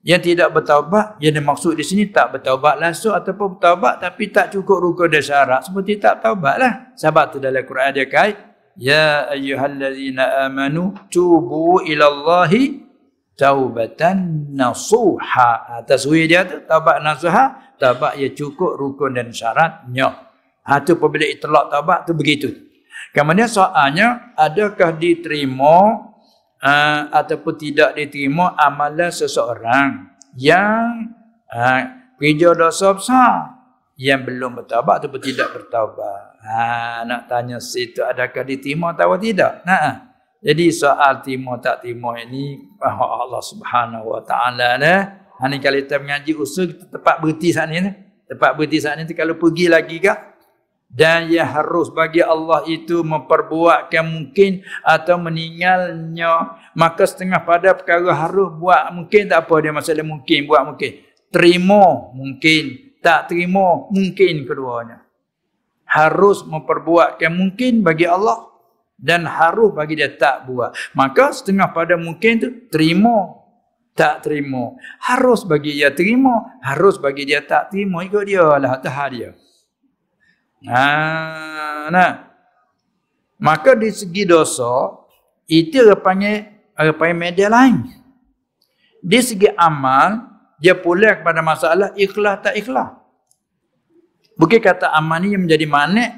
yang tidak bertaubat, yang dimaksud di sini tak bertaubat langsung ataupun bertaubat tapi tak cukup rukun dan syarat. Seperti tak taubat lah. Sebab tu dalam Quran dia kait. Ya ayyuhallazina amanu tubu ilallahi taubatan nasuha. Atas dia tu, taubat nasuha. Taubat ia cukup rukun dan syaratnya. Ha tu apabila itlak taubat tu begitu. Kemudian soalnya, adakah diterima uh, ataupun tidak diterima amalan seseorang yang uh, kerja dosa besar yang belum bertaubat ataupun tidak bertaubat. Ha, nak tanya situ adakah diterima atau tidak? Nah, jadi soal terima tak terima ini oh, Allah Subhanahu Wa Taala lah. Ha kalau kita mengaji usul kita tepat berhenti saat ni. Tepat berhenti saat ni kalau pergi lagi ke dan yang harus bagi Allah itu memperbuatkan mungkin atau meninggalnya. Maka setengah pada perkara harus buat mungkin tak apa dia masalah mungkin buat mungkin. Terima mungkin tak terima mungkin keduanya. Harus memperbuatkan mungkin bagi Allah dan harus bagi dia tak buat. Maka setengah pada mungkin tu terima tak terima. Harus bagi dia terima harus bagi dia tak terima ikut dia lah tahap dia Ha, nah. Maka di segi dosa, itu dia panggil, dia panggil media lain. Di segi amal, dia pulih kepada masalah ikhlas tak ikhlas. Bukan kata amal ni menjadi manik.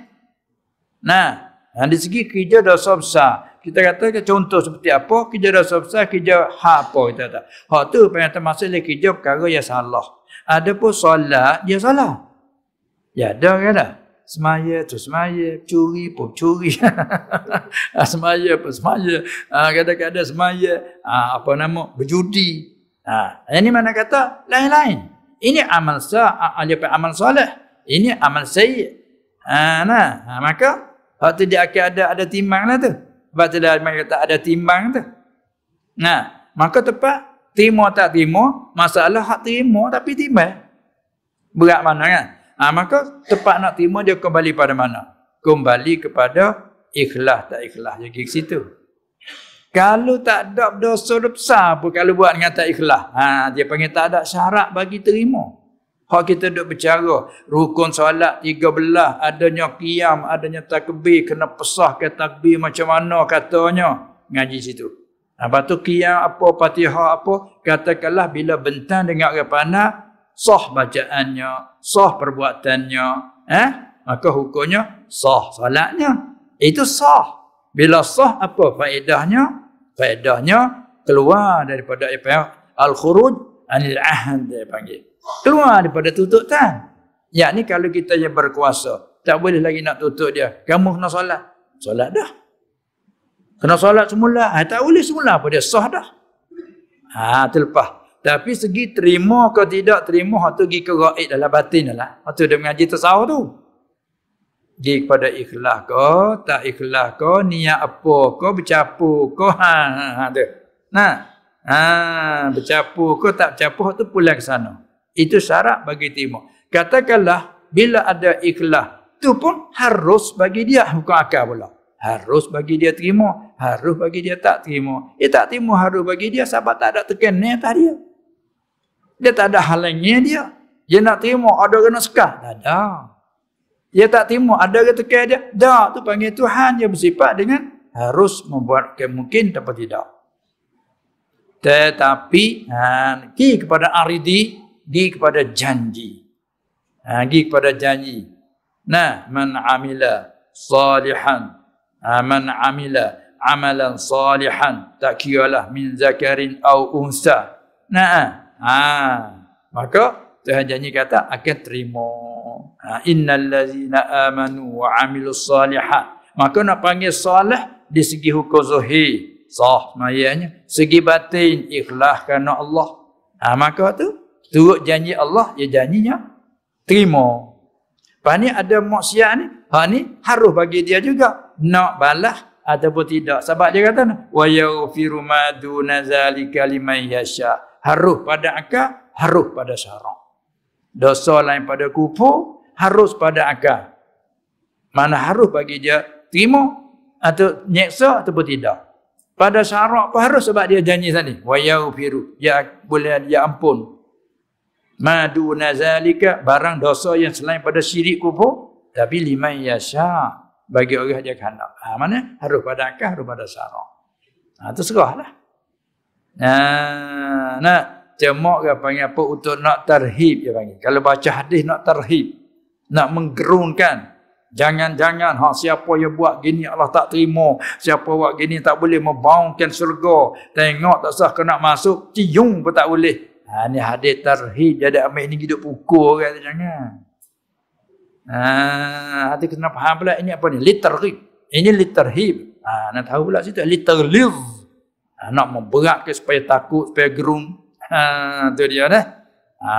Nah, di segi kerja dosa besar. Kita kata contoh seperti apa, kerja dosa besar, kerja hak apa kita kata. Hak tu pengen masalah kerja perkara yang salah. Ada pun solat, dia salah. Ya, ada kan tak? Semaya tu semaya, curi pun curi. Ah, semaya pun semaya. Ah, kadang-kadang semaya, ah, apa nama, berjudi. Ini mana kata? Lain-lain. Ini amal sah, amal soleh. Ini amal sayyid. Nah, maka, waktu dia akan ada ada timbang lah tu. Sebab tu dia kata ada timbang tu. Nah, maka tepat, terima tak terima, masalah hak terima tapi timbang. Berat mana kan? Ha, maka tepat nak terima dia kembali pada mana? Kembali kepada ikhlas tak ikhlas. Jadi ke situ. Kalau tak ada dosa besar pun kalau buat dengan tak ikhlas. Ha, dia panggil tak ada syarat bagi terima. Hak kita duduk bercara, rukun solat tiga belah, adanya qiyam, adanya takbir, kena pesah ke takbir macam mana katanya. Ngaji situ. Lepas tu qiyam apa, patihah apa, katakanlah bila bentang dengan orang pandang, sah bacaannya, sah perbuatannya, eh? maka hukumnya sah salatnya. Itu sah. Bila sah apa faedahnya? Faedahnya keluar daripada apa yang al-khuruj anil ahad dia panggil. Keluar daripada tuntutan. Yakni kalau kita yang berkuasa, tak boleh lagi nak tutup dia. Kamu kena solat. Solat dah. Kena solat semula. Ha, tak boleh semula apa dia sah dah. Ha, terlepas. Tapi segi terima ke tidak terima, hak tu pergi ke gaib dalam batin lah. Hak tu dia mengaji tasawuf tu. Pergi kepada ikhlas ke, tak ikhlas ke, niat apa ke, bercapu ke, ha, ha, ha, tu. Nah, ha, bercapu ke, tak bercapu, tu pulang ke sana. Itu syarat bagi terima. Katakanlah, bila ada ikhlas, tu pun harus bagi dia, bukan akal pula. Harus bagi dia terima, harus bagi dia tak terima. Dia tak terima harus bagi dia sebab tak ada tekan ni atas dia. Dia tak ada halangnya dia. Dia nak terima ada kena sekah. Tak ada. Dia tak terima ada kena tekan dia. Tak. tu panggil Tuhan. Dia bersifat dengan harus membuat mungkin dapat tidak. Tetapi ha, pergi kepada aridi, pergi kepada janji. Ha, pergi kepada janji. Nah, man amila salihan. Ha, man amila amalan salihan. Tak kiralah min zakarin au unsa. Nah, Ha, maka Tuhan janji kata akan terima. Ha, innal ladzina amanu wa amilus salihat. Maka nak panggil soleh di segi hukum zahir, sah mayanya. Segi batin ikhlas kerana Allah. Ha, maka tu turut janji Allah, ya janjinya terima. Lepas ni ada maksiat ni, ha ni harus bagi dia juga nak balas ataupun tidak. Sebab dia kata, wa yaghfiru ma duna zalika liman yasha harus pada akal, harus pada syarak. Dosa lain pada kupu, harus pada akal. Mana harus bagi dia terima atau nyeksa ataupun tidak. Pada syarak pun harus sebab dia janji tadi. Wa yaghfiru. Ya boleh dia ampun. Madu nazalika barang dosa yang selain pada syirik kupu tapi lima yasha bagi orang dia kehendak. Ha, mana? Harus pada akal, harus pada syarak. Ha, itu serahlah. Nah, nak cemak ke panggil apa untuk nak terhib dia panggil. Kalau baca hadis nak terhib, nak menggerunkan. Jangan-jangan hak siapa yang buat gini Allah tak terima. Siapa buat gini tak boleh membaungkan surga. Tengok tak sah kena masuk, cium pun tak boleh. Ha ni hadis terhib jadi ambil ni hidup pukul kan jangan. Ha hati kena faham pula ini apa ni? Literhib. Ini literhib. Ha nak tahu pula situ literliv. Ha, nak memberatkan supaya takut, supaya gerung. Ha, tu dia dah. Ha,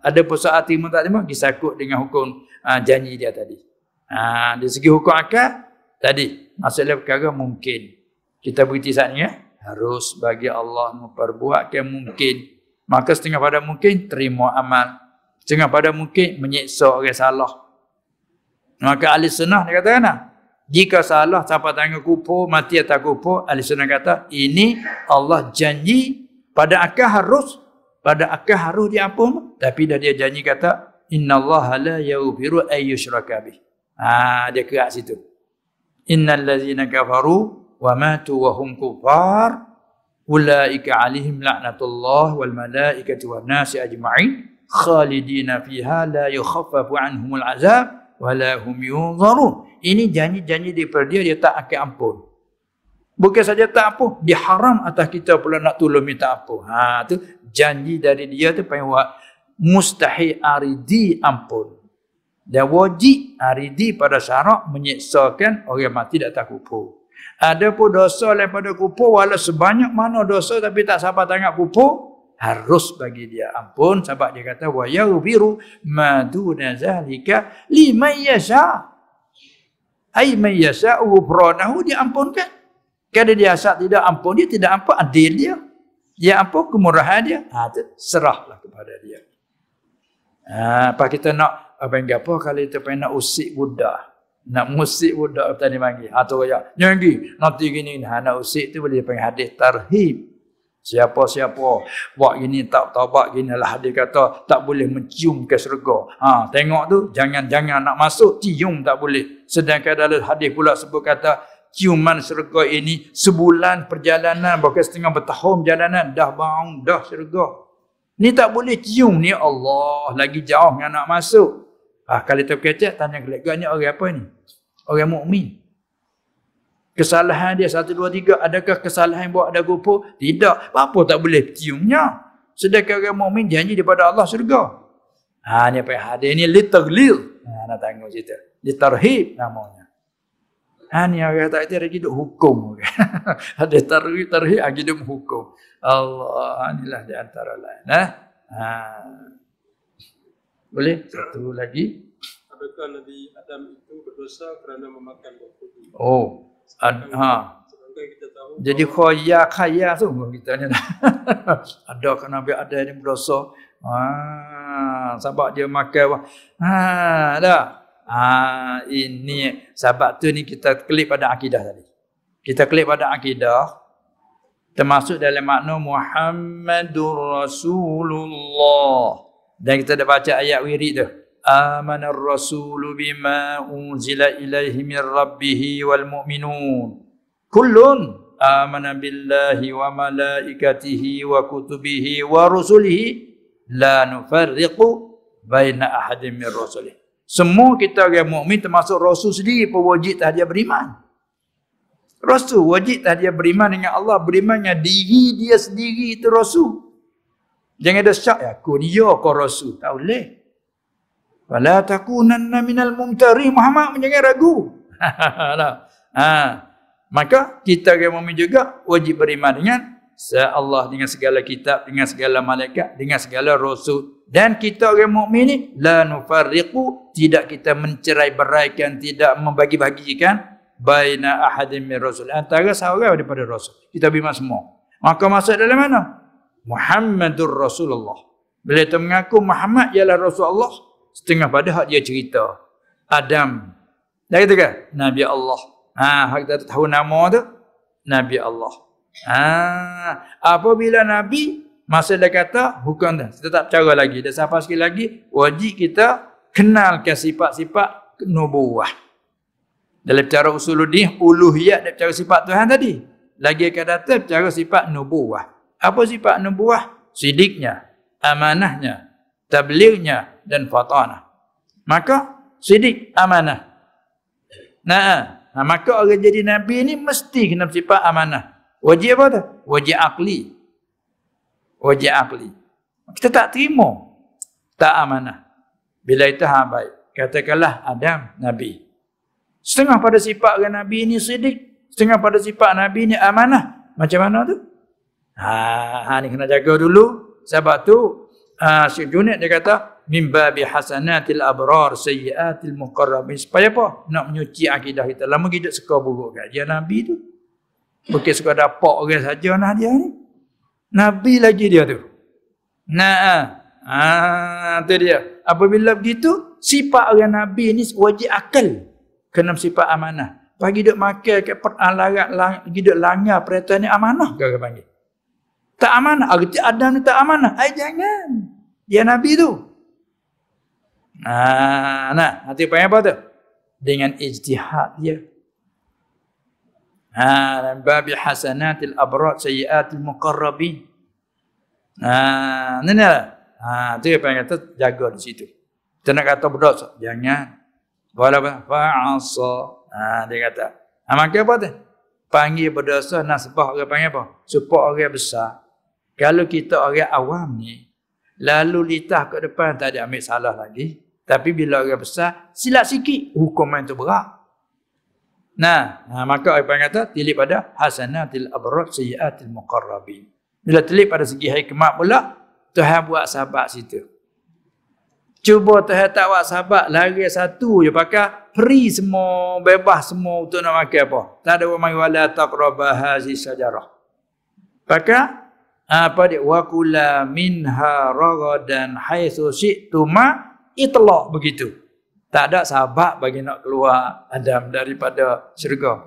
ada pun saat timur tak timur, disakut dengan hukum ha, janji dia tadi. Ha, dari segi hukum akal, tadi, masalah perkara mungkin. Kita berhenti saat ni ya. Harus bagi Allah memperbuatkan mungkin. Maka setengah pada mungkin, terima amal. Setengah pada mungkin, menyiksa orang salah. Maka ahli sunnah dia kata kan? Jika salah siapa tangan kupur, mati atas kupur, ahli sunnah kata, ini Allah janji pada akal harus pada akal harus diampun tapi dah dia janji kata innallaha la yaghfiru ay yushraka bih. Ha dia kerak situ. Innal ladzina kafaru wa matu wa hum kufar ulaika alaihim la'natullah wal malaikati wan nasi ajma'in khalidina fiha la yukhaffafu anhumul azab wa la hum yunzarun ini janji-janji daripada dia dia tak akan ampun Bukan saja tak apa, diharam atas kita pula nak tolong minta apa. Ha tu janji dari dia tu buat mustahil aridi ampun. Dan wajib aridi pada syarak menyiksakan orang mati tak tak kupur. Ada pun dosa daripada kupur walau sebanyak mana dosa tapi tak sampai tangan kupur harus bagi dia ampun sebab dia kata wa yaghfiru ma duna zalika liman yasha. Ai man yasha ghufranahu diampunkan. Kalau dia asal tidak ampun, dia tidak ampun adil dia. Dia ampun kemurahan dia. Ha, serahlah kepada dia. Ha, apa kita nak, apa yang apa kalau kita pengen nak usik budak. Nak musik budak tadi magi. Ha, tu kaya, nyanggi, nanti gini. Ha, nak usik tu boleh pengen hadis tarhib. Siapa-siapa buat gini tak taubat gini lah. Dia kata tak boleh mencium ke syurga. Ha, tengok tu jangan-jangan nak masuk cium tak boleh. Sedangkan dalam hadis pula sebut kata ciuman syurga ini sebulan perjalanan bahkan setengah bertahun perjalanan dah bau dah syurga ni tak boleh cium ni. Allah lagi jauh yang nak masuk. Ah kalau kita kecek tanya kelega ni orang apa ni? Orang mukmin kesalahan dia satu dua tiga adakah kesalahan buat ada gupo tidak apa tak boleh ciumnya sedangkan orang mukmin janji daripada Allah syurga ha ni apa hadis ni litaglil ha nak tengok cerita litarhib namanya Ha ni orang kata ada hidup hukum. ada tarhib tarhib hidup hukum. Allah inilah di antara lain. Ha? ha. Boleh? Satu lagi. Adakah Nabi Adam itu berdosa kerana memakan buah kurma? Oh. Ad, ha. Jadi khoya kaya tu kita ni. ada kan Nabi Adam ni berdosa. Ha, sebab dia makan. Ha, dah. Ah ini sebab tu ni kita klik pada akidah tadi. Kita klik pada akidah termasuk dalam makna Muhammadur Rasulullah. Dan kita dah baca ayat wirid tu. Ilaihi min rabbih wal mu'minun. Kullun amana billahi wa malaikatihi wa kutubihi wa rusulihi la nufarriqu baina ahadin min rusulihi. Semua kita orang mukmin termasuk Rasul sendiri pun wajib tak dia beriman. Rasul wajib tak dia beriman dengan Allah. Beriman dengan diri dia sendiri itu Rasul. Jangan ada syak ya. Aku ni ya kau Rasul. Tak boleh. Wala takunanna minal mumtari Muhammad jangan ragu. ha. Maka kita orang mukmin juga wajib beriman dengan Allah dengan segala kitab, dengan segala malaikat, dengan segala rasul. Dan kita orang mukmin ni la nufarriqu tidak kita mencerai beraikan, tidak membagi-bagikan baina ahadin min rasul antara seorang daripada rasul. Kita beriman semua. Maka masuk dalam mana? Muhammadur Rasulullah. Bila kita mengaku Muhammad ialah Rasulullah, setengah pada hak dia cerita. Adam. Dah kata kan? Nabi Allah. Ha, hak kita tahu nama tu? Nabi Allah. Ah, apabila Nabi masa dia kata hukum dah, tetap cara lagi. Dan siapa sekali lagi wajib kita kenalkan sifat-sifat nubuah. Dalam cara usuluddin uluhiyat dan cara sifat Tuhan tadi. Lagi akan datang cara sifat nubuah. Apa sifat nubuah? Sidiknya, amanahnya, tablighnya dan fatanah. Maka sidik amanah. Nah, nah, maka orang jadi nabi ni mesti kena sifat amanah. Wajib apa tu? Wajib akli. Wajib akli. Kita tak terima. Tak amanah. Bila itu ha baik. Katakanlah Adam Nabi. Setengah pada sifat orang Nabi ini sidik. Setengah pada sifat Nabi ini amanah. Macam mana tu? Ha, ha ni kena jaga dulu. Sebab tu ha, Syed Junaid dia kata Min babi hasanatil abrar sayyiatil muqarrabin. Supaya apa? Nak menyuci akidah kita. Lama kita suka buruk kat dia Nabi tu. Bukan suka dapat orang saja nah dia ni. Nabi lagi dia tu. Nah, ah, tu dia. Apabila begitu, sifat orang Nabi ni wajib akal. Kena sifat amanah. Pagi duk makan ke peralarat lang, pergi duk langgar perintah ni amanah ke panggil. Tak amanah. Arti Adam ni tak amanah. Ay, jangan. Dia Nabi tu. Nah, nah, nanti apa apa tu? Dengan ijtihad dia. Ha, dan babi hasanatil abrat sayyiatil muqarrabin. Ha, ni ni lah. Ha, tu apa yang kata jaga di situ. Kita nak kata berdosa, jangan. Walaupun fa'asa. Ha, dia kata. Ha, maka apa tu? Panggil berdosa nasbah orang panggil apa? Supaya orang besar. Kalau kita orang awam ni, lalu litah ke depan tak ada ambil salah lagi. Tapi bila orang besar, silap sikit, hukuman tu berat. Nah, ha, maka apa yang kata? Tilip pada hasanatil abrat sayyiatil muqarrabin. Bila tilip pada segi hikmat pula, Tuhan buat sahabat situ. Cuba Tuhan tak buat sahabat, lari satu je pakai, free semua, bebas semua untuk nak makan apa. Tak ada orang mari wala taqrabah hazi sajarah. Pakai, apa dia? Wa kula minha ragadan haitsu syi'tuma itlaq begitu. Tak ada sahabat bagi nak keluar Adam daripada syurga.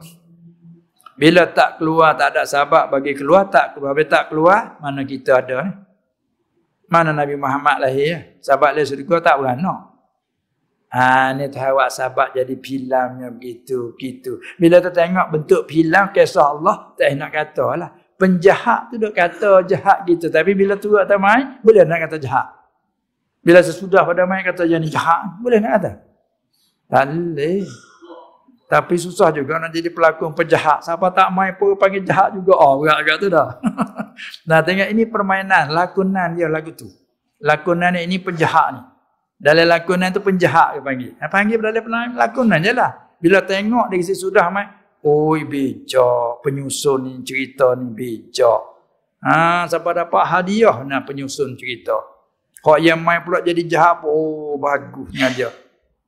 Bila tak keluar, tak ada sahabat bagi keluar, tak keluar. Bila tak keluar, mana kita ada ni? Mana Nabi Muhammad lahir ya? Sahabat lahir syurga tak beranak. Ha, ni tahawak sahabat jadi pilamnya begitu, begitu. Bila tu tengok bentuk pilam, kisah Allah, tak nak kata lah. Penjahat tu duk kata jahat gitu. Tapi bila tu tak main, boleh nak kata jahat. Bila sesudah pada main kata jadi jahat, boleh nak kata. Tak boleh. Tapi susah juga nak jadi pelakon penjahat. Siapa tak main pun panggil jahat juga. Oh, agak-agak tu dah. nah, tengok ini permainan. Lakonan dia lagu tu. Lakonan ini penjahat ni. Dalam lakonan tu penjahat dia panggil. Dia panggil dalam lakonan je lah. Bila tengok dia kisi sudah main. Oi bijak. Penyusun ni cerita ni bijak. Ha, siapa dapat hadiah nak penyusun cerita. Kau yang main pula jadi jahat. Oh bagusnya dia.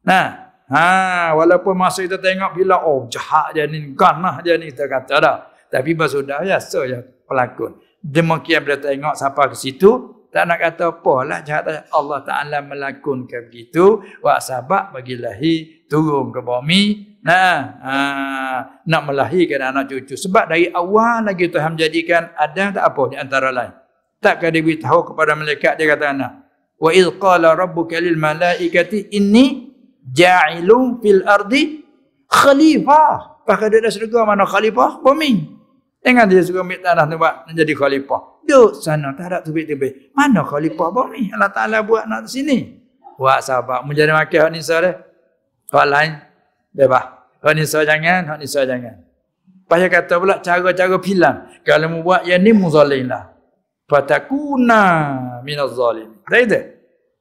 Nah, Ha, walaupun masa kita tengok bila oh jahat dia ni, ganah dia ni kita kata dah. Tapi bersudah ya so ya pelakon. Demikian bila tengok siapa ke situ, tak nak kata apa lah jahat Allah Taala melakonkan begitu, wa sabak bagi lahir turun ke bumi. Nah, ha, nak melahirkan anak cucu sebab dari awal lagi Tuhan menjadikan ada tak apa di antara lain. Tak kena diberitahu kepada malaikat dia kata anak. Wa iz qala rabbuka lil malaikati inni ja'ilun fil ardi khalifah. Pakai dia dah surga mana khalifah? Bumi. Jangan dia suka ambil tanah tu buat jadi khalifah. Duduk sana, tak ada tubik-tubik. Mana khalifah bumi? Allah Ta'ala buat nak sini. Buat sahabat. Menjadi makin hak nisa dia. Hak lain, bebas. Hak nisa jangan, hak nisa jangan. Payah kata pula cara-cara pilang. Kalau mu buat yang ni muzalim lah. Fatakuna minaz zalim. Tak itu?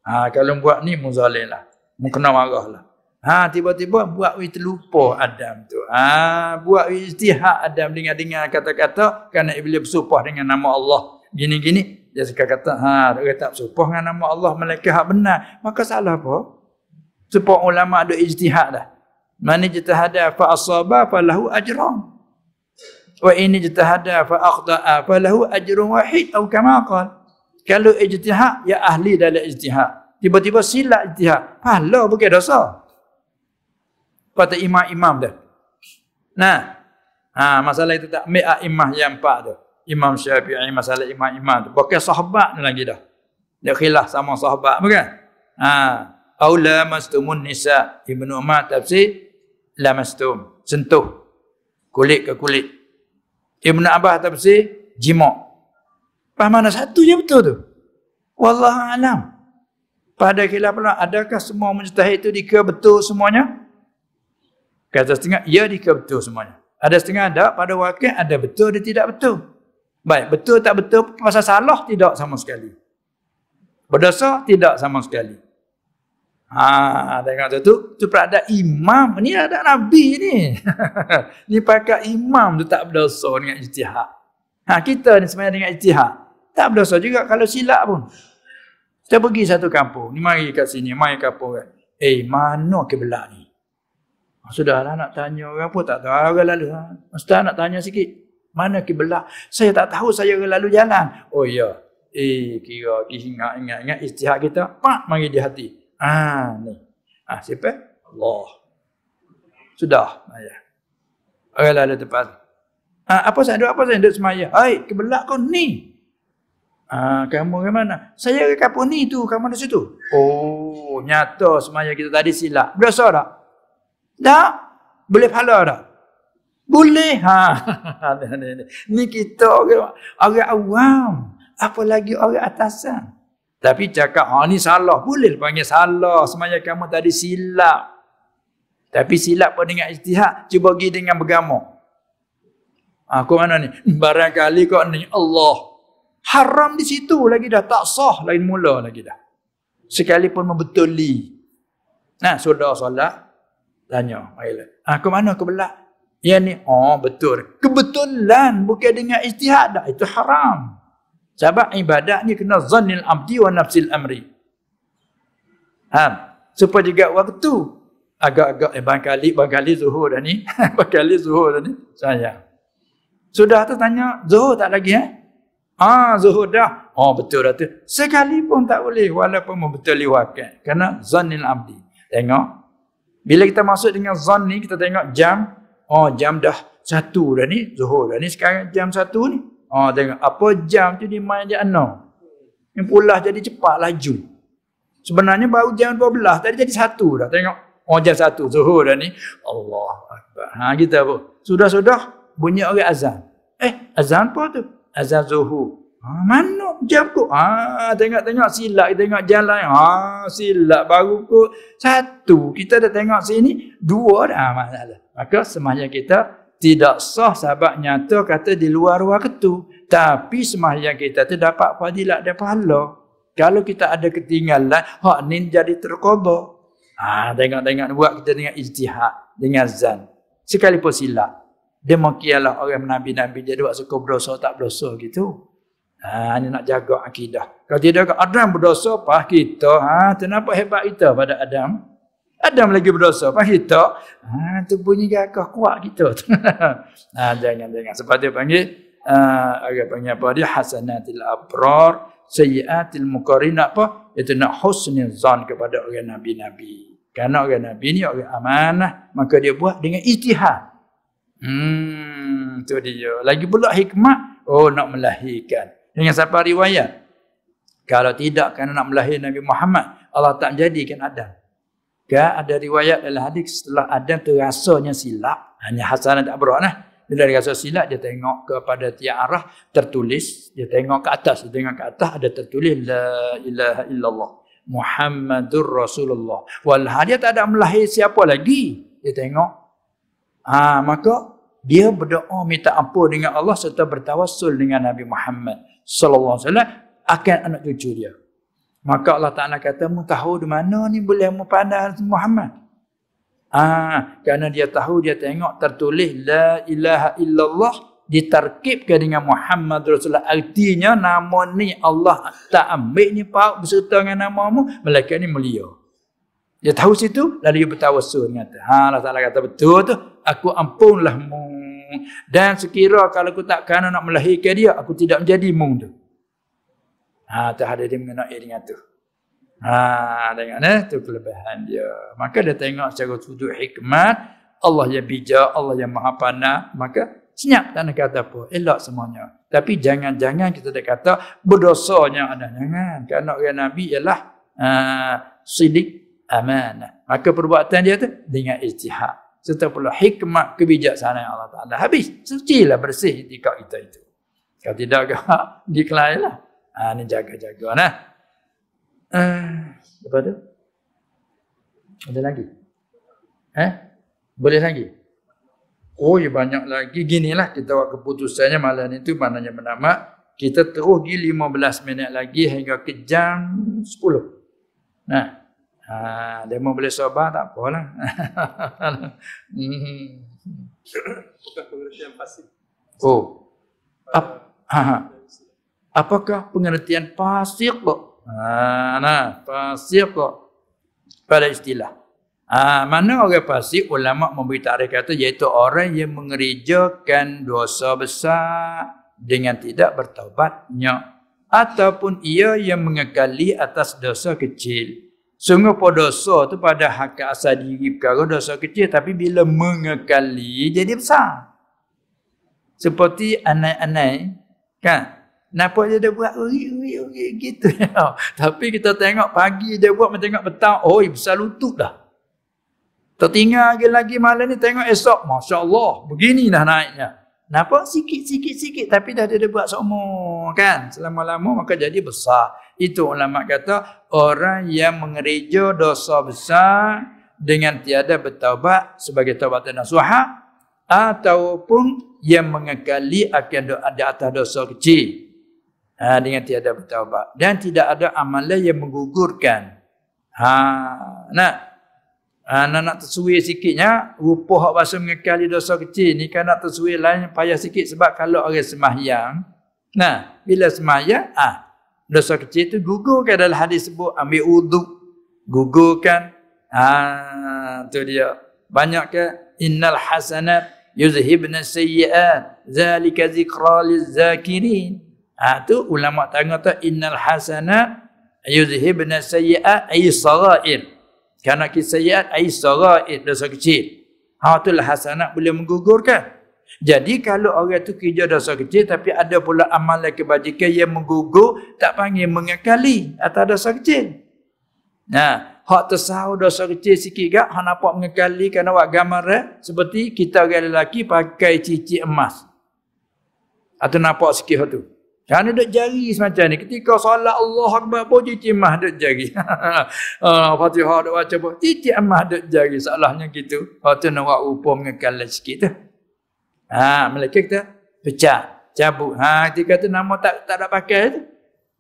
Ha, kalau buat ni muzalim lah kena marah lah. Ha, tiba-tiba buat wih terlupa Adam tu. Ha, buat wih istihak Adam dengan-dengan kata-kata kerana iblis bersumpah dengan nama Allah. Gini-gini, dia suka kata, ha, dia tak bersumpah dengan nama Allah, mereka hak benar. Maka salah apa? Sebab ulama ada ijtihad dah. Mana jitahada fa asaba fa lahu ajran. Wa ini jitahada fa akhda'a fa lahu ajrun wahid atau kama qala. Kalau ijtihad ya ahli dalam ijtihad tiba-tiba silap ijtihad. Pahala bukan dosa. Kata imam-imam dah. Nah. Ha, masalah itu tak ambil imam yang empat tu. Imam Syafi'i masalah imam-imam tu. Bukan sahabat ni lagi dah. Dia khilaf sama sahabat bukan? Ha, aula mastumun nisa Ibnu Umar tafsir lamastum sentuh kulit ke kulit. Ibnu Abbas tafsir jima'. Apa mana satu je betul tu? Wallahu alam. Pada khilaf pula, adakah semua mujtahid itu dikira betul semuanya? Kata setengah, ya dikira betul semuanya. Ada setengah ada, pada wakil ada betul, dia tidak betul. Baik, betul tak betul, pasal salah tidak sama sekali. Berdosa tidak sama sekali. Ha, tengok tu, tu, tu ada imam. Ni ada Nabi ni. ni pakai imam tu tak berdosa dengan ijtihad. Ha, kita ni sebenarnya dengan ijtihad. Tak berdosa juga kalau silap pun. Kita pergi satu kampung. Ni mari kat sini. Mari kampung kan. Eh, mana kiblat ni? Ah, sudahlah nak tanya orang pun tak tahu. Orang lalu. Ha? Ustaz nak tanya sikit. Mana kiblat? Saya tak tahu saya lalu jalan. Oh ya. Eh, kira ingat ingat ingat istihad kita. Pak, mari di hati. Ah, ni. Ah, siapa? Allah. Sudah. Ayah. Orang lalu tepat. Ah, apa saya duduk? Apa saya duduk semaya? Hai, kiblat kau ni. Ah, kamu ke mana? Saya ke kampung ni tu, kamu di situ. Oh, nyata semaya kita tadi silap. Berasa tak? Tak? Boleh pahala tak? Boleh. Ha. ni kita orang, orang awam. Apalagi orang atasan. Tapi cakap, ha, ni salah. Boleh panggil salah. Semaya kamu tadi silap. Tapi silap pun dengan istihad. Cuba pergi dengan bergamuk. Ha, kau mana ni? Barangkali kau ni Allah. Haram di situ lagi dah. Tak sah lain mula lagi dah. Sekalipun membetuli. Nah, sudah solat. Tanya. Ah, ke mana ke belak? Ya ni. Oh, betul. Kebetulan. Bukan dengan istihad dah. Itu haram. Sebab ibadat ni kena zannil abdi wa nafsil amri. Ha. Supaya juga waktu. Agak-agak. Eh, bangkali, bangkali zuhur dah ni. bangkali zuhur dah ni. Sayang. Sudah tu tanya. Zuhur tak lagi eh? Ah zuhud dah. Oh betul dah tu. Sekali pun tak boleh walaupun membetul liwakan. Kerana zannil abdi. Tengok. Bila kita masuk dengan zan ni kita tengok jam. Oh jam dah satu dah ni. Zuhur dah ni sekarang jam satu ni. Oh tengok apa jam tu di main je enam. Yang pula jadi cepat laju. Sebenarnya baru jam 12 tadi jadi satu dah. Tengok. Oh jam satu zuhur dah ni. Allah. Ha kita apa? Sudah-sudah bunyi orang azan. Eh azan apa tu? Azan zuhur. Ha, mana jam ku? Ha, tengok-tengok silap kita tengok jalan. Ha, silap baru ku satu. Kita dah tengok sini dua dah masalah. Maka sembahyang kita tidak sah sebab nyata kata di luar waktu. Tapi sembahyang kita tu dapat fadilat dan pahala. Kalau kita ada ketinggalan, hak ni jadi terkobor. Ha, tengok-tengok buat kita dengan ijtihad, dengan zan. Sekalipun silap. Demikianlah orang Nabi-Nabi dia buat suka berdosa tak berdosa gitu. Ha, ini nak jaga akidah. Kalau tidak Adam berdosa, apa kita? Ha, kenapa hebat kita pada Adam? Adam lagi berdosa, apa kita? Ha, tu bunyi gagah kuat kita. ha, jangan, jangan. Sebab dia panggil, uh, agak panggil apa dia? Hasanatil abrar, sayyatil mukarin apa? Itu nak husnil zan kepada orang Nabi-Nabi. Karena orang Nabi ni orang amanah, maka dia buat dengan ijtihad. Hmm, tu dia. Lagi pula hikmah, oh nak melahirkan. Dengan siapa riwayat? Kalau tidak kerana nak melahirkan Nabi Muhammad, Allah tak menjadikan Adam. Kan ada riwayat dalam hadis setelah Adam tu rasanya silap, hanya Hasan tak berok nah. Bila dia rasa silap, dia tengok kepada tiap arah tertulis, dia tengok ke atas, dia tengok ke atas ada tertulis la ilaha illallah Muhammadur Rasulullah. Walha dia tak ada melahir siapa lagi. Dia tengok. Ha, maka dia berdoa minta ampun dengan Allah serta bertawassul dengan Nabi Muhammad sallallahu alaihi wasallam akan anak cucu dia. Maka Allah Taala kata, "Mu tahu di mana ni boleh mu pandang Muhammad?" Ah, kerana dia tahu dia tengok tertulis la ilaha illallah ditarkibkan dengan Muhammad Rasulullah. Artinya nama ni Allah tak ambil ni pak berserta dengan namamu, melainkan ni mulia. Dia tahu situ lalu dia bertawassul dia. Ha Allah Taala kata betul tu, aku ampunlah mu. Dan sekira kalau aku tak kena nak melahirkan dia, aku tidak menjadi mu tu. Ha tak ada dia mengenai dengan tu. Ha tengok eh tu kelebihan dia. Maka dia tengok secara sudut hikmat Allah yang bijak, Allah yang maha pandai, maka senyap tak nak kata apa, elok semuanya. Tapi jangan-jangan kita dah kata berdosanya ada jangan. Kerana orang Nabi ialah uh, sidik amanah. Maka perbuatan dia tu dengan ijtihad. Serta pula hikmat kebijaksanaan Allah Ta'ala. Habis. Sucilah bersih etika kita itu. Kalau tidak, decline lah. Ha, ni jaga-jaga. Nah. Uh, apa tu? Ada lagi? Eh? Boleh lagi? Oh, ya banyak lagi. Ginilah kita buat keputusannya malam itu. Maknanya menamak. Kita terus pergi 15 minit lagi hingga ke jam 10. Nah. Ha, dia mau boleh sabar tak apalah. hmm. Oh. Ap, ha, ha. Apakah pengertian fasik? Ha, nah, fasik pada istilah. Ha, mana orang fasik ulama memberi takrif kata iaitu orang yang mengerjakan dosa besar dengan tidak bertaubatnya ataupun ia yang mengekali atas dosa kecil. Sungguh pada dosa tu pada hak asal diri perkara dosa kecil tapi bila mengekali jadi besar. Seperti anai-anai kan Kenapa dia dah buat uri-uri gitu. Tapi kita tengok pagi dia buat, kita tengok petang, oh besar lutut dah. Tertinggal lagi, lagi malam ni tengok esok, Masya Allah, begini dah naiknya. Kenapa? Sikit-sikit-sikit tapi dah dia, dia buat semua kan. Selama-lama maka jadi besar. Itu ulama kata, orang yang mengereja dosa besar dengan tiada bertaubat sebagai taubat dan nasuhah ataupun yang mengekali akan ada atas dosa kecil. Ha, dengan tiada bertaubat. Dan tidak ada amalan yang menggugurkan. Ha nak? Ha, nak nak tersuai sikitnya rupa hak bahasa mengekali dosa kecil ni kan nak tersuai lain payah sikit sebab kalau orang sembahyang nah bila sembahyang ah dosa kecil tu gugurkan dalam hadis sebut ambil wuduk gugurkan ah tu dia banyak ke innal hasanat yuzhibna sayyi'at zalika zikra lizakirin Ha, tu ulama tanya tu innal hasana yuzhibna sayyi'at ay sarair. Karena kisah sayyi'at ay sarair dosa kecil. Ha tu lah hasanat boleh menggugurkan. Jadi kalau orang tu kerja dosa kecil tapi ada pula amalan kebajikan yang menggugur tak panggil mengekali atas dosa kecil. Nah, hak tersahau dosa kecil sikit gak hak nampak mengekali kerana buat gambar eh? seperti kita orang lelaki pakai cincin emas. Atau nampak sikit hak tu. Kerana duduk jari semacam ni. Ketika solat Allah Akbar pun cici mah duduk jari. uh, Fatihah duduk baca pun. Cici mah duduk jari. Salahnya gitu. Lepas tu nak buat rupa mengekalah sikit tu. Ha, Melaka kita pecah. Cabut. Ha, ketika tu nama tak tak ada pakai tu.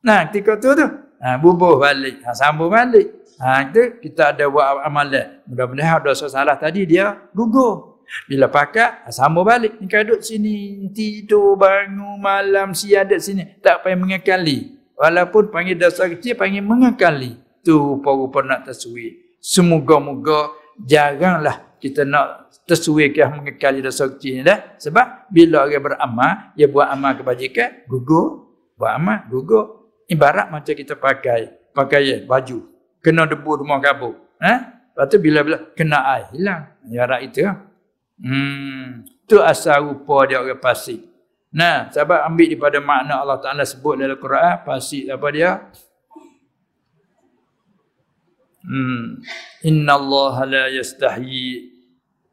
Nah, ketika tu tu. Ha, bubuh balik. Ha, sambung balik. Ha, itu kita ada buat amalan. Mudah-mudahan dosa salah tadi dia gugur. Bila pakat, sambung balik. Ni kaduk sini, tidur, bangun, malam, siang ada sini. Tak payah mengekali. Walaupun panggil dosa kecil, panggil mengekali. Tu rupa-rupa nak tersuai. Semoga-moga jaranglah kita nak tersuai ke mengekali dosa kecil ni dah. Sebab bila orang beramal, dia buat amal kebajikan, gugur. Buat amal, gugur. Ibarat macam kita pakai pakai baju. Kena debu rumah kabur. Ha? Lepas tu bila-bila kena air, hilang. Ibarat itu. Hmm, tu asal rupa dia orang fasik. Nah, sahabat ambil daripada makna Allah Taala sebut dalam Quran, fasik apa dia? Hmm. Inna Allah la yastahyi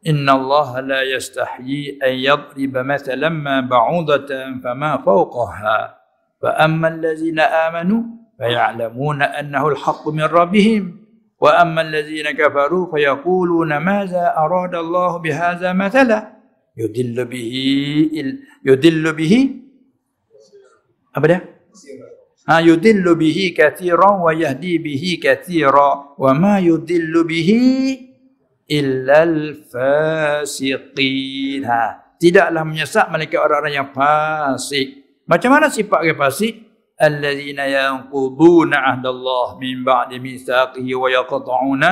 إن الله لا يستحيي أن يضرب مثلا ما بعوضة فما فوقها فأما الذين آمنوا فيعلمون أنه الحق من ربهم وأما الذين كفروا فيقولون ماذا أراد الله بهذا مثلا يدل به يدل به أبدا؟ يدل به كثيرا ويهدي به كثيرا وما يدل به illal fasiqin. Ha. Tidaklah menyesat mereka orang-orang yang fasik. Macam mana sifat orang fasik? Allazina yanquduna ahdallah min ba'di mitsaqihi wa yaqta'una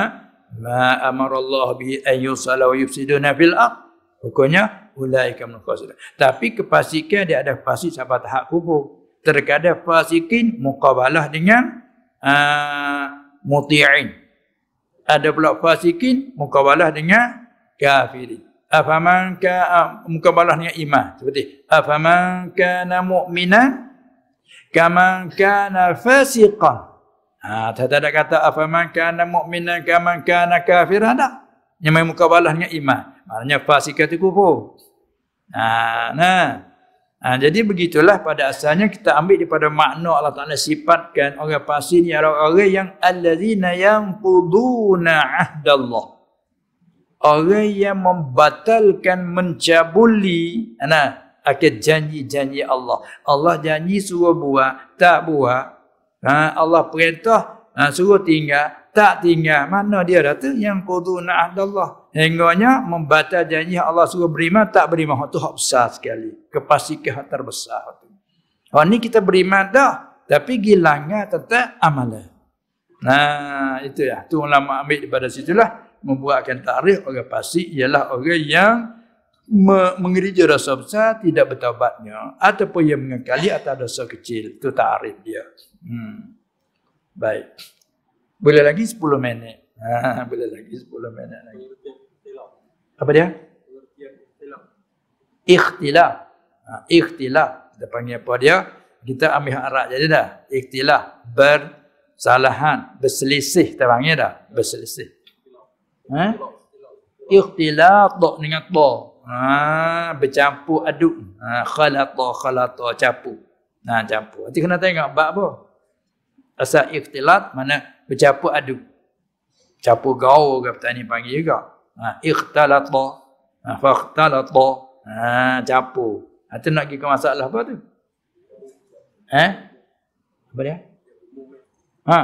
ma amara Allah bi an yusala wa yufsiduna fil ardh. Hukumnya ulaika min fasik. Tapi kefasikan dia ada fasik sampai tahap kubur. Terkadang fasikin muqabalah dengan uh, muti'in. Ada pula fasikin muqabalah dengan kafirin. Afaman ka muqabalah dengan iman seperti afaman kana mu'minan kama kana fasiqan. Ha, tak ada kata apa man kana mu'minan kama kana kafiran tak. Yang mai mukabalah dengan iman. Maknanya fasiqah itu kufur. Ha, nah. Ha, jadi begitulah pada asalnya kita ambil daripada makna Allah Taala sifatkan orang fasik ni orang-orang yang allazina yanquduna ahdallah. Orang yang membatalkan mencabuli nah akan janji-janji Allah. Allah janji suruh buat, tak buat. Ha, Allah perintah, ha, suruh tinggal, tak tinggal. Mana dia tu? Yang kuduna Allah. Hingganya membatal janji Allah suruh beriman, tak beriman. Itu hak besar sekali. Kepastikan hak terbesar. Oh, ni kita beriman dah. Tapi gilangnya tetap amalan. Nah, itu ya. Tu ulama ambil daripada situlah membuatkan tarikh orang pasti ialah orang yang me mengerja dosa besar tidak bertaubatnya ataupun yang mengekali atas dosa kecil. Itu tarikh dia. Hmm. Baik. Boleh lagi 10 minit. Ha, boleh lagi 10 minit lagi. Apa dia? Ikhtilaf. Ha, ikhtilaf. Kita panggil apa dia? Kita ambil Arab jadi dah. Ikhtilaf. Bersalahan. Berselisih. Kita panggil dah. Berselisih. Ha? Ikhtilaf. Tok dengan tok. Ha, bercampur aduk. Ha, khalata, khalata, campur. Nah, campur. Nanti kena tengok bab apa? Asal ikhtilat mana bercampur aduk. Campur gaul ke petani panggil juga. Ha, ikhtalata. Ha, fakhtalata. Ha, campur. Ha, tu nak pergi ke masalah apa tu? Eh? Apa dia? Ha?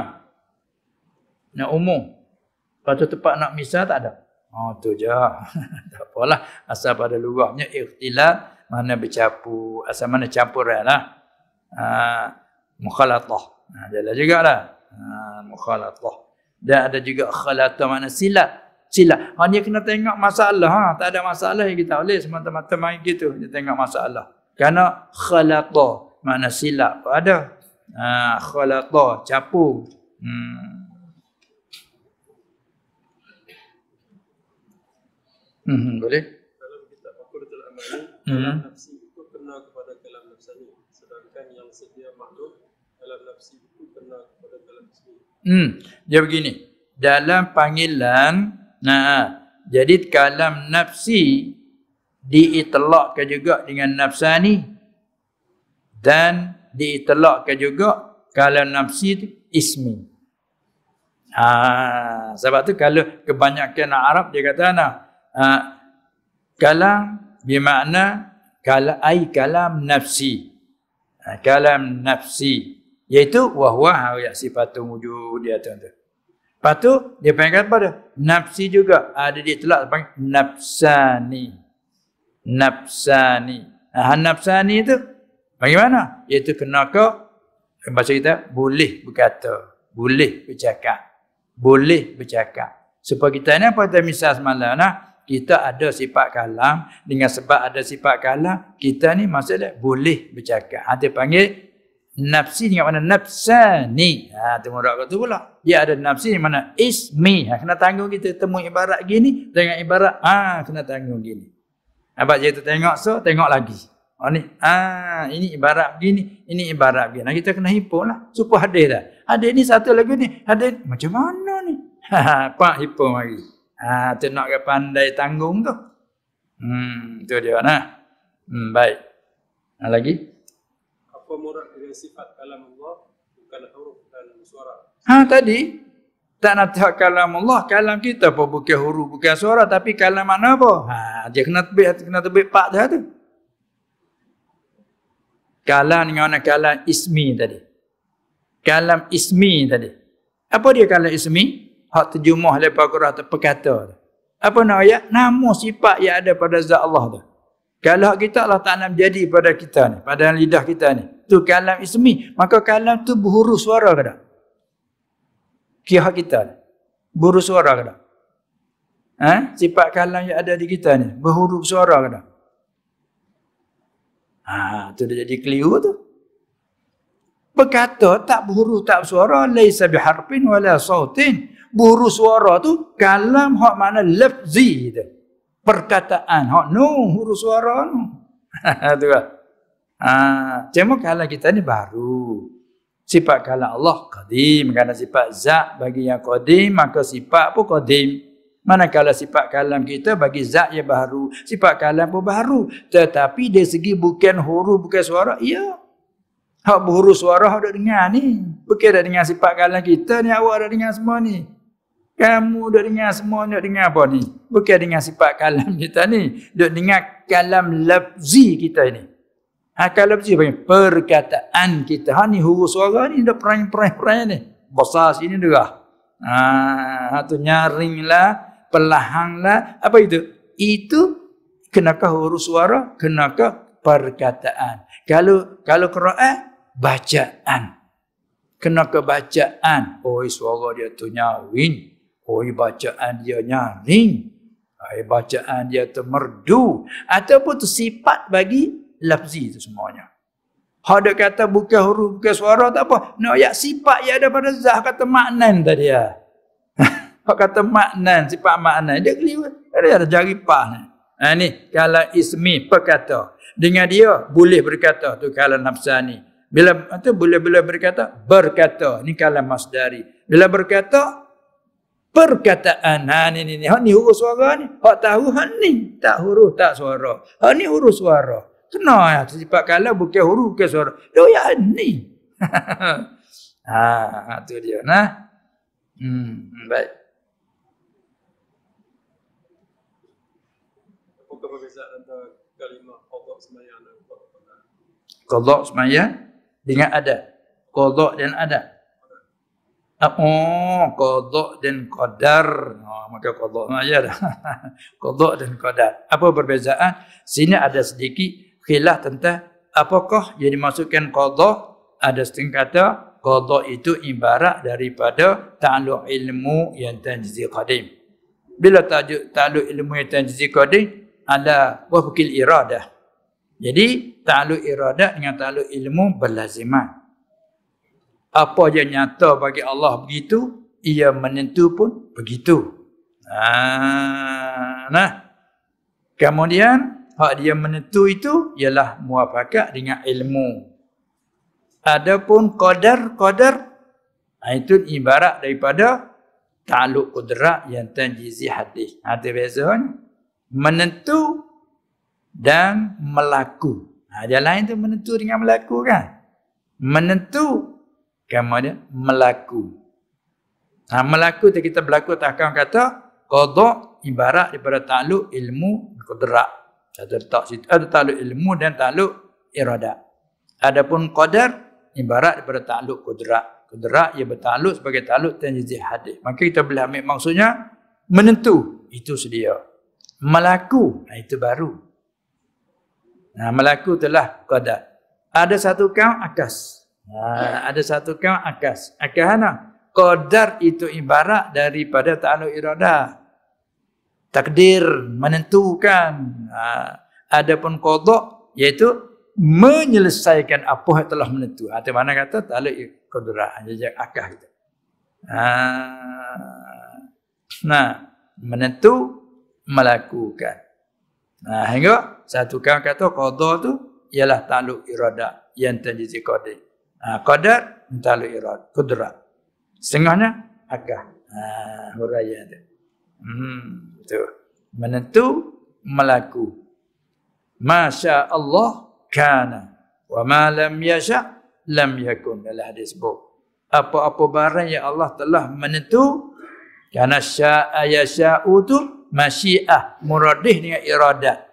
Nak umum. Lepas tu tempat nak misal tak ada. Oh tu je. tak apalah. Asal pada luarnya ikhtilat. Mana bercampur. Asal mana campuran lah. Ha, mukhalatah. Ha, jalan juga lah. Ha, mukhalatah. Dan ada juga khalatah mana silat. Silat. Ha, dia kena tengok masalah. Ha, tak ada masalah yang kita boleh. Semata-mata main gitu. Dia tengok masalah. Kerana khalatah mana silap pun ada. Ha, khalata, capu. Hmm. Hmm, boleh? Dalam kitab Fakuratul Amali, Hmm. nafsi itu kena kepada kalam nafsani. Sedangkan yang sedia makhluk, dalam nafsi itu kalam. Hmm, dia begini. Dalam panggilan, nah, jadi kalam nafsi diitlakkan juga dengan nafsani dan diitlakkan juga kalau nafsi itu ismi. Ha, sebab tu kalau kebanyakan Arab dia kata ana ha, kalam bermakna kala ai kalam nafsi. Ha, kalam nafsi iaitu wahwa ya sifatun wujud dia tu. Lepas tu dia panggil apa dia? Nafsi juga ada di telak panggil nafsani. Nafsani. Ha, nafsani tu Bagaimana? Iaitu kena ke bahasa kita boleh berkata, boleh bercakap, boleh bercakap. Supaya kita ni apa kita misal semalam nah, kita ada sifat kalam dengan sebab ada sifat kalam, kita ni masalah boleh bercakap. Ha dia panggil nafsi dengan mana nafsani. Ha tu murak tu pula. Dia ada nafsi dengan mana ismi. Ha kena tanggung kita temu ibarat gini dengan ibarat ha, kena tanggung gini. Abang tu tengok so, tengok lagi. Oh ni, ah ini ibarat begini, ini ibarat begini. Nah, kita kena himpun lah. Supaya hadis dah. Hadis ni satu lagi ni. Hadis macam mana ni? Ha, pak himpun lagi. Ah, tu nak ke pandai tanggung tu. Hmm, tu dia nah. Hmm, baik. Nah, lagi? Sifat kalam Allah bukan huruf dan suara. Ha tadi tak nak tahu kalam Allah, kalam kita pun bukan huruf, bukan suara tapi kalam mana apa? Ha, dia kena tebik kena tebik pak dia tu. Kalam dengan kalam ismi tadi. Kalam ismi tadi. Apa dia kalam ismi? Hak terjemah lepas Quran tu perkata. Apa nak ayat? Nama sifat yang ada pada zat Allah tu. Kalau kita Allah Ta'ala jadi pada kita ni, pada lidah kita ni. Tu kalam ismi. Maka kalam tu berhuruf suara ke tak? Kihak kita ni. Berhuruf suara ke tak? Ha? Sifat kalam yang ada di kita ni. Berhuruf suara ke tak? Ha, tu dia jadi keliru tu. Berkata tak berhuruf tak bersuara laisa biharfin wala sautin. Berhuruf suara tu kalam hak mana lafzi tu. Perkataan hak nu huruf suara nu. tu kan. Ha, cuma kalau kita ni baru. Sifat kalau Allah qadim, kerana sifat zat bagi yang qadim, maka sifat pun qadim. Manakala sifat kalam kita bagi zat yang baru, sifat kalam pun baru. Tetapi dari segi bukan huruf, bukan suara, ya. Hak berhuruf suara dah dengar ni. Bukan dah dengar sifat kalam kita ni, awak dah dengar semua ni. Kamu dah dengar semua ni, dengar apa ni? Bukan dengar sifat kalam kita ni. Duk dengar kalam lafzi kita ni. Ha, kalam lafzi apa Perkataan kita. Ha ni huruf suara ni, dah perang-perang ni. Besar sini dah. Ha, tu nyaring lah pelahanglah apa itu itu kenakah huruf suara kenakah perkataan kalau kalau Quran bacaan Kena kebacaan. Oh, suara dia tu nyaring. Oh, bacaan dia nyaring. Oh, bacaan dia tu merdu. Ataupun tu sifat bagi lafzi tu semuanya. Ada kata bukan huruf, bukan suara tak apa. No, ya sifat yang ada pada zah kata maknan tadi ya. Hak kata maknan, sifat maknan. Dia keliru. Dia ada jari pah. Ha, ni, kalau ismi perkata. Dengan dia, boleh berkata. tu kalau nafsani. Bila itu boleh boleh berkata berkata. Ni kalau masdari. Bila berkata perkataan. Ha ni ni ni. Hak ni huruf suara ni. Hak tahu hak ni tak huruf tak suara. Hak ni huruf suara. Kena ya sifat kalau bukan huruf bukan suara. Dia ya ni. ha tu dia nah. Hmm baik. Qadha sembahyang dengan ada. Qadha dan ada. Oh, qadha dan qadar. Oh, maka qadha sembahyang dah. qadha dan qadar. Apa perbezaan? Sini ada sedikit khilaf tentang apakah yang dimasukkan qadha. Ada setengah kata qadha itu ibarat daripada ta'alluq ilmu yang tanjizi qadim. Bila tajuk ta'alluq ilmu yang tanjizi qadim, ada wafqil iradah. Jadi ta'alluq iradah dengan ta'alluq ilmu berlaziman. Apa yang nyata bagi Allah begitu, ia menentu pun begitu. Ha, nah. Kemudian hak dia menentu itu ialah muafakat dengan ilmu. Adapun qadar-qadar ha, itu ibarat daripada ta'alluq qudrat yang tanjizi hadis. Ha, itu bezanya menentu dan melaku. Ha, dia lain tu menentu dengan melaku kan? Menentu kemudian melaku. Ha, melaku tu kita berlaku tak akan kata qada ibarat daripada takluk ilmu qudrat. Satu tak situ ada takluk ilmu dan takluk iradat. Adapun qadar ibarat daripada takluk qudrat. Qudrat ia bertakluk sebagai takluk tanjiz hadis. Maka kita boleh ambil maksudnya menentu. Itu sedia. Melaku nah, itu baru. Nah melaku telah qadar. Ada satu kaum akas. Nah, ada satu kaum akas. Akahana qadar itu ibarat daripada ta'alluq irada takdir menentukan nah, adapun qada iaitu menyelesaikan apa yang telah menentu atau mana kata ta'alluq qadar jadi akah itu nah menentu melakukan. Nah, hingga satu kawan kata qada tu ialah takluk irada yang terjadi qadar. Ha, qadar takluk irada, kudrat. Setengahnya akah. Ha, huraya tu. Hmm, tu. Menentu melaku. Masya Allah kana. Wa ma lam yasha lam yakun. Dalam hadis bu. Apa-apa barang yang Allah telah menentu. Karena sya'a yasha'u tu masyiah muradih dengan iradat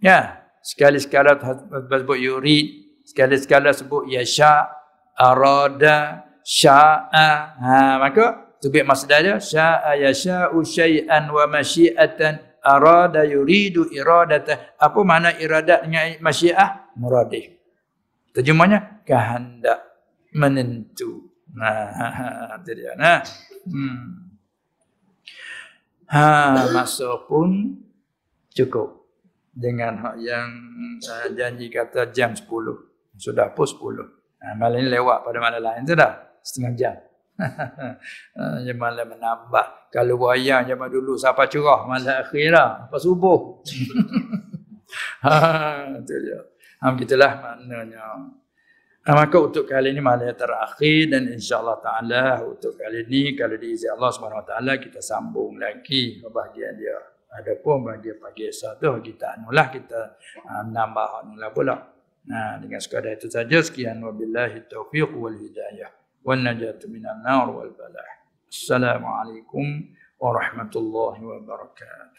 ya sekali-sekala sebut yurid sekali-sekala sebut yasha arada sya'a ha maka tubik masdar dia sya'a yasha'u syai'an wa masyiatan arada yuridu iradata apa makna iradat dengan masyiah muradih terjemahnya kehendak menentu nah itu dia nah hmm Ha masa pun cukup dengan hak yang uh, janji kata jam 10. Sudah pun 10. Ha, malam ini lewat pada malam lain tu dah. Setengah jam. ha, yang malam menambah. Kalau wayang zaman dulu siapa curah malam akhir lah. Apa subuh. ha, itu dia. Ha, begitulah maknanya. Nah, maka untuk kali ini malam terakhir dan insyaAllah ta'ala untuk kali ini kalau diizin Allah SWT kita sambung lagi bahagian dia. Adapun bahagian pagi esok tu kita anulah kita uh, nambah anulah pula. Nah dengan sekadar itu saja sekian wabillahi taufiq wal hidayah wal najatu minan nar wal balah. Assalamualaikum warahmatullahi wabarakatuh.